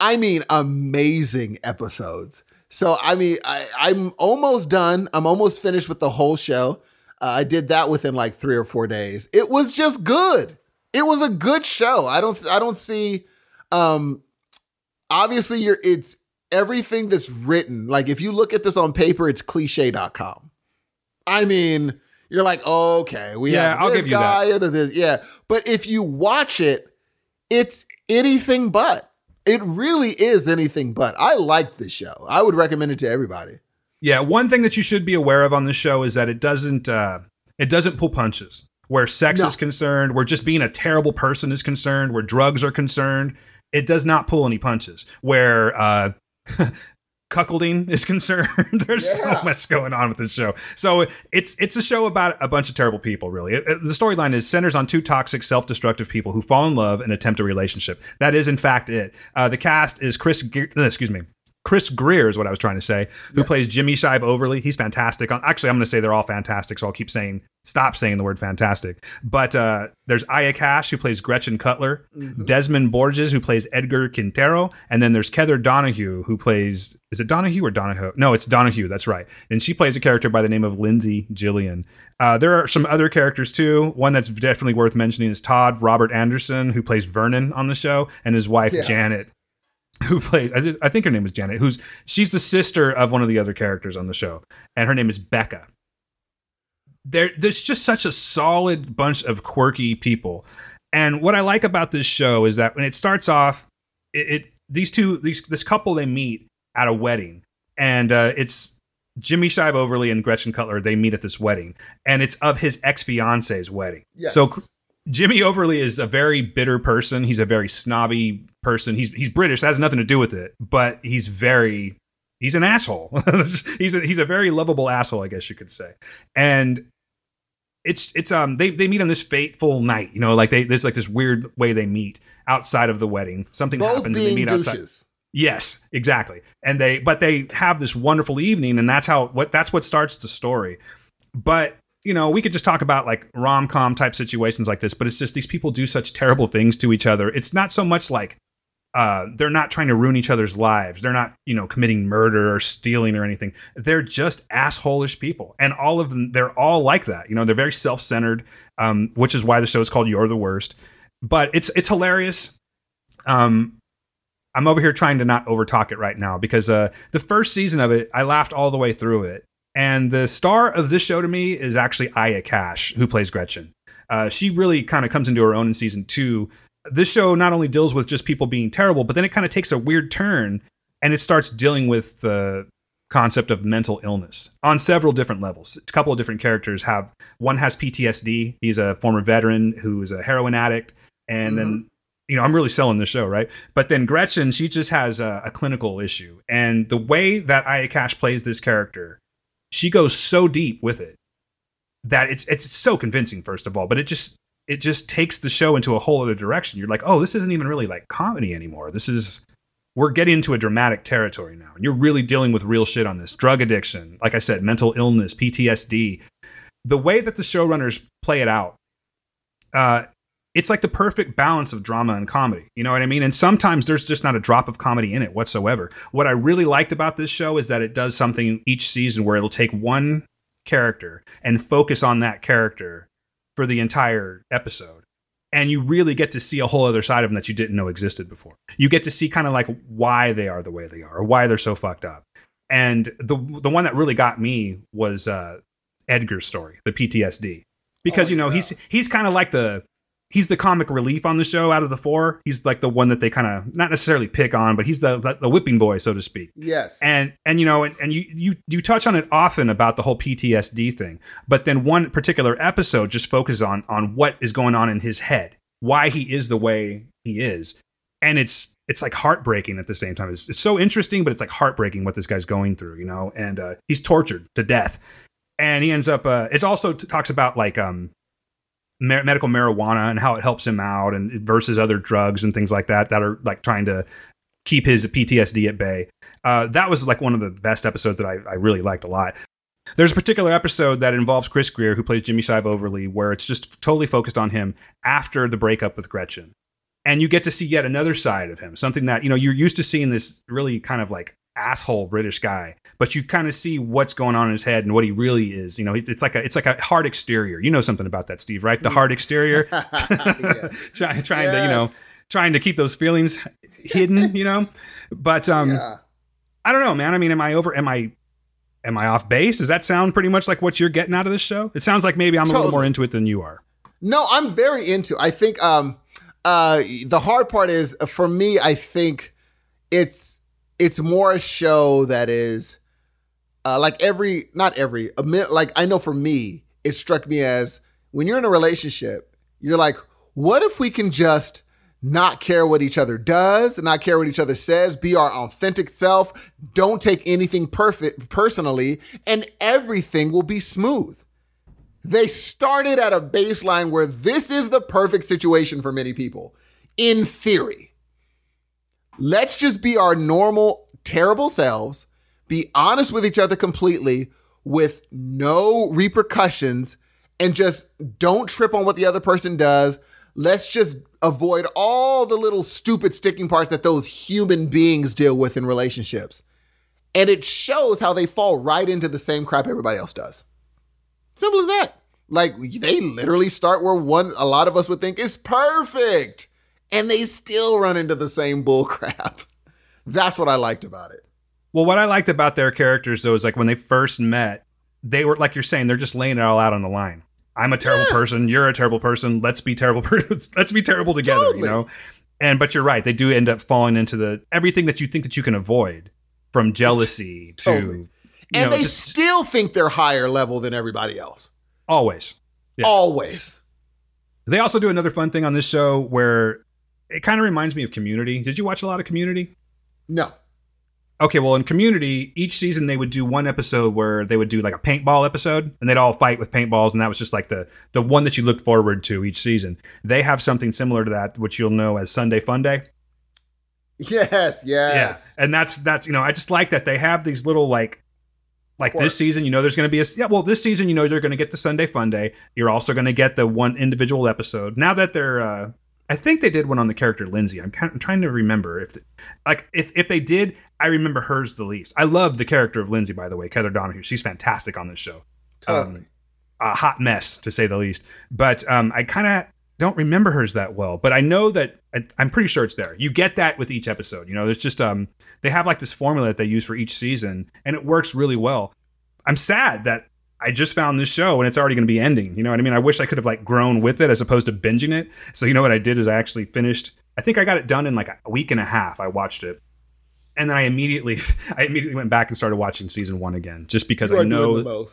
I mean, amazing episodes. So, I mean, I, I'm almost done. I'm almost finished with the whole show. Uh, I did that within like three or four days. It was just good. It was a good show. I don't. I don't see. Um, obviously, you're. It's everything that's written. Like if you look at this on paper, it's cliche.com. I mean, you're like, okay, we Yeah, have I'll this give you guy and this, yeah. But if you watch it, it's anything but. It really is anything but. I like this show. I would recommend it to everybody. Yeah, one thing that you should be aware of on this show is that it doesn't uh, it doesn't pull punches. Where sex No. is concerned, where just being a terrible person is concerned, where drugs are concerned, it does not pull any punches. Where uh, (laughs) cuckolding is (laughs) concerned, there's so much going on with this show. So it's it's a show about a bunch of terrible people. Really, It- it- the storyline is centers on two toxic, self-destructive people who fall in love and attempt a relationship. That is, in fact, it. Uh, the cast is Chris. Ge- uh, excuse me. Chris Greer is what I was trying to say, who plays Jimmy Shive Overly. He's fantastic. Actually, I'm going to say they're all fantastic, so I'll keep saying, stop saying the word fantastic. But uh, there's Aya Cash, who plays Gretchen Cutler, Desmond Borges, who plays Edgar Quintero, and then there's Kether Donahue, who plays, is it Donahue or Donahoe? No, it's Donahue, that's right. And she plays a character by the name of Lindsay Jillian. Uh, there are some other characters too. One that's definitely worth mentioning is Todd Robert Anderson, who plays Vernon on the show, and his wife, Yeah. Janet who plays I, thi- I think her name is Janet who's she's the sister of one of the other characters on the show and her name is Becca. There there's just such a solid bunch of quirky people. And what I like about this show is that when it starts off it, it these two these this couple they meet at a wedding. And uh, it's Jimmy Shive Overly and Gretchen Cutler they meet at this wedding. And it's of his ex-fiance's wedding. Yes. so Jimmy Overly is a very bitter person. He's a very snobby person. He's he's British. That has nothing to do with it, but he's very he's an asshole. (laughs) he's a, he's a very lovable asshole, I guess you could say. And it's it's um they they meet on this fateful night. You know, like they there's like this weird way they meet outside of the wedding. Something Both happens and they meet outside. Yes, exactly. And they but they have this wonderful evening and that's how what that's what starts the story. But you know, we could just talk about like rom-com type situations like this, but it's just these people do such terrible things to each other. It's not so much like uh, they're not trying to ruin each other's lives. They're not, you know, committing murder or stealing or anything. They're just assholish people, and all of them, they're all like that. You know, they're very self-centered, um, which is why the show is called "You're the Worst." But it's it's hilarious. Um, I'm over here trying to not overtalk it right now because uh, the first season of it, I laughed all the way through it. And the star of this show to me is actually Aya Cash, who plays Gretchen. Uh, she really kind of comes into her own in season two. This show not only deals with just people being terrible, but then it kind of takes a weird turn and it starts dealing with the concept of mental illness on several different levels. A couple of different characters have one has PTSD. He's a former veteran who is a heroin addict, and mm-hmm. then you know I'm really selling the show, right? But then Gretchen, she just has a, a clinical issue, and the way that Aya Cash plays this character, she goes so deep with it that it's it's so convincing. First of all, but it just it just takes the show into a whole other direction. You're like, oh, this isn't even really like comedy anymore. This is we're getting into a dramatic territory now. And you're really dealing with real shit on this drug addiction, like I said, mental illness, PTSD. The way that the showrunners play it out, uh, it's like the perfect balance of drama and comedy. You know what I mean? And sometimes there's just not a drop of comedy in it whatsoever. What I really liked about this show is that it does something each season where it'll take one character and focus on that character for the entire episode and you really get to see a whole other side of them that you didn't know existed before. You get to see kind of like why they are the way they are, or why they're so fucked up. And the the one that really got me was uh, Edgar's story, the PTSD, because oh, you know yeah. he's he's kind of like the he's the comic relief on the show out of the four. He's like the one that they kind of not necessarily pick on, but he's the the whipping boy, so to speak. Yes. And and you know, and, and you you you touch on it often about the whole PTSD thing, but then one particular episode just focuses on on what is going on in his head, why he is the way he is. And it's it's like heartbreaking at the same time. It's, it's so interesting, but it's like heartbreaking what this guy's going through, you know. And uh, he's tortured to death, and he ends up. Uh, it also t- talks about like um medical marijuana and how it helps him out and versus other drugs and things like that that are like trying to keep his PTSD at bay. Uh, that was like one of the best episodes that I, I, really liked a lot. There's a particular episode that involves Chris Greer, who plays Jimmy Shive Overly, where it's just totally focused on him after the breakup with Gretchen. And you get to see yet another side of him, something that, you know, you're used to seeing this really kind of like asshole British guy, but you kind of see what's going on in his head and what he really is. You know, it's, it's like a it's like a hard exterior. You know something about that, Steve, right? The hard exterior, (laughs) trying trying yes. to you know trying to keep those feelings hidden. You know, but um, yeah. I don't know, man. I mean, am I over? Am I am I off base? Does that sound pretty much like what you're getting out of this show? It sounds like maybe I'm totally. a little more into it than you are. No, I'm very into. I think um uh the hard part is for me. I think it's it's more a show that is uh, like every not every like I know for me it struck me as when you're in a relationship you're like what if we can just not care what each other does, not care what each other says, be our authentic self, don't take anything perfect personally, and everything will be smooth. They started at a baseline where this is the perfect situation for many people, in theory. Let's just be our normal, terrible selves, be honest with each other completely with no repercussions, and just don't trip on what the other person does. Let's just avoid all the little stupid sticking parts that those human beings deal with in relationships. And it shows how they fall right into the same crap everybody else does. Simple as that. Like they literally start where one a lot of us would think is perfect and they still run into the same bull crap. (laughs) That's what I liked about it. Well, what I liked about their characters though is like when they first met, they were like you're saying, they're just laying it all out on the line. I'm a terrible yeah. person. You're a terrible person. Let's be terrible. (laughs) Let's be terrible together. Totally. You know. And but you're right. They do end up falling into the everything that you think that you can avoid, from jealousy (laughs) to, totally. and know, they just, still think they're higher level than everybody else. Always. Yeah. Always. They also do another fun thing on this show where it kind of reminds me of Community. Did you watch a lot of Community? No. Okay, well, in Community, each season they would do one episode where they would do like a paintball episode, and they'd all fight with paintballs, and that was just like the the one that you looked forward to each season. They have something similar to that, which you'll know as Sunday Fun Day. Yes, yes. Yeah, and that's that's you know I just like that they have these little like like this season, you know, there's going to be a yeah. Well, this season, you know, they're going to get the Sunday Fun Day. You're also going to get the one individual episode. Now that they're uh, I think they did one on the character Lindsay. I'm kind of I'm trying to remember if, the, like, if if they did, I remember hers the least. I love the character of Lindsay, by the way, Kether Donahue. She's fantastic on this show. Totally. Um, a hot mess to say the least. But um, I kind of don't remember hers that well, but I know that I, I'm pretty sure it's there. You get that with each episode. You know, there's just um they have like this formula that they use for each season, and it works really well. I'm sad that I just found this show and it's already going to be ending. You know what I mean? I wish I could have like grown with it as opposed to binging it. So you know what I did is I actually finished. I think I got it done in like a week and a half. I watched it, and then I immediately (laughs) I immediately went back and started watching season one again, just because I know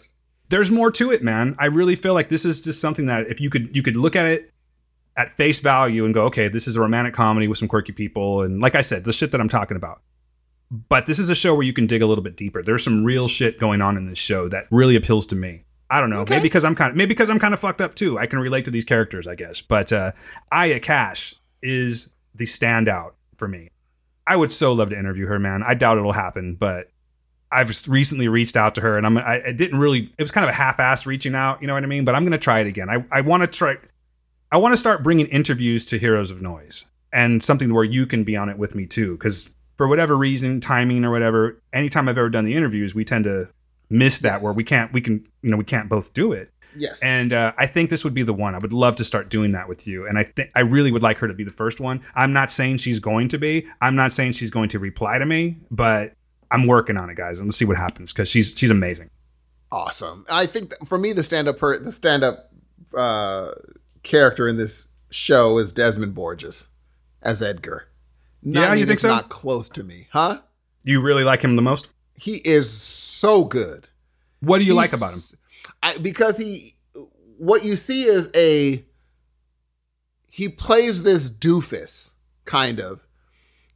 there's more to it, man. I really feel like this is just something that if you could you could look at it at face value and go, okay, this is a romantic comedy with some quirky people, and like I said, the shit that I'm talking about. But this is a show where you can dig a little bit deeper. There's some real shit going on in this show that really appeals to me. I don't know, okay. maybe because I'm kind of maybe because I'm kind of fucked up too. I can relate to these characters, I guess. But uh, Aya Cash is the standout for me. I would so love to interview her, man. I doubt it'll happen, but I've recently reached out to her, and I'm I, I didn't really. It was kind of a half-ass reaching out, you know what I mean? But I'm gonna try it again. I I want to try. I want to start bringing interviews to Heroes of Noise and something where you can be on it with me too, because for whatever reason, timing or whatever, anytime I've ever done the interviews, we tend to miss that yes. where we can't we can you know we can't both do it. Yes. And uh, I think this would be the one. I would love to start doing that with you. And I think I really would like her to be the first one. I'm not saying she's going to be. I'm not saying she's going to reply to me, but I'm working on it, guys, and let's see what happens because she's she's amazing. Awesome. I think for me, the stand up per, the stand up uh, character in this show is Desmond Borges as Edgar. Not, yeah, you think so? Not close to me, huh? You really like him the most? He is so good. What do you He's, like about him? I, because he, what you see is a, he plays this doofus kind of,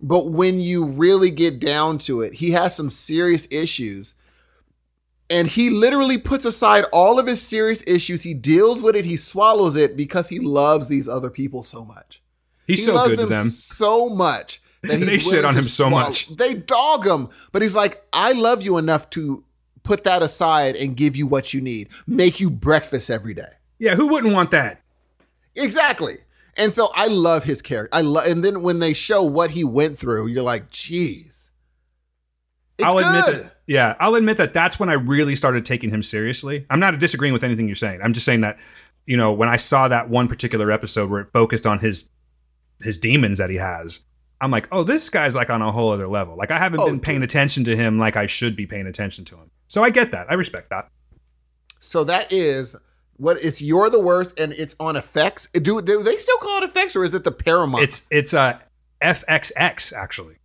but when you really get down to it, he has some serious issues. And he literally puts aside all of his serious issues. He deals with it. He swallows it because he loves these other people so much. He's he so good them to them so much that (laughs) they shit on him so much. They dog him, but he's like, I love you enough to put that aside and give you what you need, make you breakfast every day. Yeah, who wouldn't want that? Exactly. And so I love his character. I love, and then when they show what he went through, you're like, geez. I'll good. admit that. Yeah, I'll admit that that's when I really started taking him seriously. I'm not disagreeing with anything you're saying. I'm just saying that, you know, when I saw that one particular episode where it focused on his his demons that he has, I'm like, oh, this guy's like on a whole other level. Like I haven't oh, been paying dude. attention to him like I should be paying attention to him. So I get that. I respect that. So that is what it's you're the worst and it's on FX. Do, do they still call it FX or is it the Paramount? It's it's uh FXX actually.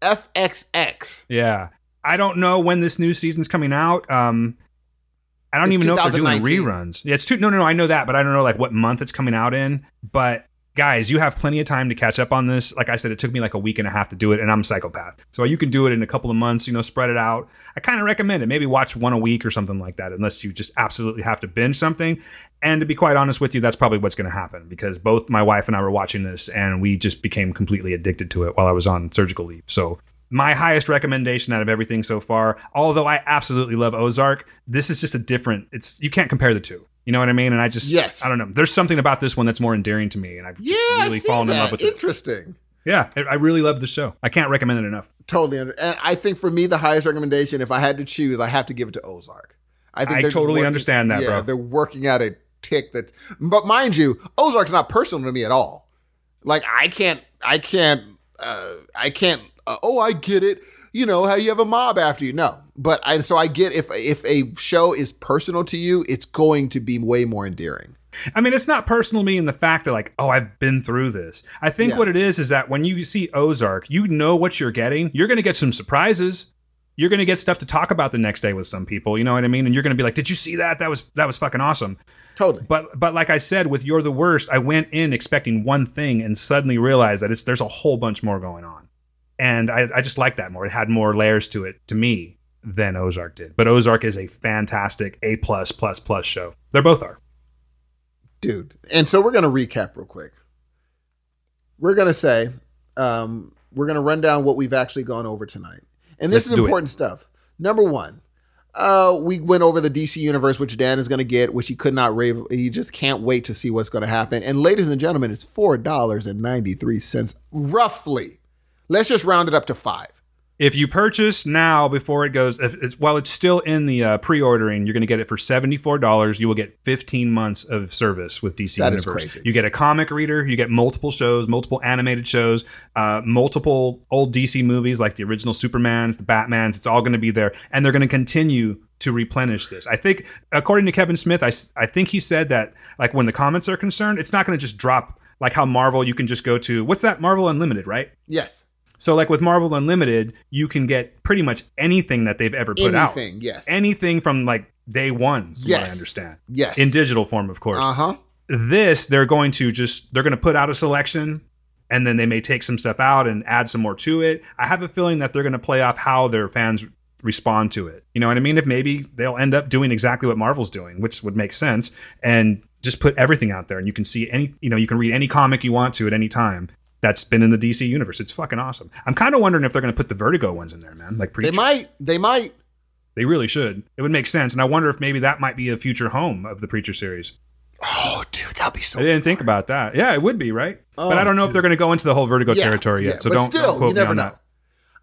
FXX. Yeah. I don't know when this new season's coming out. Um I don't it's even know if they're doing reruns. Yeah, it's two. No, no, no. I know that, but I don't know like what month it's coming out in. But guys, you have plenty of time to catch up on this. Like I said, it took me like a week and a half to do it, and I'm a psychopath. So you can do it in a couple of months, you know, spread it out. I kind of recommend it. Maybe watch one a week or something like that, unless you just absolutely have to binge something. And to be quite honest with you, that's probably what's going to happen because both my wife and I were watching this, and we just became completely addicted to it while I was on surgical leave. So my highest recommendation out of everything so far. Although I absolutely love Ozark, this is just a different. It's you can't compare the two. You know what I mean? And I just, yes, I don't know. There's something about this one that's more endearing to me, and I've just yeah, really fallen that. in love with it. Interesting. Yeah, I really love the show. I can't recommend it enough. Totally, and I think for me, the highest recommendation, if I had to choose, I have to give it to Ozark. I think I totally working, understand that, yeah, bro. They're working out a tick that's, but mind you, Ozark's not personal to me at all. Like I can't, I can't, uh, I can't. Uh, oh, I get it you know how you have a mob after you. No, but I so I get if if a show is personal to you, it's going to be way more endearing. I mean, it's not personal to me in the fact of like, oh, I've been through this. I think yeah. what it is is that when you see Ozark, you know what you're getting. You're going to get some surprises. You're going to get stuff to talk about the next day with some people. You know what I mean? And you're going to be like, "Did you see that? That was that was fucking awesome." Totally. But but like I said, with You're the Worst, I went in expecting one thing and suddenly realized that it's there's a whole bunch more going on and I, I just like that more. It had more layers to it to me than Ozark did. But Ozark is a fantastic A plus plus plus show. They're both are, dude. And so we're gonna recap real quick. We're gonna say um, we're gonna run down what we've actually gone over tonight, and this Let's is important it. stuff. Number one, uh, we went over the DC universe, which Dan is going to get, which he could not rave. He just can't wait to see what's going to happen. And ladies and gentlemen, it's four dollars and ninety three cents, roughly Let's just round it up to five. If you purchase now before it goes, if it's, while it's still in the uh, pre-ordering, you're going to get it for seventy-four dollars. You will get fifteen months of service with DC That is Universe. crazy. You get a comic reader. You get multiple shows, multiple animated shows, uh, multiple old DC movies like the original Supermans, the Batmans. It's all going to be there, and they're going to continue to replenish this. I think, according to Kevin Smith, I, I think he said that like when the comments are concerned, it's not going to just drop like how Marvel. You can just go to what's that Marvel Unlimited, right? Yes. So like with Marvel Unlimited, you can get pretty much anything that they've ever put out. Anything, yes. Anything from like day one, what I understand. Yes. In digital form, of course. Uh-huh. This, they're going to just they're going to put out a selection and then they may take some stuff out and add some more to it. I have a feeling that they're going to play off how their fans respond to it. You know what I mean? If maybe they'll end up doing exactly what Marvel's doing, which would make sense, and just put everything out there and you can see any, you know, you can read any comic you want to at any time. That's been in the DC universe. It's fucking awesome. I'm kind of wondering if they're going to put the Vertigo ones in there, man. Like They might. They might. They really should. It would make sense. And I wonder if maybe that might be a future home of the Preacher series. Oh, dude, that'd be so. I didn't think about that. Yeah, it would be, right? Oh, but I don't know if they're going to go into the whole Vertigo Yeah, territory yet. yeah, so but don't, still, don't quote you me never on know.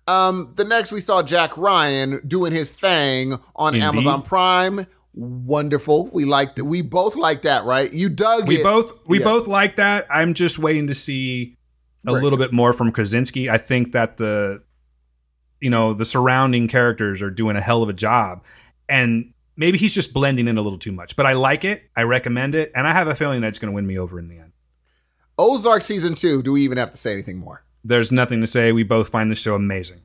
that. Um, the next we saw Jack Ryan doing his thing on Indeed. Amazon Prime. Wonderful. We liked it. We both liked that, right? You dug We it. both we Yeah. both like that. I'm just waiting to see a Right. little bit more from Krasinski. I think that the you know the surrounding characters are doing a hell of a job, and maybe he's just blending in a little too much. But I like it. I recommend it, and I have a feeling that it's going to win me over in the end. Ozark season two. Do we even have to say anything more? There's nothing to say. We both find the show amazing.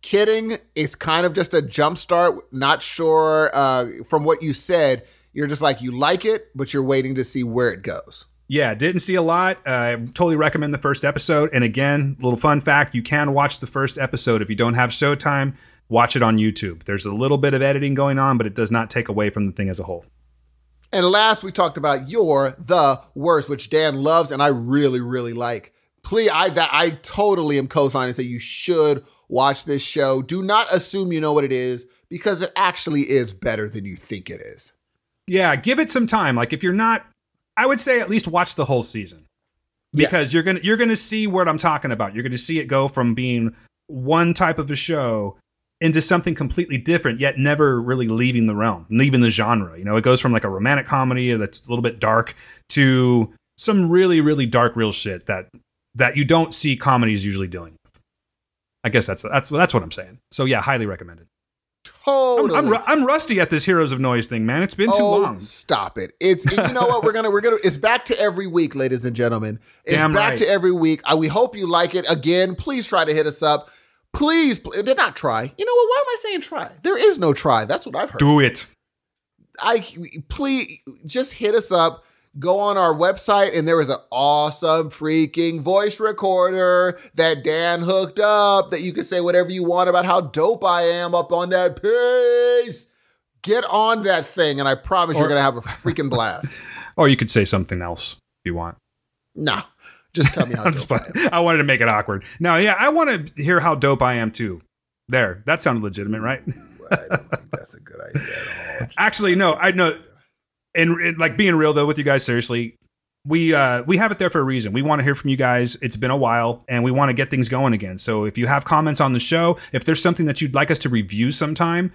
Kidding. It's kind of just a jump start. Not sure uh, from what you said. You're just like you like it, but you're waiting to see where it goes. Yeah, didn't see a lot. Uh, totally recommend the first episode. And again, little fun fact: you can watch the first episode if you don't have Showtime. Watch it on YouTube. There's a little bit of editing going on, but it does not take away from the thing as a whole. And last, we talked about You're the Worst, which Dan loves and I really, really like. Please, I that I totally am co-signing and say you should watch this show. Do not assume you know what it is because it actually is better than you think it is. Yeah, give it some time. Like if you're not, I would say at least watch the whole season because you're gonna you're gonna see what I'm talking about. You're gonna see it go from being one type of a show into something completely different, yet never really leaving the realm, leaving the genre. You know, it goes from like a romantic comedy that's a little bit dark to some really really dark real shit that that you don't see comedies usually dealing with. I guess that's that's that's what I'm saying. So yeah, highly recommended. Totally. I'm, I'm, I'm rusty at this Heroes of Noise thing, man. It's been too oh, long. Stop it. It's you know what? We're gonna we're gonna it's back to every week, ladies and gentlemen. It's Damn back right. to every week. Uh, we hope you like it. Again, please try to hit us up. Please, pl- did not try. You know what? Why am I saying try? There is no try. That's what I've heard. Do it. I please just hit us up. Go on our website, and there is an awesome freaking voice recorder that Dan hooked up that you can say whatever you want about how dope I am up on that piece. Get on that thing, and I promise Or- you're gonna have a freaking blast. (laughs) Or you could say something else if you want. no, just tell me how (laughs) dope I am. I wanted to make it awkward. No, yeah, I want to hear how dope I am too. There, that sounded legitimate, right? I don't think that's a good idea at all. (laughs) Actually, no, I know. And, and like being real though with you guys, seriously, we uh we have it there for a reason. We want to hear from you guys. It's been a while, and we want to get things going again. So if you have comments on the show, if there's something that you'd like us to review sometime,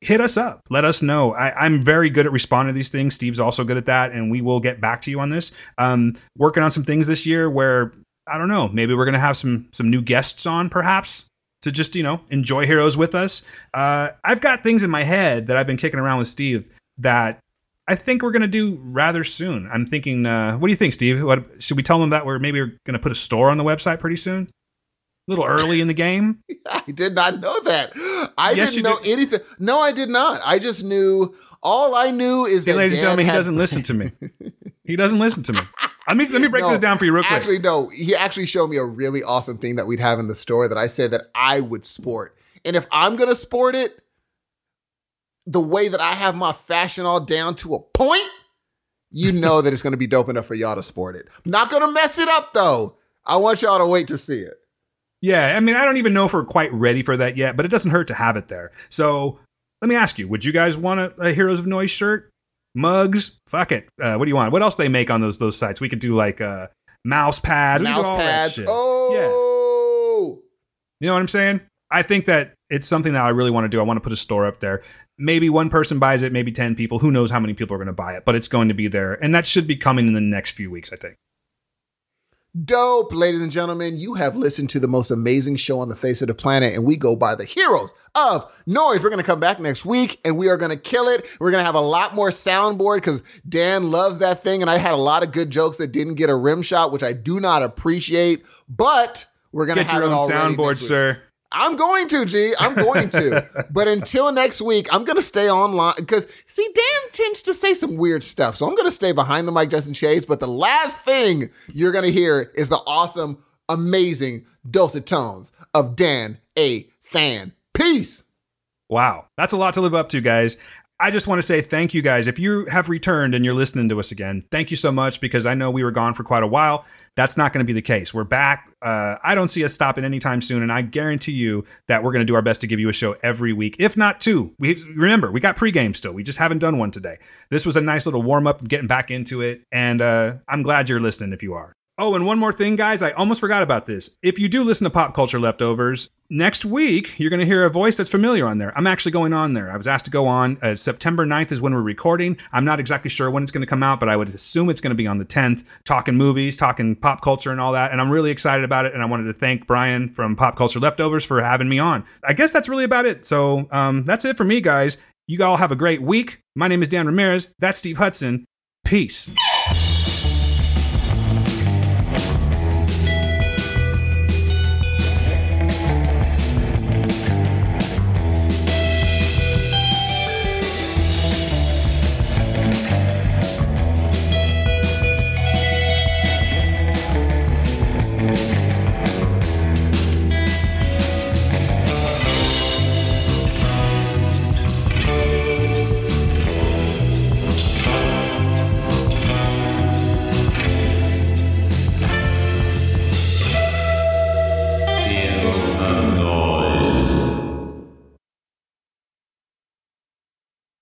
hit us up. Let us know. I, I'm very good at responding to these things. Steve's also good at that, and we will get back to you on this. Um, working on some things this year where I don't know. Maybe we're gonna have some some new guests on, perhaps to just you know enjoy heroes with us. Uh, I've got things in my head that I've been kicking around with Steve that I think we're gonna do rather soon. I'm thinking. Uh, what do you think, Steve? What should we tell them that we're maybe we're gonna put a store on the website pretty soon? A little early in the game. (laughs) I did not know that. I Yes, didn't know anything. No, I did not. I just knew. All I knew is that ladies and gentlemen, he doesn't listen to me. (laughs) He doesn't listen to me. Let me let me break No, this down for you real quick. Actually, no. He actually showed me a really awesome thing that we'd have in the store that I said that I would sport. And if I'm gonna sport it, the way that I have my fashion all down to a point, you know that it's gonna be dope enough for y'all to sport it. Not gonna mess it up though. I want y'all to wait to see it. Yeah, I mean, I don't even know if we're quite ready for that yet, but it doesn't hurt to have it there. So let me ask you: Would you guys want a, a Heroes of Noise shirt, mugs? Fuck it. Uh, what do you want? What else they make on those those sites? We could do like uh, mouse pads. could Mouse pads. Oh, You know what I'm saying? I think that it's something that I really want to do. I want to put a store up there. Maybe one person buys it, maybe 10 people. Who knows how many people are going to buy it, but it's going to be there. And that should be coming in the next few weeks, I think. Dope, ladies and gentlemen. You have listened to the most amazing show on the face of the planet, and we go by the heroes of noise. We're going to come back next week and we are going to kill it. We're going to have a lot more soundboard because Dan loves that thing, and I had a lot of good jokes that didn't get a rim shot, which I do not appreciate, but we're going to have your it own soundboard, sir. I'm going to, G. I'm going to. (laughs) but until next week, I'm going to stay online because, see, Dan tends to say some weird stuff. So I'm going to stay behind the mic just in shades. But the last thing you're going to hear is the awesome, amazing dulcet tones of Dan A. Fan. Peace. Wow. That's a lot to live up to, guys. I just want to say thank you guys. If you have returned and you're listening to us again, thank you so much because I know we were gone for quite a while. That's not going to be the case. We're back. Uh, I don't see us stopping anytime soon, and I guarantee you that we're going to do our best to give you a show every week, if not two. We remember we got pregame still. We just haven't done one today. This was a nice little warm up, getting back into it, and uh, I'm glad you're listening. If you are. Oh, and one more thing, guys. I almost forgot about this. If you do listen to Pop Culture Leftovers, next week you're going to hear a voice that's familiar on there. I'm actually going on there. I was asked to go on. Uh, September 9th is when we're recording. I'm not exactly sure when it's going to come out, but I would assume it's going to be on the 10th, talking movies, talking pop culture, and all that. And I'm really excited about it. And I wanted to thank Brian from Pop Culture Leftovers for having me on. I guess that's really about it. So um, that's it for me, guys. You all have a great week. My name is Dan Ramirez. That's Steve Hudson. Peace.